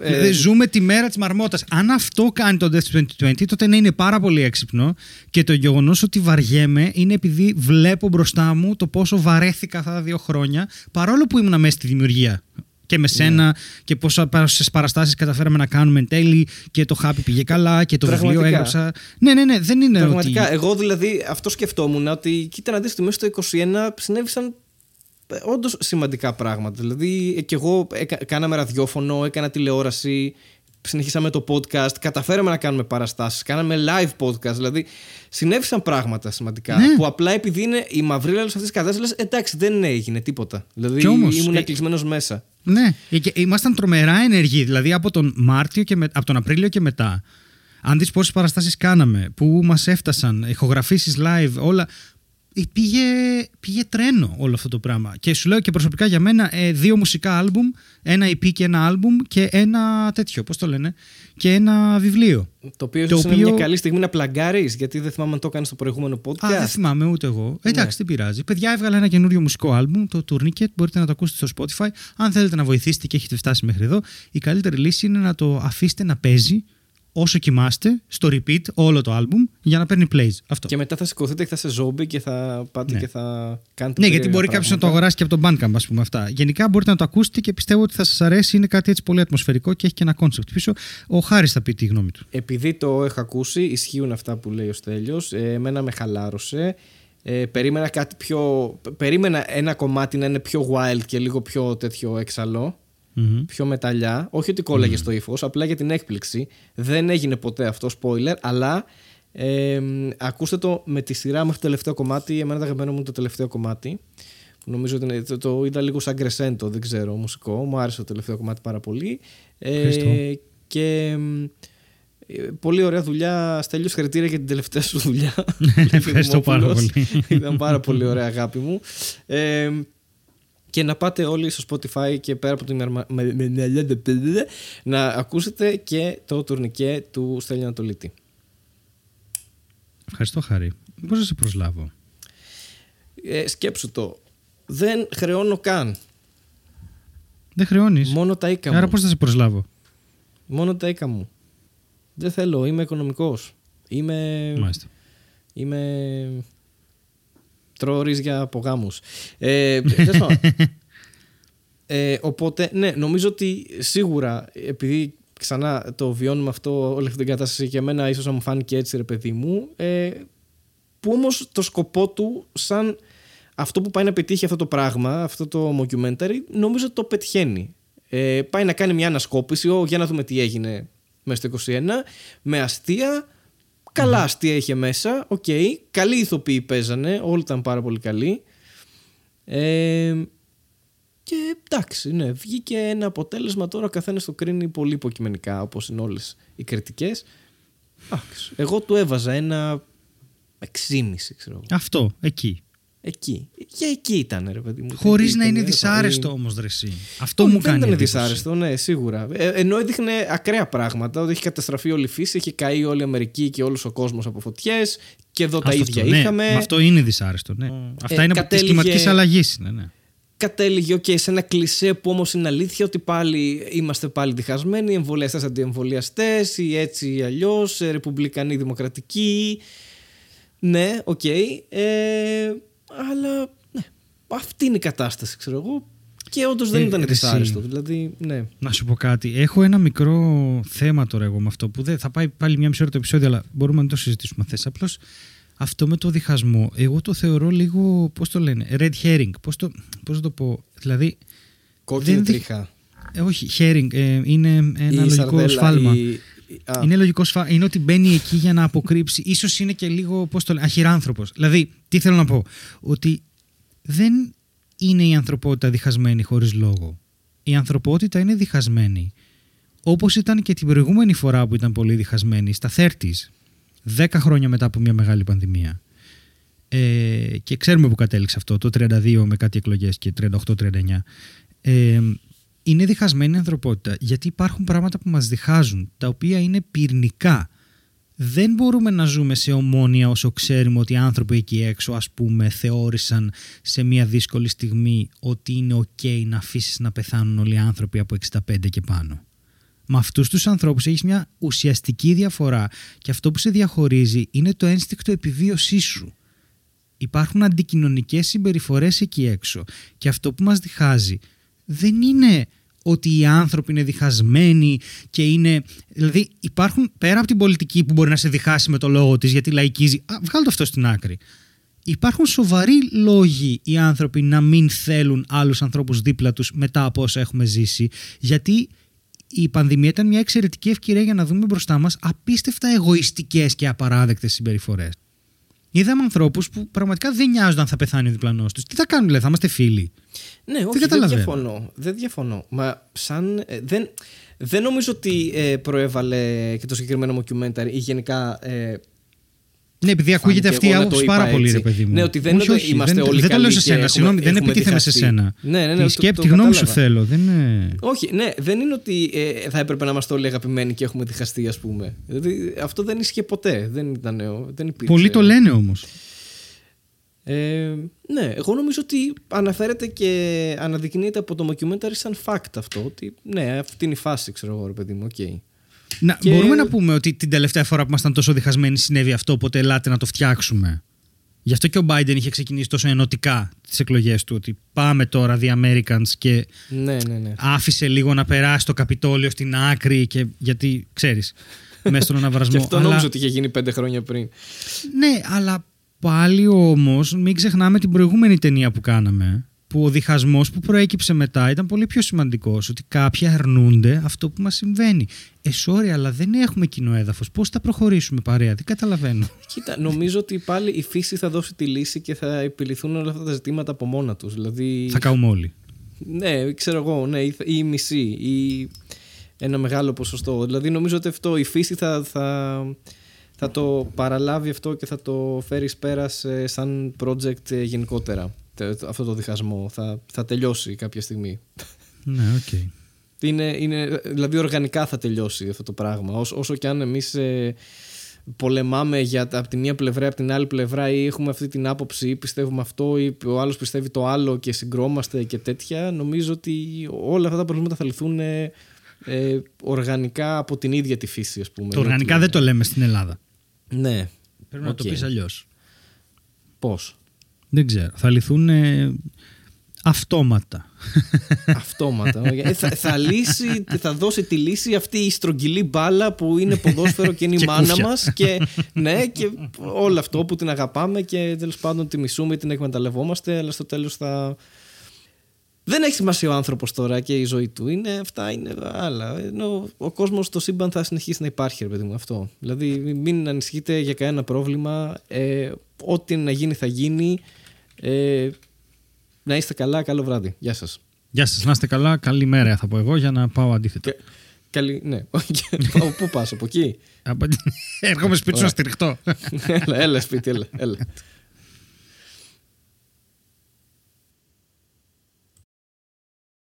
A: Ε... Δηλαδή, ζούμε τη μέρα της μαρμότας. Αν αυτό κάνει το Death 2020, τότε ναι, είναι πάρα πολύ έξυπνο. Και το γεγονός ότι βαριέμαι είναι επειδή βλέπω μπροστά μου το πόσο βαρέθηκα αυτά τα δύο χρόνια, παρόλο που ήμουν μέσα στη δημιουργία και με σένα ναι. και πόσε παραστάσεις καταφέραμε να κάνουμε εν τέλει και το χάπι πήγε καλά και το βιβλίο έγραψα. Ναι, ναι, ναι, δεν είναι
B: Πραγματικά,
A: ότι...
B: εγώ δηλαδή αυτό σκεφτόμουν ότι κοίτα να δεις ότι μέσα στο 21 συνέβησαν ε, όντως σημαντικά πράγματα. Δηλαδή και εγώ έκα, κάναμε ραδιόφωνο, έκανα τηλεόραση, συνεχίσαμε το podcast, καταφέραμε να κάνουμε παραστάσεις, κάναμε live podcast, δηλαδή συνέβησαν πράγματα σημαντικά
A: Ναι.
B: που απλά επειδή είναι η μαυρίλα αυτής της κατάστασης, λες, εντάξει δεν έγινε τίποτα. Δηλαδή
A: Κι όμως,
B: ήμουν
A: ε,
B: κλεισμένος μέσα.
A: Ναι, ε, και ήμασταν τρομερά ενεργοί. Δηλαδή από τον, Μάρτιο και με, από τον Απρίλιο και μετά. Αν δεις πόσες παραστάσεις κάναμε, που μας έφτασαν, ηχογραφήσεις live, όλα. Ε, Πήγε, πήγε τρένο όλο αυτό το πράγμα. Και σου λέω και προσωπικά για μένα ε, δύο μουσικά άλμπουμ, ένα EP και ένα άλμπουμ και ένα τέτοιο, πώς το λένε, και ένα βιβλίο.
B: Το οποίο,
A: Το
B: ίσως είναι
A: οποίο-
B: μια καλή στιγμή να πλαγκάρεις γιατί δεν θυμάμαι αν το έκανες στο προηγούμενο podcast.
A: Α, δεν θυμάμαι ούτε εγώ. Ε, Εντάξει, δεν πειράζει. Παιδιά, έβγαλα ένα καινούριο μουσικό άλμπουμ, το Tourniquet. Μπορείτε να το ακούσετε στο Spotify. Αν θέλετε να βοηθήσετε και έχετε φτάσει μέχρι εδώ, η καλύτερη λύση είναι να το αφήσετε να παίζει όσο κοιμάστε, στο repeat, όλο το άλμπουμ, για να παίρνει plays. Αυτό.
B: Και μετά θα σηκωθείτε και θα είστε ζόμπι και θα πάτε
A: Ναι.
B: και θα κάνετε.
A: Ναι, γιατί
B: περίεργα
A: μπορεί κάποιος να το
B: πράγματα.
A: αγοράσει και από τον Bandcamp, ας πούμε αυτά. Γενικά μπορείτε να το ακούσετε και πιστεύω ότι θα σας αρέσει. Είναι κάτι έτσι πολύ ατμοσφαιρικό και έχει και ένα concept πίσω. Ο Χάρης θα πει τη γνώμη του.
B: Επειδή το έχω ακούσει, ισχύουν αυτά που λέει ο Στέλιος. Ε, εμένα με χαλάρωσε. Ε, περίμενα κάτι πιο. Περίμενα ένα κομμάτι να είναι πιο wild και λίγο πιο τέτοιο έξαλλο.
A: Μμμ.
B: Πιο μεταλλιά. Όχι ότι κόλλαγε στο ύφος, απλά για την έκπληξη. Δεν έγινε ποτέ αυτό, spoiler, αλλά ε, ακούστε το με τη σειρά μέχρι το τελευταίο κομμάτι. Εμένα το αγαπημένο μου είναι το τελευταίο κομμάτι. Που νομίζω ότι είναι, το, το είδα λίγο σαν γκρεσέντο, δεν ξέρω, μουσικό. Μου άρεσε το τελευταίο κομμάτι πάρα πολύ.
A: Ευχαριστώ.
B: Ε, και ε, πολύ ωραία δουλειά. Στέλιος, συγχαρητήρια για την τελευταία σου δουλειά.
A: Ευχαριστώ πάρα
B: Δημόπουλος.
A: πολύ.
B: Ήταν πάρα πολύ ωραία, αγάπη μου. Ε, και να πάτε όλοι στο Spotify και πέρα από την μερμα- με- με- με- να ακούσετε και το τουρνικέ του Στέλιου Ανατολίτη.
A: Ευχαριστώ, Χάρη. Πώς να σε προσλάβω;
B: Ε, σκέψου το. Δεν χρεώνω καν.
A: Δεν χρεώνεις;
B: Μόνο τα οίκα
A: Άρα
B: μου.
A: πώς θα σε προσλάβω;
B: Μόνο τα οίκα μου. Δεν θέλω. Είμαι οικονομικός. Είμαι...
A: Μάλιστα.
B: Είμαι. Τρώω ρύζια από γάμους. Ε, τέλος πάντων. ε, οπότε, ναι, νομίζω ότι σίγουρα επειδή ξανά το βιώνουμε αυτό, όλη αυτή την κατάσταση και εμένα ίσως να μου φάνηκε έτσι ρε παιδί μου, ε, που όμως το σκοπό του σαν αυτό που πάει να πετύχει αυτό το πράγμα, αυτό το mockumentary, νομίζω το πετυχαίνει. Ε, πάει να κάνει μια ανασκόπηση, «Ω, για να δούμε τι έγινε μέσα στο 21, με αστεία, καλά αστεία είχε μέσα, οκ, καλοί ηθοποιοί παίζανε, όλοι ήταν πάρα πολύ καλοί. Ε, και εντάξει, ναι, βγήκε ένα αποτέλεσμα τώρα ο καθένας το κρίνει πολύ υποκειμενικά όπως είναι όλες οι κριτικές. Εγώ του έβαζα ένα 6,5 ξέρω εγώ.
A: Αυτό, εκεί.
B: Εκεί. Για εκεί ήταν, ρε παιδί μου.
A: Χωρίς
B: Ήταν-
A: να είναι
B: ήταν-
A: δυσάρεστο όμως, Δρεσί. Αυτό
B: Όχι,
A: μου
B: δεν
A: κάνει.
B: ήταν
A: εντύπωση.
B: δυσάρεστο, ναι, σίγουρα. Ε, ενώ έδειχνε ακραία πράγματα. Ότι έχει καταστραφεί όλη η φύση, έχει καεί όλη η Αμερική και όλος ο κόσμος από φωτιές. Και εδώ τα
A: Αυτό,
B: ίδια
A: αυτό, ναι.
B: είχαμε.
A: Μα Αυτό είναι δυσάρεστο, ναι. Αυτά
B: Ε,
A: είναι από τη
B: κατέληγε-
A: κλιματική αλλαγή. Ναι, ναι.
B: Κατέληγε okay, σε ένα κλισέ που όμως είναι αλήθεια ότι πάλι είμαστε πάλι διχασμένοι, εμβολιαστές αντιεμβολιαστές, ή έτσι ή αλλιώς, ρεπουμπλικανοί δημοκρατικοί. Ναι, οκ. Ε, αλλά ναι, αυτή είναι η κατάσταση, ξέρω εγώ. Και όντως δεν
A: Ε,
B: ήταν
A: ρε,
B: δυσάρεστο.
A: εσύ.
B: Δηλαδή, ναι.
A: Να σου πω κάτι. Έχω ένα μικρό θέμα τώρα εγώ με αυτό που δεν θα πάει πάλι μια μισή ώρα το επεισόδιο, αλλά μπορούμε να το συζητήσουμε αν θες. Απλώς αυτό με το διχασμό, εγώ το θεωρώ λίγο, πώς το λένε, red herring. Πώς, το, πώς να το πω. Δηλαδή,
B: Κόκκινη
A: Δεν δι-
B: τρίχα.
A: ε, όχι, herring, ε, είναι ένα
B: Η
A: λογικό
B: σαρδέλα,
A: σφάλμα.
B: η- η- α,
A: Είναι λογικός σφάλμα. Είναι ότι μπαίνει εκεί για να αποκρύψει. Ίσως είναι και λίγο, πώς το λένε, αχυράνθρωπος. Δηλαδή, τι θέλω να πω; Ότι δεν είναι η ανθρωπότητα διχασμένη χωρίς λόγο. Η ανθρωπότητα είναι διχασμένη. Όπως ήταν και την προηγούμενη φορά που ήταν πολύ διχασμένη, στα 30s, 10 χρόνια μετά από μια μεγάλη πανδημία. Ε, και ξέρουμε που κατέληξε αυτό, το 32 με κάτι εκλογές και 38-39. Ε, είναι διχασμένη η ανθρωπότητα γιατί υπάρχουν πράγματα που μας διχάζουν, τα οποία είναι πυρνικά. Δεν μπορούμε να ζούμε σε ομόνια όσο ξέρουμε ότι οι άνθρωποι εκεί έξω ας πούμε θεώρησαν σε μια δύσκολη στιγμή ότι είναι ok να αφήσεις να πεθάνουν όλοι οι άνθρωποι από 65 και πάνω. Με αυτούς τους ανθρώπους έχεις μια ουσιαστική διαφορά και αυτό που σε διαχωρίζει είναι το ένστικτο επιβίωσής σου. Υπάρχουν αντικοινωνικές συμπεριφορές εκεί έξω και αυτό που μας διχάζει δεν είναι ότι οι άνθρωποι είναι διχασμένοι και είναι... Δηλαδή υπάρχουν πέρα από την πολιτική που μπορεί να σε διχάσει με το λόγο της γιατί λαϊκίζει. Α, βγάλω το αυτό στην άκρη. Υπάρχουν σοβαροί λόγοι οι άνθρωποι να μην θέλουν άλλους ανθρώπους δίπλα τους μετά από όσα έχουμε ζήσει γιατί η πανδημία ήταν μια εξαιρετική ευκαιρία για να δούμε μπροστά μας απίστευτα εγωιστικές και απαράδεκτες συμπεριφορές. Είδαμε ανθρώπους που πραγματικά δεν νοιάζονταν αν θα πεθάνει ο διπλανός τους. Τι θα κάνουν, λέει, θα είμαστε φίλοι.
B: Ναι, όχι, δεν,
A: καταλαβαίνω.
B: διαφωνώ. Δεν διαφωνώ. Μα σαν. ε, δεν, δεν νομίζω ότι ε, προέβαλε και το συγκεκριμένο documentary ή γενικά. Ε,
A: Ναι, επειδή ακούγεται
B: φάνηκε
A: αυτή η
B: εγώ να το
A: άποψη
B: είπα
A: πάρα πολύ,
B: έτσι.
A: ρε παιδί μου.
B: Ναι, ότι δεν
A: όχι,
B: είναι ότι
A: όχι,
B: είμαστε
A: δεν,
B: όλοι
A: Δεν το λέω
B: καλοί
A: σε
B: και
A: σένα,
B: έχουμε-
A: συγγνώμη, δεν
B: έχουμε
A: επιτίθεμαι σε
B: διχαστεί.
A: σένα.
B: Ναι, ναι, ναι,
A: Τη
B: το-
A: σκέπτη,
B: το
A: τη γνώμη σου
B: κατάλαβα.
A: θέλω. Δεν είναι...
B: όχι, ναι, δεν είναι ότι ε, θα έπρεπε να είμαστε όλοι αγαπημένοι και έχουμε διχαστεί, ας πούμε. Δηλαδή, αυτό δεν ίσχυε ποτέ. Δεν, ήταν, ε, δεν υπήρξε.
A: Πολλοί το λένε όμως.
B: Ε, ναι, εγώ νομίζω ότι αναφέρεται και αναδεικνύεται από το documentary σαν fact αυτό. Ότι ναι, αυτή είναι η φάση, ξέρω εγώ, ρε παιδί μου. οκ.
A: Να,
B: Και-
A: Μπορούμε να πούμε ότι την τελευταία φορά που ήμασταν τόσο διχασμένοι συνέβη αυτό, οπότε ελάτε να το φτιάξουμε. Γι' αυτό και ο Biden είχε ξεκινήσει τόσο ενωτικά τις εκλογές του, ότι πάμε τώρα The Americans και
B: Ναι, ναι, ναι.
A: άφησε λίγο να περάσει το Καπιτόλιο στην άκρη και γιατί, ξέρεις, μέσα στον
B: Και
A: αναβρασμό.
B: αυτό
A: Αλλά-
B: νόμιζα ότι είχε γίνει πέντε χρόνια πριν.
A: Ναι, αλλά πάλι όμως μην ξεχνάμε την προηγούμενη ταινία που κάναμε που ο διχασμός που προέκυψε μετά ήταν πολύ πιο σημαντικός ότι κάποιοι αρνούνται αυτό που μας συμβαίνει. Ε, sorry, αλλά δεν έχουμε κοινό έδαφος. Πώς θα προχωρήσουμε παρέα, δεν καταλαβαίνω.
B: Κοίτα, νομίζω ότι πάλι η φύση θα δώσει τη λύση και θα επιληθούν όλα αυτά τα ζητήματα από μόνα τους. Δηλαδή,
A: θα καούμε όλοι.
B: ναι, ξέρω εγώ, ναι, ή, ή η μισή ή ένα μεγάλο ποσοστό. Δηλαδή νομίζω ότι αυτό η φύση θα, θα, θα το παραλάβει αυτό και θα το φέρει εις πέρας ε, σαν project ε, γενικότερα. Τε- Αυτό το διχασμό θα, θα τελειώσει κάποια στιγμή.
A: Ναι, οκ.
B: Είναι, είναι, δηλαδή οργανικά θα τελειώσει αυτό το πράγμα. Όσο, όσο και αν εμείς ε, πολεμάμε για, τα- από τη μία πλευρά ή από την άλλη πλευρά ή έχουμε αυτή την άποψη ή πιστεύουμε αυτό ή ο άλλος πιστεύει το άλλο και συγκρουόμαστε και τέτοια νομίζω ότι όλα αυτά τα προβλήματα θα λυθούν ε, ε, οργανικά από την ίδια τη φύση ας πούμε.
A: Το οργανικά δεν το λέμε στην Ελλάδα.
B: Ναι.
A: Πρέπει να το
B: Οκ.
A: πεις αλλιώς.
B: Πώς;
A: Δεν ξέρω. Θα λυθούν ε, αυτόματα.
B: Αυτόματα. ε, θα, θα, λύσει, θα δώσει τη λύση αυτή η στρογγυλή μπάλα που είναι ποδόσφαιρο και είναι η
A: Και
B: μάνα
A: κούφια.
B: μας και, ναι, και όλο αυτό που την αγαπάμε και τέλος πάντων τη μισούμε ή την εκμεταλλευόμαστε, αλλά στο τέλος θα. Δεν έχει σημασία ο άνθρωπος τώρα και η ζωή του. Είναι, αυτά είναι άλλα. Ενώ ο κόσμος στο σύμπαν θα συνεχίσει να υπάρχει, ρε παιδί μου, αυτό. Δηλαδή, μην ανησυχείτε για κανένα πρόβλημα. Ε, ό,τι να γίνει θα γίνει. Ε, να είστε καλά, καλό βράδυ. Γεια σας.
A: Γεια σας, να είστε καλά. Καλή μέρα θα πω εγώ για να πάω αντίθετα.
B: Και- Καλή, ναι. Πού πας, από εκεί;
A: Από- Έρχομαι σπίτι σου να
B: Ωραία.
A: στηριχτώ.
B: έλα, έλα σπίτι, έλα. έλα.